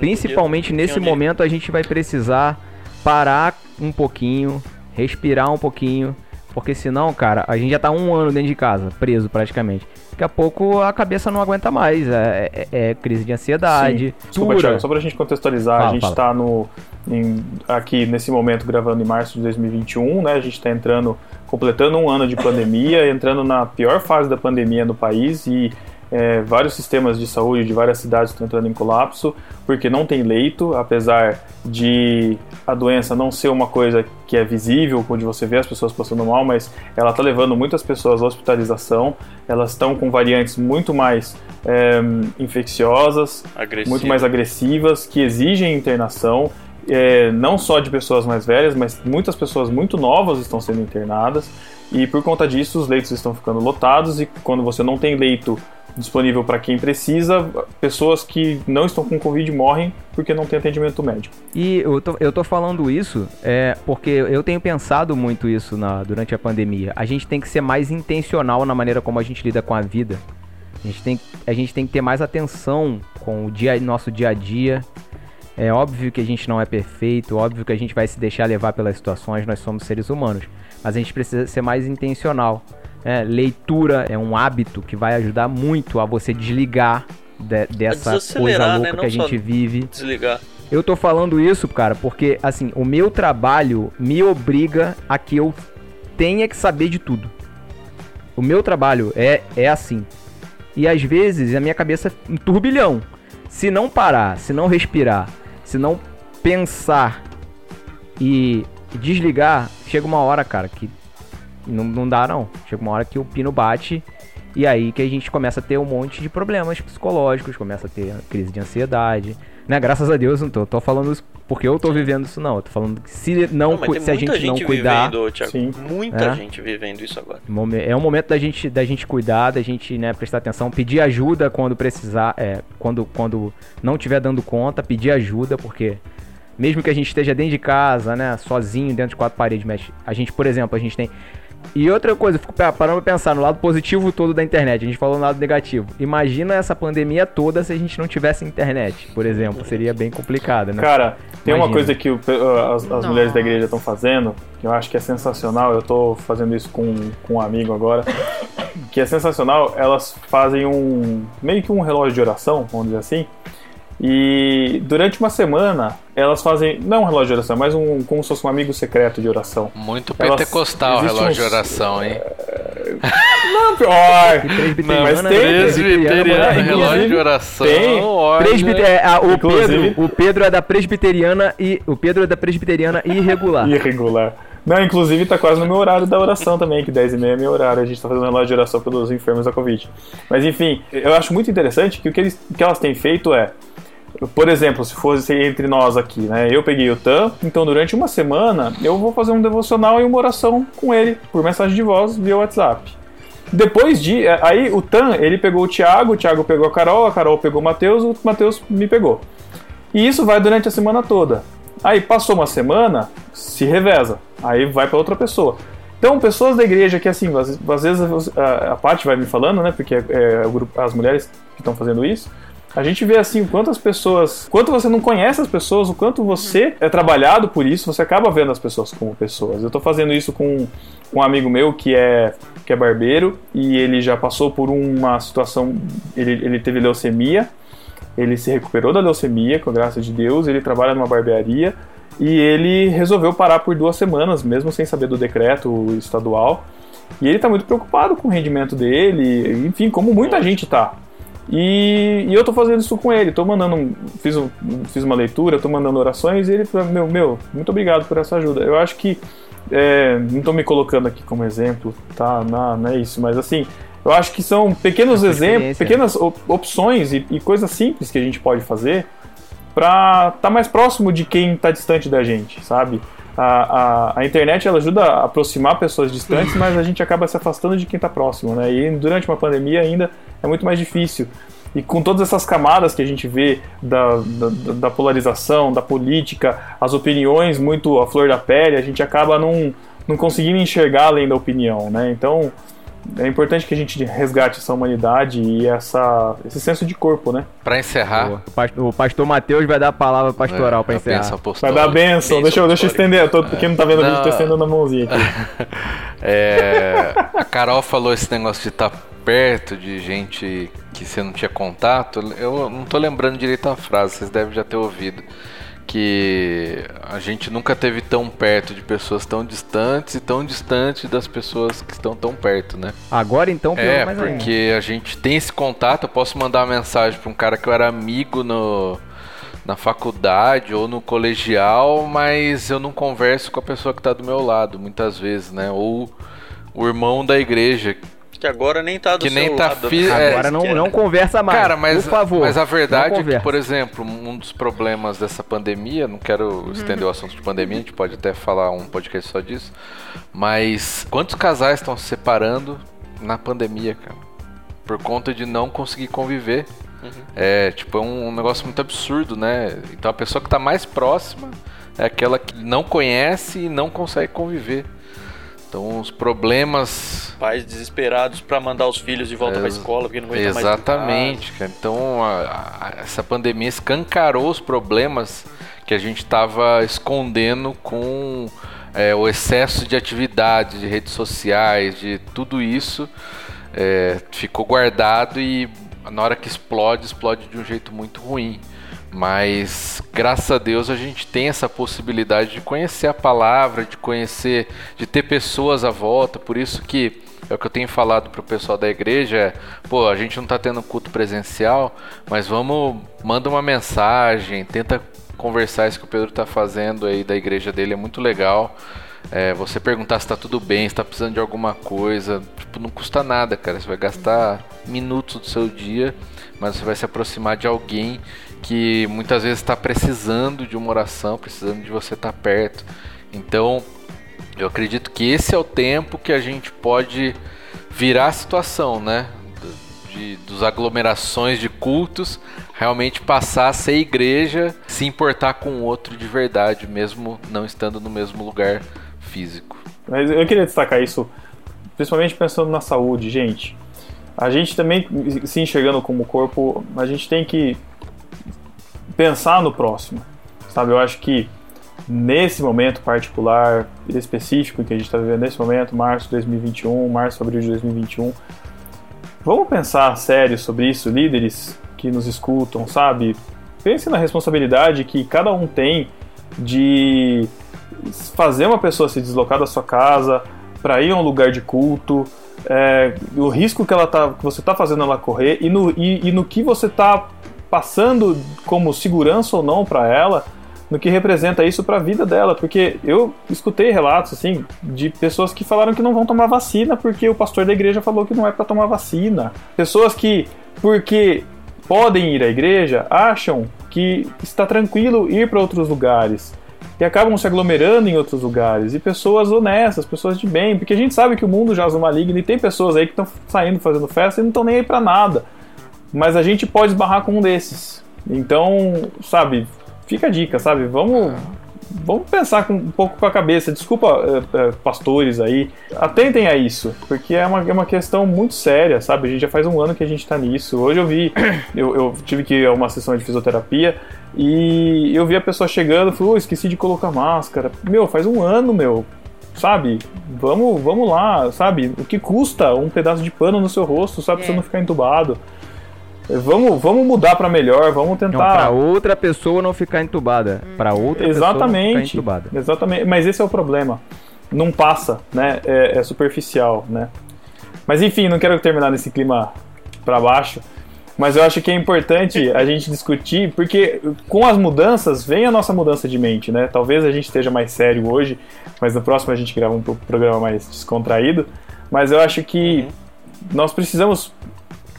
Principalmente podia- nesse momento a gente vai precisar parar um pouquinho, respirar um pouquinho, porque senão, cara, a gente já tá um ano dentro de casa, preso praticamente. Daqui a pouco a cabeça não aguenta mais, é, é- é crise de ansiedade, Desculpa. Thiago, só pra gente contextualizar, Fala, a gente fala. tá no, em- aqui nesse momento gravando em março de 2021, né? A gente tá entrando, completando um ano de pandemia, [LAUGHS] entrando na pior fase da pandemia no país e é, vários sistemas de saúde de várias cidades estão entrando em colapso porque não tem leito, apesar de a doença não ser uma coisa que é visível, onde você vê as pessoas passando mal, mas ela está levando muitas pessoas à hospitalização, elas estão com variantes muito mais é, infecciosas, Agressivo. muito mais agressivas, que exigem internação, é, não só de pessoas mais velhas, mas muitas pessoas muito novas estão sendo internadas, e por conta disso os leitos estão ficando lotados, e quando você não tem leito disponível para quem precisa, pessoas que não estão com Covid morrem porque não tem atendimento médico. E eu tô, eu tô falando isso é, porque eu tenho pensado muito isso na, durante a pandemia. A gente tem que ser mais intencional na maneira como a gente lida com a vida. A gente tem, a gente tem que ter mais atenção com o dia, nosso dia a dia. É óbvio que a gente não é perfeito, óbvio que a gente vai se deixar levar pelas situações, nós somos seres humanos. Mas a gente precisa ser mais intencional. É, leitura é um hábito que vai ajudar muito a você desligar de- dessa coisa né? louca que Não a gente vive. Desligar. Eu tô falando isso, cara, porque assim, o meu trabalho me obriga a que eu tenha que saber de tudo. O meu trabalho é, é assim. E às vezes a minha cabeça é um turbilhão. Se não parar, se não respirar, se não pensar e desligar, chega uma hora, cara, que não, não dá não. Chega uma hora que o pino bate e aí que a gente começa a ter um monte de problemas psicológicos, começa a ter crise de ansiedade. Né? Graças a Deus, não tô, tô falando isso porque eu tô vivendo isso não. Eu tô falando que se não, Não, se a muita gente não gente cuidar, vivendo, Thiago. Sim. Muita É. gente vivendo isso agora. É um momento da gente, da gente cuidar, da gente né, prestar atenção, pedir ajuda quando precisar, é, quando, quando não estiver dando conta, pedir ajuda, porque mesmo que a gente esteja dentro de casa, né, sozinho, dentro de quatro paredes, mas a gente, por exemplo, a gente tem. E outra coisa, eu fico pa- parando pra pensar no lado positivo todo da internet, a gente falou no lado negativo. Imagina essa pandemia toda se a gente não tivesse internet, por exemplo, seria bem complicado, né? Cara, tem uma coisa que o as, as mulheres da igreja estão fazendo, que eu acho que é sensacional. Eu tô fazendo isso com, com um amigo agora, que é sensacional. Elas fazem um meio que um relógio de oração, vamos dizer assim. E durante uma semana elas fazem não um relógio de oração, mas um como se fosse um amigo secreto de oração. Muito Elas- pentecostal o existe relógio de uns- oração, hein? [LAUGHS] Não, pior. Presbiteriana, mas né? tem- Presbiteriano, Inclusive, relógio de oração. tem. olha. Presbite- é, a- o, Inclusive- Pedro, o Pedro é da presbiteriana e o Pedro é da presbiteriana irregular. Irregular. Não, inclusive tá quase no meu horário da oração também, que 10 e meia é meu horário. A gente tá fazendo relógio de oração pelos enfermos da Covid. Mas enfim, eu acho muito interessante que o que, eles, que elas têm feito é. Por exemplo, se fosse entre nós aqui, né? Eu peguei o Tan, então durante uma semana eu vou fazer um devocional e uma oração com ele por mensagem de voz via WhatsApp. Depois de. Aí o Tan, ele pegou o Thiago, o Thiago pegou a Carol, a Carol pegou o Matheus, o Matheus me pegou. E isso vai durante a semana toda. Aí passou uma semana, se reveza. Aí vai para outra pessoa. Então, pessoas da igreja que, assim, às, vezes a, a Paty vai me falando, né? Porque é, é as mulheres que estão fazendo isso. A gente vê assim o quanto as pessoas, quanto você não conhece as pessoas, o quanto você é trabalhado por isso, você acaba vendo as pessoas como pessoas. Eu tô fazendo isso com um amigo meu que é que é barbeiro e ele já passou por uma situação, ele, ele teve leucemia, ele se recuperou da leucemia, com a graça de Deus, ele trabalha numa barbearia e ele resolveu parar por duas semanas, mesmo sem saber do decreto estadual. E ele está muito preocupado com o rendimento dele, enfim, como muita gente tá. E, e eu tô fazendo isso com ele, tô mandando, fiz, um, fiz uma leitura, tô mandando orações e ele falou, meu, meu, muito obrigado por essa ajuda. Eu acho que, é, não tô me colocando aqui como exemplo, tá, não, não é isso, mas assim, eu acho que são pequenos exemplos, pequenas op opções e, e, coisas simples que a gente pode fazer para estar tá mais próximo de quem está distante da gente, sabe? A, a, a, internet ela ajuda a aproximar pessoas distantes, mas a gente acaba se afastando de quem está próximo, né? E durante uma pandemia ainda é muito mais difícil. E com todas essas camadas que a gente vê da, da, da polarização, da política, as opiniões muito à flor da pele, a gente acaba não, não conseguindo enxergar além da opinião, né? Então, é importante que a gente resgate essa humanidade e essa, esse senso de corpo, né? Para encerrar. O pastor Mateus vai dar a palavra pastoral é, para encerrar. Vai dar a benção. Deixa eu, deixa eu estender. Tô, quem não tá vendo a gente, tô estendendo a mãozinha aqui. [LAUGHS] é, a Carol falou esse negócio de estar tá perto de gente que você não tinha contato. Eu não tô lembrando direito a frase, vocês devem já ter ouvido que a gente nunca teve tão perto de pessoas tão distantes e tão distante das pessoas que estão tão perto, né? Agora então, é porque ainda. a gente tem esse contato. Eu posso mandar uma mensagem para um cara que eu era amigo no na faculdade ou no colegial, mas eu não converso com a pessoa que está do meu lado, muitas vezes, né? Ou o irmão da igreja que agora nem tá do que seu nem tá lado. Fi... Né? Agora não, não conversa mais. Cara, mas, por favor. Mas a verdade é que, por exemplo, um dos problemas dessa pandemia, não quero estender o assunto de pandemia, a gente pode até falar um podcast só disso, mas quantos casais estão se separando na pandemia, cara? Por conta de não conseguir conviver. Uhum. É, tipo, é um, um negócio muito absurdo, né? Então a pessoa que tá mais próxima é aquela que não conhece e não consegue conviver. Então os problemas. Pais desesperados para mandar os filhos de volta é, para a escola porque não aguentam Exatamente, mais cara. Então a, a, essa pandemia escancarou os problemas que a gente estava escondendo com é, o excesso de atividade, de redes sociais, de tudo isso. É, ficou guardado e na hora que explode, explode de um jeito muito ruim. Mas graças a Deus a gente tem essa possibilidade de conhecer a palavra, de conhecer, de ter pessoas à volta. Por isso que é o que eu tenho falado pro pessoal da igreja, é, pô, a gente não tá tendo culto presencial, mas vamos, manda uma mensagem, tenta conversar isso que o Pedro tá fazendo aí da igreja dele, é muito legal. É, você perguntar se tá tudo bem, se tá precisando de alguma coisa, tipo, não custa nada, cara. Você vai gastar minutos do seu dia, mas você vai se aproximar de alguém que muitas vezes está precisando de uma oração, precisando de você estar tá perto. Então, eu acredito que esse é o tempo que a gente pode virar a situação, né? De, dos aglomerações de cultos, realmente passar a ser igreja, se importar com o outro de verdade, mesmo não estando no mesmo lugar físico. Mas eu queria destacar isso, principalmente pensando na saúde, gente. A gente também se enxergando como corpo, a gente tem que pensar no próximo, sabe? Eu acho que nesse momento particular, específico que a gente está vivendo nesse momento, março de 2021, março, abril de 2021, vamos pensar sério sobre isso, líderes que nos escutam, sabe? Pense na responsabilidade que cada um tem de fazer uma pessoa se deslocar da sua casa para ir a um lugar de culto, é, o risco que ela tá, que você está fazendo ela correr e no, e, e no que você está passando como segurança ou não para ela, no que representa isso para a vida dela, porque eu escutei relatos assim de pessoas que falaram que não vão tomar vacina porque o pastor da igreja falou que não é para tomar vacina. Pessoas que porque podem ir à igreja acham que está tranquilo ir para outros lugares e acabam se aglomerando em outros lugares. E pessoas honestas, pessoas de bem, porque a gente sabe que o mundo já é maligno e tem pessoas aí que estão saindo fazendo festa e não estão nem aí para nada mas a gente pode esbarrar com um desses. Então, sabe, fica a dica, sabe? Vamos vamos pensar com, um pouco com a cabeça. Desculpa, é, é, pastores aí, atentem a isso, porque é uma, é uma questão muito séria, sabe? A gente já faz um ano que a gente tá nisso. Hoje eu vi, [COUGHS] eu, eu tive que ir a uma sessão de fisioterapia e eu vi a pessoa chegando e falou: oh, esqueci de colocar máscara. Meu, faz um ano, meu. Sabe? Vamos, vamos lá, sabe? O que custa um pedaço de pano no seu rosto, sabe? Pra você É. não ficar entubado. Vamos, vamos mudar pra melhor, vamos tentar. pra outra pessoa não ficar entubada. Pra outra pessoa não ficar Exatamente. entubada. Exatamente. Mas esse é o problema. Não passa, né? É, é superficial, né? Mas enfim, não quero terminar nesse clima pra baixo. Mas eu acho que é importante [LAUGHS] a gente discutir, porque com as mudanças vem a nossa mudança de mente, né? Talvez a gente esteja mais sério hoje, mas no próximo a gente grava um pro- programa mais descontraído. Mas eu acho que nós precisamos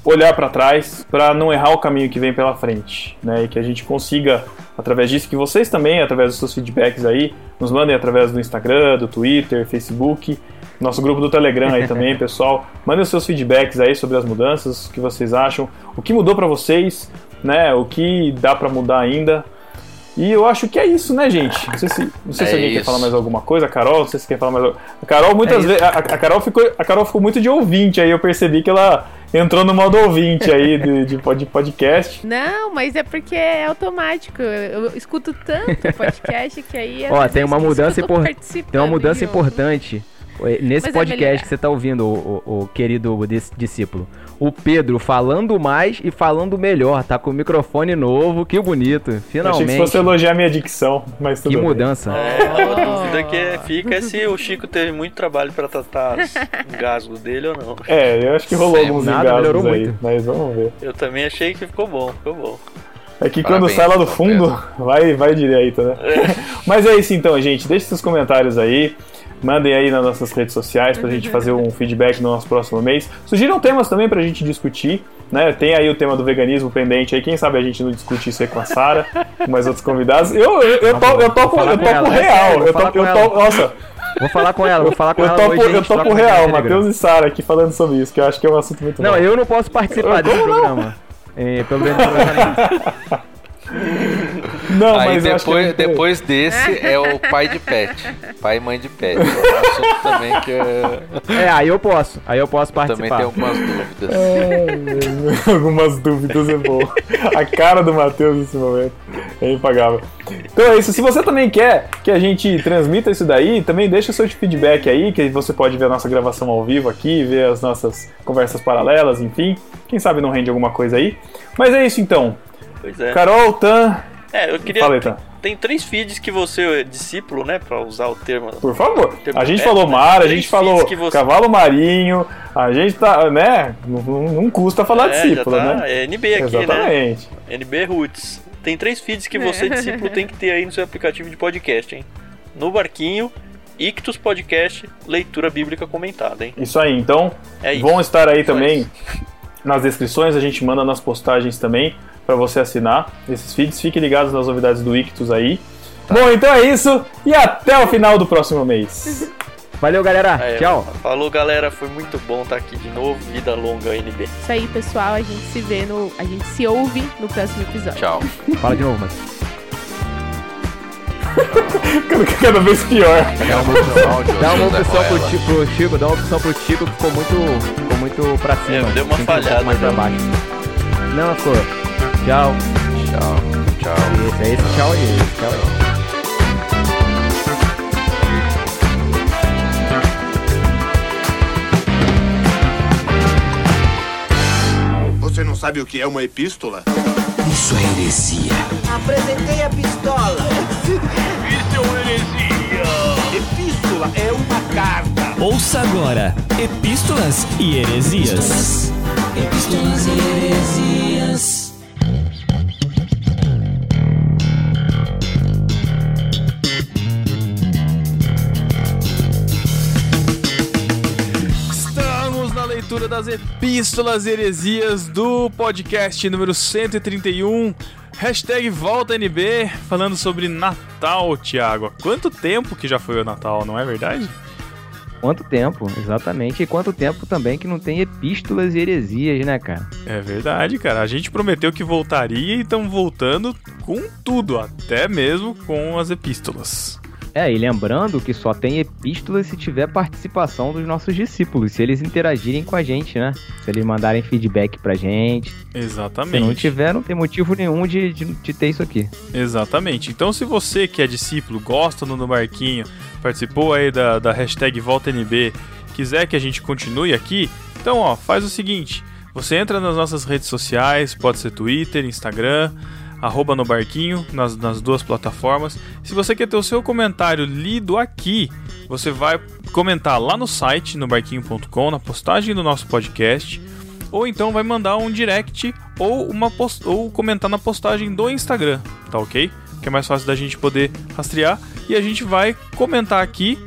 olhar para trás para não errar o caminho que vem pela frente, né? E que a gente consiga, através disso, que vocês também, através dos seus feedbacks aí, nos mandem através do Instagram, do Twitter, Facebook, nosso grupo do Telegram aí também, [LAUGHS] pessoal. Mandem os seus feedbacks aí sobre as mudanças, o que vocês acham, o que mudou para vocês, né? O que dá para mudar ainda. E eu acho que é isso, né, gente? Não sei se, não sei se É alguém quer isso. falar mais alguma coisa. A Carol, não sei se quer falar mais. A Carol, muitas É vezes. A, a Carol ficou, a Carol ficou muito de ouvinte aí. Eu percebi que ela entrou no modo ouvinte aí de, de, pod- de podcast. Não, mas é porque é automático. Eu, eu escuto tanto podcast que aí. Ó, tem uma mudança que eu tô impor- participando Tem uma mudança importante. Nesse Mas é podcast melhorar. que você tá ouvindo, o, o- o querido dis- discípulo. O Pedro falando mais e falando melhor. Tá com o microfone novo. Que bonito. Eu achei que Finalmente. fosse elogiar a minha dicção, mas tudo Que bem. mudança. É, uma dúvida que fica é se o Chico teve muito trabalho pra tratar os [LAUGHS] engasgos dele ou não. É, eu acho que rolou Sempre. alguns Nada, engasgos melhorou aí, muito. mas vamos ver. Eu também achei que ficou bom, ficou bom. É que quando Parabéns, sai lá do fundo, [LAUGHS] vai, vai direito, né? Mas é isso então, gente. Deixe seus comentários aí. Mandem aí nas nossas redes sociais pra gente fazer um feedback no nosso próximo mês. Sugiram temas também pra gente discutir. Né? Tem aí o tema do veganismo pendente aí. Quem sabe a gente não discute isso aí com a Sara, com mais outros convidados. Eu, eu, eu, eu topo, falar eu com topo é real. Eu falar topo, eu com topo, nossa, Vou falar com ela, vou falar com eu ela topo, hoje. eu uma ideia real. Matheus e Sara aqui falando sobre isso, que eu acho que é um assunto muito Não, bom. eu não posso participar desse Como não? programa. É, pelo menos [LAUGHS] não Aí mas eu que é depois, depois desse é o pai de pet. Pai e mãe de pet. É um assunto também que é- É, aí eu posso. Aí eu posso também participar. tem algumas dúvidas. É, Algumas dúvidas é bom. A cara do Matheus nesse momento é impagável. Então é isso. Se você também quer que a gente transmita isso daí, também deixa o seu feedback aí, que você pode ver a nossa gravação ao vivo aqui, ver as nossas conversas paralelas, enfim. Quem sabe não rende alguma coisa aí. Mas é isso então. Pois é. Carol, Tan, É, eu queria. fala aí, Tan. Tem três feeds que você é discípulo, né? Pra usar o termo. Por favor. Tem A gente é, falou né? mar, a gente falou você- cavalo marinho, a gente tá, né? Não, não- custa falar É, discípulo, já tá, né? É NB aqui, né? Exatamente. NB Roots. Tem três feeds que você, discípulo, tem que ter aí no seu aplicativo de podcast, hein? No Barquinho, Ictus Podcast, Leitura Bíblica Comentada, hein? Isso aí, então É isso. vão estar aí também isso. nas descrições, a gente manda nas postagens também para você assinar esses feeds. Fiquem ligados nas novidades do Ictus aí. Bom, então é isso e até o final do próximo mês. [LAUGHS] Valeu, galera. É, Tchau. Falou, galera. Foi muito bom estar aqui de novo. Vida longa, NB. Isso aí, pessoal. A gente se vê no. A gente se ouve no próximo episódio. Tchau. [LAUGHS] Fala de novo, mas. [LAUGHS] Cada vez pior. Dá uma opção, Dá uma opção pro, Ruela. Ti- pro Chico, dá uma opção pro Chico que ficou muito, ficou muito pra cima. É, deu uma um falhada, mais pra né? baixo. Não, ficou. Tchau. Tchau. Tchau. Esse, é esse tchau aí. Esse tchau aí. Você não sabe o que é uma epístola? Isso é heresia. Apresentei a pistola. Isso é uma heresia. Epístola é uma carta. Ouça agora Epístolas e Heresias. Epístolas e heresias. Leitura das epístolas e heresias do podcast número 131. Hashtag volta NB, falando sobre Natal, Thiago. Quanto tempo que já foi o Natal, não é verdade? Quanto tempo, exatamente. E quanto tempo também que não tem epístolas e heresias, né, cara? É verdade, cara. A gente prometeu que voltaria e estamos voltando com tudo, até mesmo com as epístolas. É, e lembrando que só tem epístolas se tiver participação dos nossos discípulos, se eles interagirem com a gente, né? Se eles mandarem feedback pra gente. Exatamente. Se não tiver, não tem motivo nenhum de, de, de ter isso aqui. Exatamente. Então, se você que é discípulo, gosta do No Barquinho, participou aí da, da hashtag VoltaNB, quiser que a gente continue aqui, então, ó, faz o seguinte. Você entra nas nossas redes sociais, pode ser Twitter, Instagram, arroba no barquinho, nas, nas duas plataformas. Se você quer ter o seu comentário lido aqui, você vai comentar lá no site, no barquinho.com, na postagem do nosso podcast, ou então vai mandar um direct ou, uma post ou comentar na postagem do Instagram, tá ok? Que é mais fácil da gente poder rastrear e a gente vai comentar aqui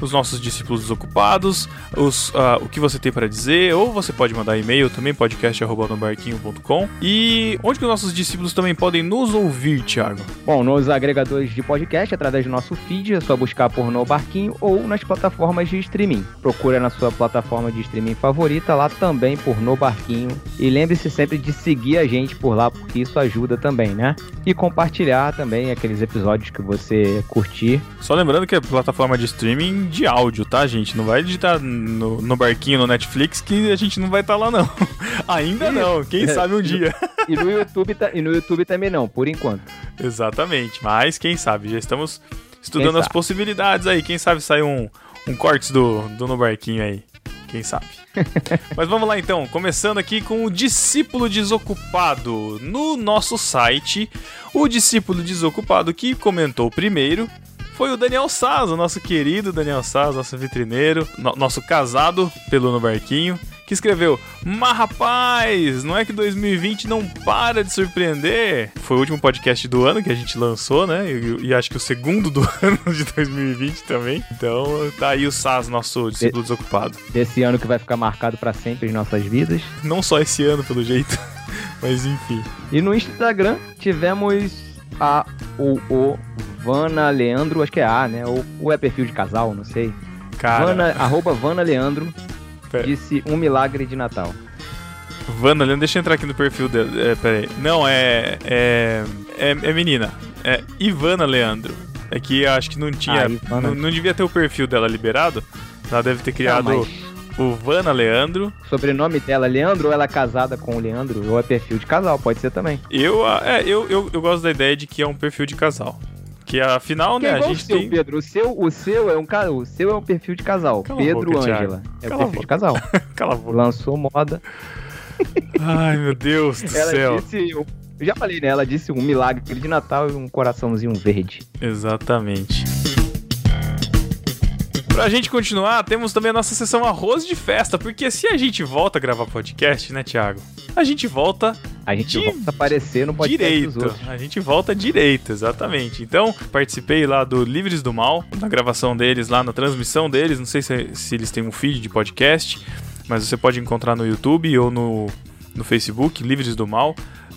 os nossos discípulos desocupados, os, uh, o que você tem para dizer, ou você pode mandar e-mail também, podcast.nobarquinho.com. E onde que os nossos discípulos também podem nos ouvir, Thiago? Bom, nos agregadores de podcast, através do nosso feed, é só buscar por No Barquinho ou nas plataformas de streaming. Procura na sua plataforma de streaming favorita, lá também por No Barquinho. E lembre-se sempre de seguir a gente por lá, porque isso ajuda também, né? E compartilhar também aqueles episódios que você curtir. Só lembrando que é plataforma de streaming de áudio, tá, gente? Não vai digitar no, no barquinho no Netflix que a gente não vai estar tá lá, não. [LAUGHS] Ainda não, quem [LAUGHS] sabe um dia. e, no YouTube, e no YouTube também não, por enquanto. Exatamente, mas quem sabe, já estamos estudando as possibilidades aí. Quem sabe sai um, um cortes do, do No Barquinho aí. Quem sabe? [LAUGHS] Mas vamos lá então, começando aqui com o discípulo desocupado. No nosso site, o discípulo desocupado que comentou primeiro foi o Daniel Saz, o nosso querido Daniel Saz, nosso vitrineiro, no, nosso casado pelo No Barquinho, que escreveu: Mas rapaz, não é que 2020 não para de surpreender? Foi o último podcast do ano que a gente lançou, né? E, e acho que o segundo do [LAUGHS] ano de 2020 também. Então tá aí o Saz, nosso discípulo de, desocupado. Desse ano que vai ficar marcado para sempre em nossas vidas. Não só esse ano, pelo jeito, [LAUGHS] mas enfim. E no Instagram tivemos a o, o Vana Leandro, acho que é A, né? Ou, ou é perfil de casal, não sei. Cara. Vana, arroba Vana Leandro Pera. disse um milagre de Natal. Vana Leandro, deixa eu entrar aqui no perfil dele. É, pera aí. Não, é, é, é. É menina. É Ivana Leandro. É que acho que não tinha. Ah, não, não, devia ter o perfil dela liberado. Ela deve ter criado. Não, mas o Vana Leandro. Sobrenome dela, Leandro, ou ela é casada com o Leandro, ou é perfil de casal, pode ser também. Eu, é, eu, eu, eu gosto da ideia de que é um perfil de casal. Que afinal, que né, é a gente o seu, tem... Pedro, o seu, o seu é um o seu é um perfil de casal. Cala Pedro Ângela. É um perfil de casal. [LAUGHS] Cala a boca. Lançou moda. Ai, meu Deus do [LAUGHS] ela céu. Disse, eu já falei, né? Ela disse um milagre de Natal e um coraçãozinho verde. Exatamente. Pra gente continuar, temos também a nossa sessão arroz de festa, porque se a gente volta a gravar podcast, né, Thiago? A gente volta. A gente volta a aparecer no podcast direito. A gente volta direito, exatamente. Então, participei lá do Livres do Mal, na gravação deles, lá na transmissão deles. Não sei se, se eles têm um feed de podcast, mas você pode encontrar no YouTube ou no, no Facebook, Livres do Mal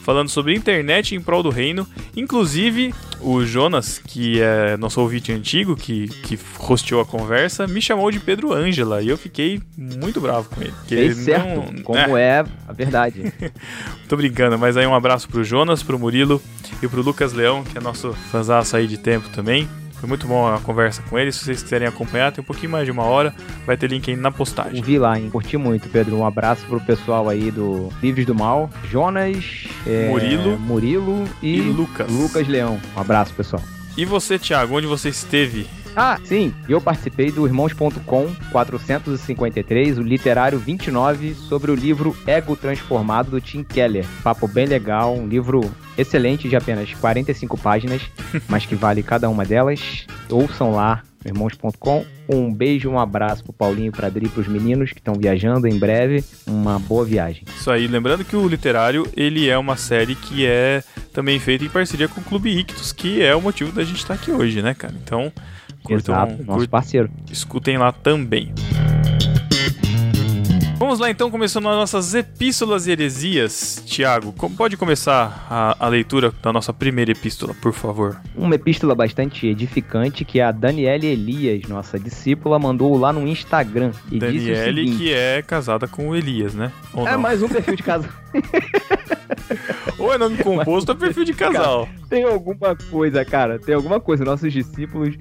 falando sobre internet em prol do reino. Inclusive, o Jonas, que é nosso ouvinte antigo, que, que rosteou a conversa, me chamou de Pedro Ângela e eu fiquei muito bravo com ele. Fez certo, não... como [LAUGHS] é. é a verdade. [LAUGHS] Tô brincando, mas aí um abraço pro Jonas, pro Murilo e pro Lucas Leão, que é nosso fãzaço aí de tempo também. Foi muito bom a conversa com ele. Se vocês quiserem acompanhar, tem um pouquinho mais de uma hora. Vai ter link aí na postagem. Vi lá, hein? Curti muito, Pedro. Um abraço pro pessoal aí do Livres do Mal. Jonas, é, Murilo, Murilo e, e Lucas. Lucas Leão. Um abraço, pessoal. E você, Thiago, onde você esteve ah, sim, eu participei do Irmãos.com 453, o literário 29, sobre o livro Ego Transformado do Tim Keller. Papo bem legal, um livro excelente de apenas 45 páginas, [LAUGHS] mas que vale cada uma delas. Ouçam lá, irmãos.com. Um beijo, um abraço pro Paulinho, pra Adri, pros meninos que estão viajando em breve. Uma boa viagem. Isso aí, lembrando que o Literário, ele é uma série que é também feita em parceria com o Clube Ictus, que é o motivo da gente estar aqui hoje, né, cara? Então, Curtam, Exato, nosso parceiro. Escutem lá também. Vamos lá então, começando as nossas epístolas e heresias. Tiago, como pode começar a, a leitura da nossa primeira epístola, por favor? Uma epístola bastante edificante que a Daniele Elias, nossa discípula, mandou lá no Instagram. E disse o Daniele, seguinte, que é casada com o Elias, né? Ou É não? mais um perfil de casal. [LAUGHS] Ou é nome [LAUGHS] composto ou é perfil de casal. Tem alguma coisa, cara. Tem alguma coisa. Nossos discípulos.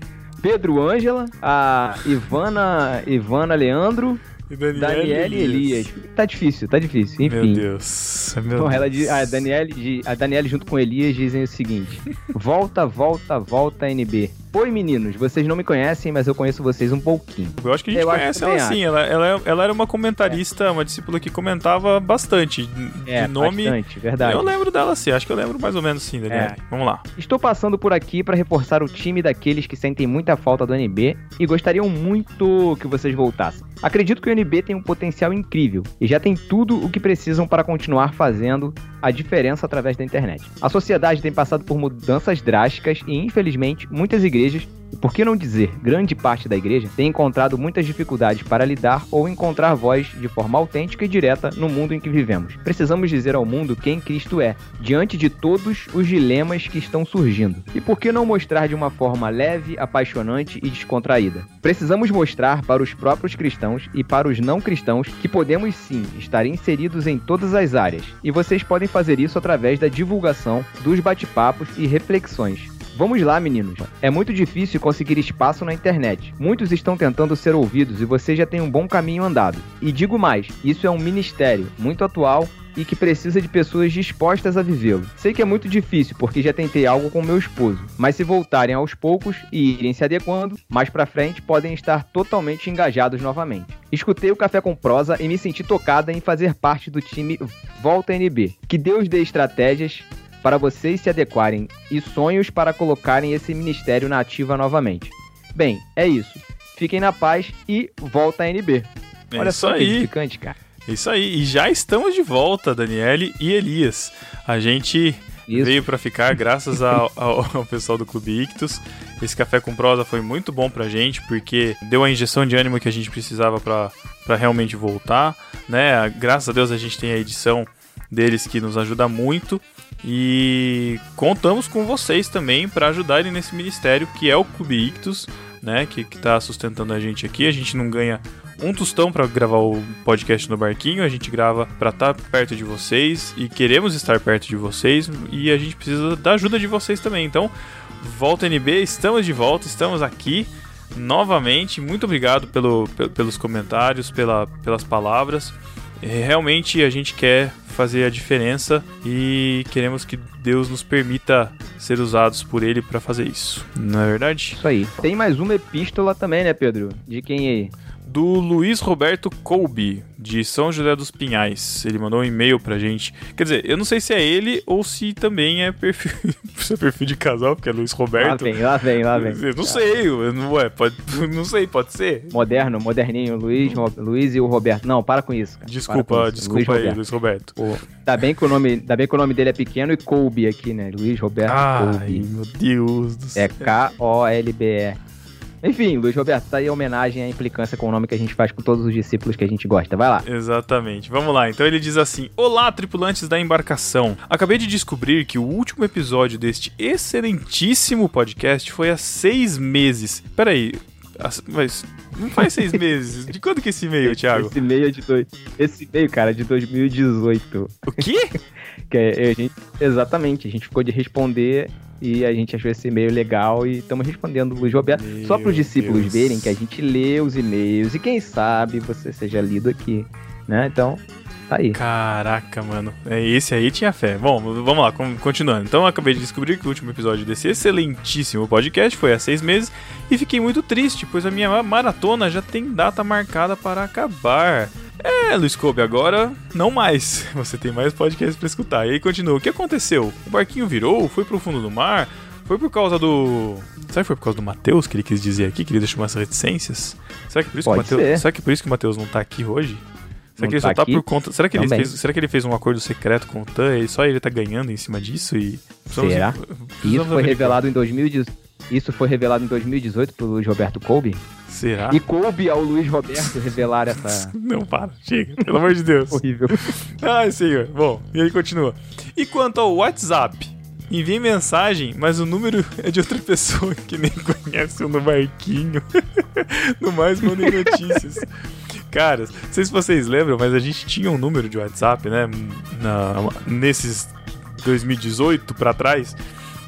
Pedro Ângela, a Ivana, Ivana Leandro, E Daniele, Daniele Elias. Tá difícil, tá difícil. Meu Enfim. Deus. Meu Então, ela Deus. a, Daniele, a Daniele junto com Elias dizem o seguinte: Volta, volta, volta, NB. Oi, meninos, vocês não me conhecem, mas eu conheço vocês um pouquinho. Eu acho que a gente Eu conhece ela sim. Ela, ela, ela era uma comentarista, uma discípula que comentava bastante. De É, nome. bastante, verdade. Eu lembro dela sim, acho que eu lembro mais ou menos sim, Daniele. É. Vamos lá. Estou passando por aqui para reforçar o time daqueles que sentem muita falta do NB e gostariam muito que vocês voltassem. Acredito que o NB tem um potencial incrível e já tem tudo o que precisam para continuar fazendo a diferença através da internet. A sociedade tem passado por mudanças drásticas e, infelizmente, muitas igrejas, e por que não dizer grande parte da igreja, tem encontrado muitas dificuldades para lidar ou encontrar voz de forma autêntica e direta no mundo em que vivemos. Precisamos dizer ao mundo quem Cristo é, diante de todos os dilemas que estão surgindo. E por que não mostrar de uma forma leve, apaixonante e descontraída? Precisamos mostrar para os próprios cristãos e para os não cristãos que podemos sim estar inseridos em todas as áreas. E vocês podem fazer isso através da divulgação, dos bate-papos e reflexões. Vamos lá, meninos. É muito difícil conseguir espaço na internet. Muitos estão tentando ser ouvidos e você já tem um bom caminho andado. E digo mais, isso é um ministério muito atual e que precisa de pessoas dispostas a vivê-lo. Sei que é muito difícil porque já tentei algo com meu esposo, mas se voltarem aos poucos e irem se adequando, mais pra frente podem estar totalmente engajados novamente. Escutei o Café com Prosa e me senti tocada em fazer parte do time Volta NB. Que Deus dê estratégias para vocês se adequarem e sonhos para colocarem esse ministério na ativa novamente. Bem, é isso. Fiquem na paz e volta a NB. É Olha isso só aí. edificante, cara. Isso aí. E já estamos de volta, Daniele e Elias. A gente Isso. veio pra ficar graças ao, [LAUGHS] ao- ao pessoal do Clube Ictus. Esse café com prosa foi muito bom pra gente, porque deu a injeção de ânimo que a gente precisava pra realmente voltar, né? Graças a Deus a gente tem a edição deles que nos ajuda muito e contamos com vocês também para ajudarem nesse ministério que é o Clube Ictus, né? Que, que tá sustentando a gente aqui. A gente não ganha um tostão para gravar o podcast no barquinho, a gente grava para estar perto de vocês e queremos estar perto de vocês e a gente precisa da ajuda de vocês também. Então, volta NB, estamos de volta, estamos aqui novamente. Muito obrigado pelo, pe- pelos comentários, pela, pelas palavras. É, Realmente a gente quer fazer a diferença e queremos que Deus nos permita ser usados por Ele para fazer isso. Não é verdade? Isso aí. Tem mais uma epístola também, né, Pedro? De quem aí? Do Luiz Roberto Colby, de São José dos Pinhais. Ele mandou um e-mail pra gente. Quer dizer, eu não sei se é ele ou se também é perfil, [LAUGHS] se é perfil de casal, porque é Luiz Lá Roberto. vem, lá vem, lá vem. Eu não sei, eu não, ué, pode, [LAUGHS] não sei, pode ser. Moderno, moderninho, Luiz, Ro- Luiz e o Roberto. Não, para com isso. cara. Desculpa, com isso. desculpa aí, Roberto. Luiz Roberto. Pô, Tá bem, que o nome, tá bem que o nome dele é pequeno e Colby aqui, né? Luiz Roberto Ai, Colby. meu Deus do céu. É K-O-L-B-E. Enfim, Luiz Roberto, tá aí a homenagem à implicância com o nome que a gente faz com todos os discípulos que a gente gosta. Vai lá. Exatamente. Vamos lá. Então ele diz assim: Olá, tripulantes da embarcação. Acabei de descobrir que o último episódio deste excelentíssimo podcast foi há seis meses. Peraí. as- Mas não faz seis [LAUGHS] meses. De quando que é esse e-mail, Thiago? Esse meio é de dois. Esse meio, cara, é de 2018. O quê? [LAUGHS] Que é, a gente, exatamente, a gente ficou de responder e a gente achou esse e-mail legal e estamos respondendo Luiz Roberto. Meu Só para os discípulos Deus. verem que a gente lê os e-mails e quem sabe você seja lido aqui, né? Então, tá aí. Caraca, mano. É, esse aí tinha fé. Bom, vamos lá, continuando. Então eu acabei de descobrir que o último episódio desse excelentíssimo podcast foi há seis meses e fiquei muito triste, pois a minha maratona já tem data marcada para acabar. É, Luiz Kobe, agora não mais. [LAUGHS] Você tem mais podcasts pra escutar. E aí continua. O que aconteceu? O barquinho virou? Foi pro fundo do mar? Foi por causa do. Será que foi por causa do Matheus que ele quis dizer aqui? Que ele deixou umas reticências? Será que, por isso que o Mateus- ser. Será que por isso que o Matheus não tá aqui hoje? Será Não que ele tá só tá aqui? por conta. Será que, ele Também. fez, será que ele fez um acordo secreto com o Tan e só ele tá ganhando em cima disso? E. precisamos- Será? precisamos Isso foi revelado em 2018. Isso foi revelado em 2018 pelo Luiz Roberto Colby. Será? E coube ao Luiz Roberto revelar essa. [LAUGHS] Não, para, chega, pelo amor de Deus. Horrível. Ai, senhor. Bom, e aí continua. E quanto ao WhatsApp? Envie mensagem, mas o número é de outra [LAUGHS] pessoa que nem conhece o no barquinho. [LAUGHS] no mais, mandem notícias. Cara, não sei se vocês lembram, mas a gente tinha um número de WhatsApp, né? Na, nesses 2018 pra trás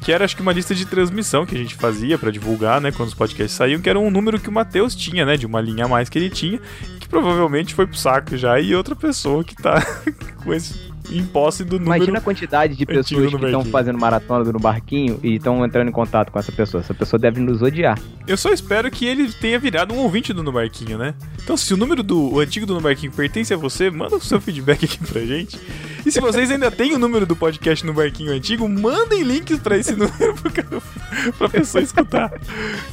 que era acho que uma lista de transmissão que a gente fazia para divulgar, né, quando os podcasts saíam, que era um número que o Matheus tinha, né, de uma linha a mais que ele tinha, que provavelmente foi pro saco já, e outra pessoa que tá [LAUGHS] com esse em posse do número. Imagina a quantidade de pessoas que estão fazendo maratona do no barquinho e estão entrando em contato com essa pessoa. Essa pessoa deve nos odiar. Eu só espero que ele tenha virado um ouvinte do No Barquinho, né? Então, se o número do o antigo do No Barquinho pertence a você, manda o seu feedback aqui pra gente. E se vocês ainda têm o número do podcast no Barquinho antigo, mandem links pra esse [LAUGHS] número pra pessoa escutar.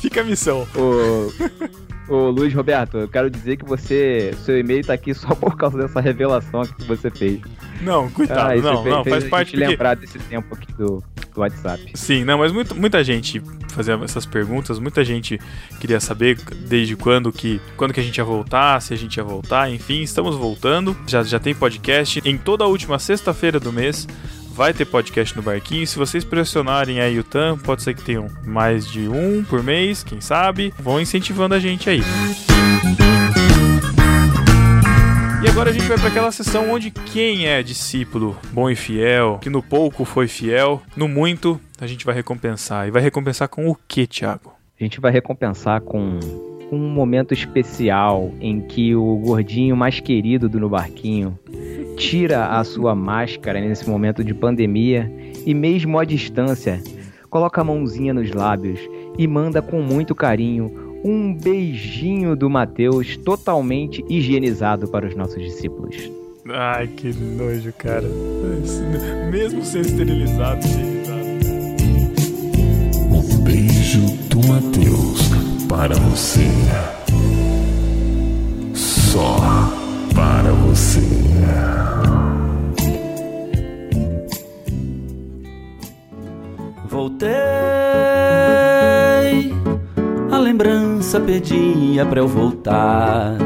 Fica a missão. O... Ô Luiz Roberto, eu quero dizer que você. Seu e-mail tá aqui só [LAUGHS] por causa dessa revelação que você fez. Não, coitado, ah, não, fez, não, faz a parte gente porque... lembrar desse tempo aqui do, do WhatsApp. Sim, não, mas muito, muita gente fazia essas perguntas, muita gente queria saber desde quando que, quando que a gente ia voltar, se a gente ia voltar, enfim, estamos voltando. Já, já tem podcast em toda a última sexta-feira do mês vai ter podcast no barquinho. Se vocês pressionarem aí o TAM, pode ser que tenham mais de um por mês, quem sabe. Vão incentivando a gente aí. E agora a gente vai para aquela sessão onde quem é discípulo bom e fiel, que no pouco foi fiel, no muito a gente vai recompensar. E vai recompensar com o que, Thiago? A gente vai recompensar com um momento especial em que o gordinho mais querido do No Barquinho tira a sua máscara nesse momento de pandemia e, mesmo à distância, coloca a mãozinha nos lábios e manda com muito carinho um beijinho do Mateus totalmente higienizado para os nossos discípulos. Ai, que nojo, cara. Mesmo sem esterilizado, higienizado. Um beijo do Mateus para você. Só para você. Voltei, a lembrança pedia pra eu voltar.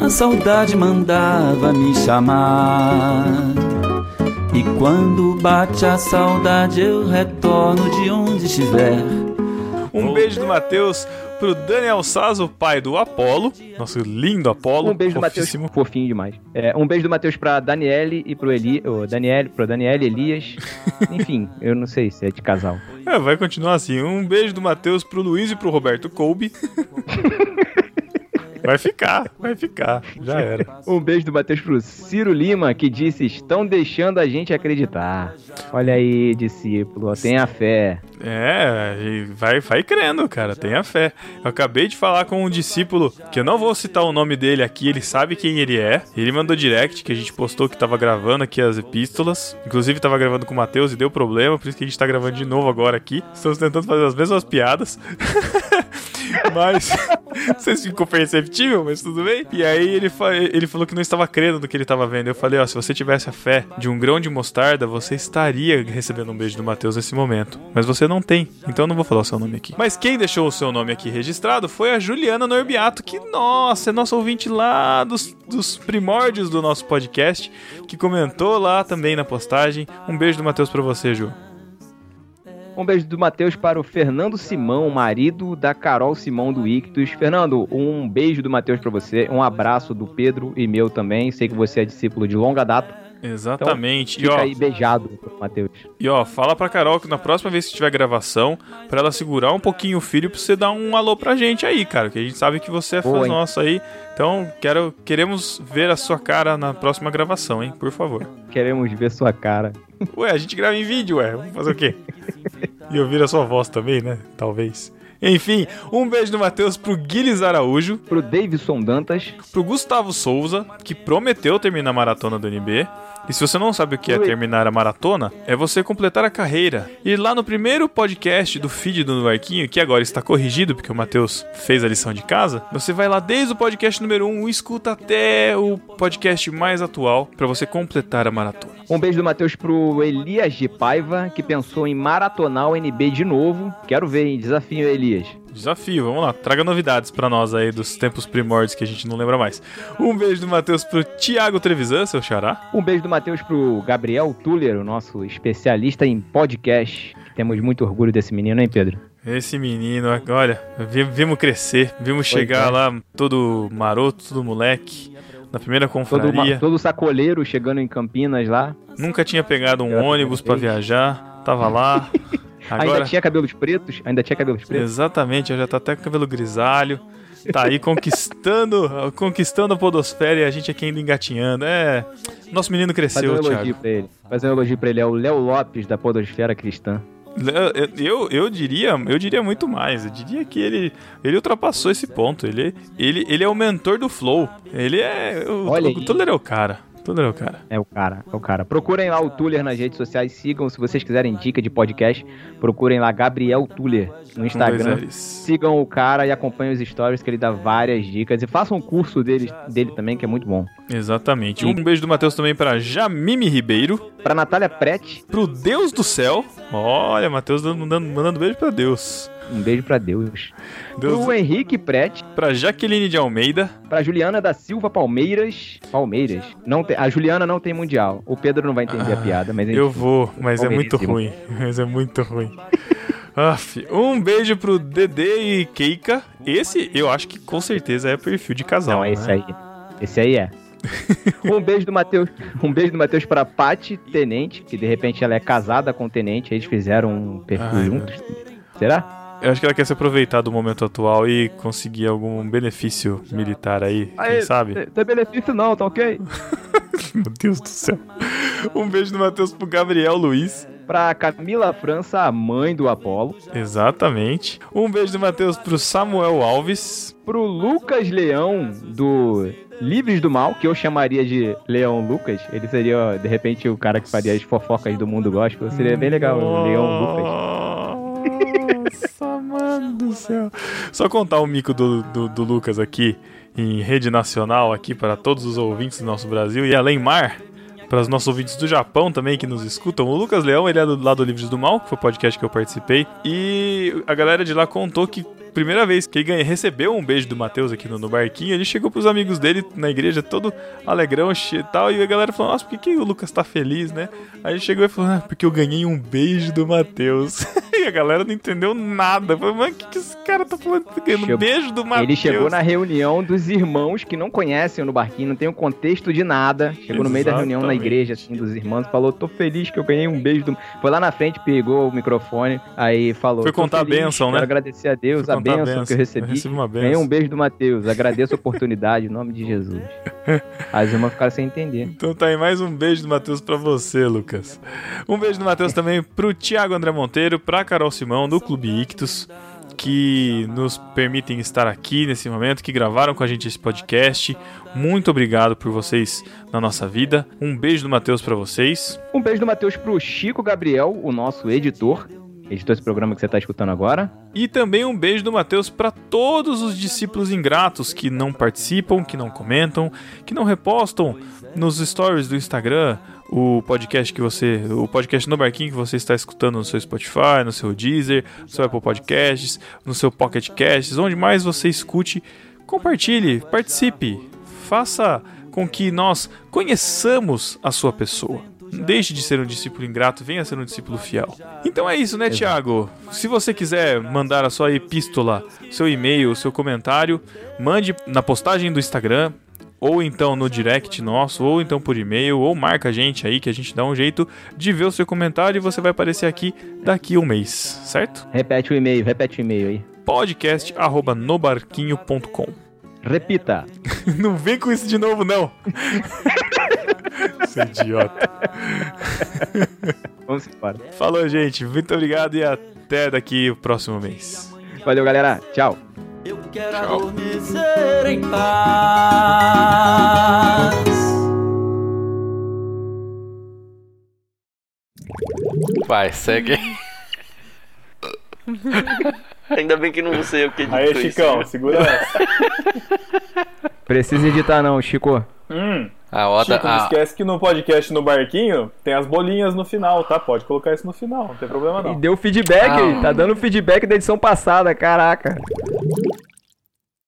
A saudade mandava me chamar. E quando bate a saudade, eu retorno de onde estiver. Um beijo do Matheus pro Daniel Sazo, pai do Apolo, nosso lindo Apolo. Um beijo do Matheus, fofinho demais. É, um beijo do Matheus pra Daniele e pro Eli, oh, Daniele, pro Daniele, Elias. [LAUGHS] Enfim, eu não sei se é de casal. É, vai continuar assim. Um beijo do Matheus pro Luiz e pro Roberto Colby. [LAUGHS] Vai ficar, vai ficar. Já era. Um beijo do Matheus pro Ciro Lima, que disse: estão deixando a gente acreditar. Olha aí, discípulo, tenha fé. É, vai, vai crendo, cara, tenha fé. Eu acabei de falar com um discípulo, que eu não vou citar o nome dele aqui, ele sabe quem ele é. Ele mandou direct que a gente postou que tava gravando aqui as epístolas. Inclusive tava gravando com o Matheus e deu problema, por isso que a gente tá gravando de novo agora aqui. Estamos tentando fazer as mesmas piadas. [LAUGHS] mas não sei se ficou perceptível, mas tudo bem. E aí ele, fa ele falou que não estava crendo no que ele estava vendo. Eu falei, ó, se você tivesse a fé de um grão de mostarda, você estaria recebendo um beijo do Mateus nesse momento. Mas você não tem, então eu não vou falar o seu nome aqui. Mas quem deixou o seu nome aqui registrado foi a Juliana Norbiato, que, nossa, é nosso ouvinte lá dos, dos primórdios do nosso podcast, que comentou lá também na postagem. Um beijo do Mateus para você, Ju. Um beijo do Matheus para o Fernando Simão, marido da Carol Simão do Ictus. Fernando, um beijo do Matheus para você, um abraço do Pedro e meu também. Sei que você é discípulo de longa data. Exatamente. Então, fica e, ó, aí beijado, Matheus. E ó, fala pra Carol que na próxima vez que tiver gravação, pra ela segurar um pouquinho o filho pra você dar um alô pra gente aí, cara. Que a gente sabe que você é fã nosso aí. Então, quero, queremos ver a sua cara na próxima gravação, hein? Por favor. Queremos ver sua cara. Ué, a gente grava em vídeo, ué. Vamos fazer o quê? [LAUGHS] e ouvir a sua voz também, né? Talvez. Enfim, um beijo do Matheus pro Guilherme Araújo. Pro Davidson Dantas. Pro Gustavo Souza, que prometeu terminar a maratona do NB. E se você não sabe o que é terminar a maratona, é você completar a carreira. E lá no primeiro podcast do feed do Barquinho, que agora está corrigido porque o Matheus fez a lição de casa, você vai lá desde o podcast número 1 e escuta até o podcast mais atual para você completar a maratona. Um beijo do Matheus pro Elias de Paiva, que pensou em maratonar o NB de novo. Quero ver, hein? Desafio, Elias. Desafio, vamos lá. Traga novidades pra nós aí dos tempos primórdios que a gente não lembra mais. Um beijo do Matheus pro Thiago Trevisan, seu xará. Um beijo do Matheus pro Gabriel Tuller, o nosso especialista em podcast. Temos muito orgulho desse menino, hein, Pedro? Esse menino, olha, vi- vimos crescer, vimos chegar é. lá todo maroto, todo moleque, na primeira Todo, confraria. ma- todo sacoleiro chegando em Campinas lá. Nunca tinha pegado um ônibus pra viajar, tava lá. [LAUGHS] Agora, Ainda tinha cabelos pretos? Ainda tinha cabelos pretos? exatamente, já tá até com cabelo grisalho. Tá aí conquistando, [LAUGHS] conquistando a podosfera e a gente aqui ainda engatinhando. É, nosso menino Fazer um cresceu, elogio Thiago. pra ele. Fazer um elogio pra ele. É o Léo Lopes da Podosfera Cristã. Eu, eu, eu diria, eu diria muito mais. Eu diria que ele, ele ultrapassou esse ponto. Ele, ele, ele é o mentor do Flow. Ele é. O, Olha o. Tuller é o cara. Tuller é o cara. É o cara, é o cara. Procurem lá o Tuller nas redes sociais, sigam. Se vocês quiserem dica de podcast, procurem lá Gabriel Tuller no Instagram. L's. Sigam o cara e acompanhem os stories que ele dá várias dicas. E façam um curso dele, dele também, que é muito bom. Exatamente. Um beijo do Matheus também pra Jamime Ribeiro. Pra Natália Prete, Pro Deus do céu. Olha, Matheus dando- mandando, mandando beijo pra Deus. Um beijo pra Deus. Deus Pro Henrique Prete, pra Jaqueline de Almeida. pra Juliana da Silva Palmeiras. Palmeiras. Não tem, a Juliana não tem mundial. O Pedro não vai entender a piada, mas Eu vou, mas é muito ruim. Mas é muito ruim. Aff, um beijo pro Dedê e Keika. Esse eu acho que com certeza é perfil de casal. Não, é esse né? aí. Esse aí é. [LAUGHS] um beijo do Matheus, um beijo do Matheus pra Pati Tenente, que de repente ela é casada com o Tenente, eles fizeram um perfil Ai, juntos. Será? Eu acho que ela quer se aproveitar do momento atual e conseguir algum benefício militar aí, quem sabe? Não tem benefício não, tá ok? [LAUGHS] Meu Deus do céu. Um beijo do Matheus pro Gabriel Luiz. Pra Camila França, a mãe do Apolo. Exatamente. Um beijo do Matheus pro Samuel Alves. Pro Lucas Leão, do Livres do Mal, que eu chamaria de Leão Lucas. Ele seria, de repente, o cara que faria as fofocas do mundo gospel. Seria bem legal, Leão Lucas. Nossa, mano do céu. Só contar o mico do, do, do Lucas aqui em rede nacional aqui para todos os ouvintes do nosso Brasil e além mar. Para os nossos ouvintes do Japão também que nos escutam. O Lucas Leão, ele é do, lá do Livros do Mal, que foi o podcast que eu participei. E a galera de lá contou que primeira vez que ele ganha, recebeu um beijo do Matheus aqui no, no barquinho, ele chegou pros amigos dele na igreja todo alegrão e tal, e a galera falou, nossa, por que, que o Lucas tá feliz, né? Aí ele chegou e falou, ah, porque eu ganhei um beijo do Matheus. [LAUGHS] e a galera não entendeu nada. Falou, mas o que, que esse cara tá falando? Tá ganhando um beijo do Matheus. Ele chegou na reunião dos irmãos que não conhecem o no barquinho, não tem o contexto de nada. Chegou no meio da reunião na Exatamente. igreja, assim, dos irmãos, falou: tô feliz que eu ganhei um beijo do. Foi lá na frente, pegou o microfone, aí falou. Foi "Tô contar a feliz, bênção, quero né? agradecer a Deus, a contar a bênção, que eu recebi. Eu recebi uma bênção. Ganhei um beijo do Matheus, agradeço a oportunidade, em nome de [LAUGHS] Jesus. [LAUGHS] As irmãs ficaram sem entender. Então tá aí mais um beijo do Matheus pra você, Lucas. Um beijo do Matheus também pro Thiago André Monteiro, pra Carol Simão, do Clube Ictus, que nos permitem estar aqui nesse momento, que gravaram com a gente esse podcast. Muito obrigado por vocês na nossa vida. Um beijo do Matheus pra vocês. Um beijo do Matheus pro Chico Gabriel, o nosso editor. Editou esse programa que você tá escutando agora. E também um beijo do Matheus para todos os discípulos ingratos que não participam, que não comentam, que não repostam nos stories do Instagram o podcast que você, o podcast no barquinho que você está escutando no seu Spotify, no seu Deezer, no seu Apple Podcasts, no seu Pocket Casts, onde mais você escute, compartilhe, participe, faça com que nós conheçamos a sua pessoa. Deixe de ser um discípulo ingrato, venha ser um discípulo fiel. Então é isso, né, Tiago? Se você quiser mandar a sua epístola, seu e-mail, seu comentário, mande na postagem do Instagram, ou então no direct nosso, ou então por e-mail, ou marca a gente aí que a gente dá um jeito de ver o seu comentário e você vai aparecer aqui daqui um mês, certo? Repete o e-mail, repete o e-mail aí. podcast@nobarquinho.com. Repita. [LAUGHS] Não vem com isso de novo, não. [LAUGHS] Você é idiota. Vamos embora. Falou, gente. Muito obrigado e até daqui o próximo mês. Valeu, galera. Tchau. Eu quero adormecer em paz. Vai, segue. Ainda bem que não sei o que Aí, editou isso, Chicão, viu? segura essa. Precisa editar não, Chico. Hum. A Oda, Chico, não a, esquece que no podcast no barquinho tem as bolinhas no final, tá? Pode colocar isso no final, não tem problema E não. deu feedback, Ah. tá dando feedback da edição passada, caraca.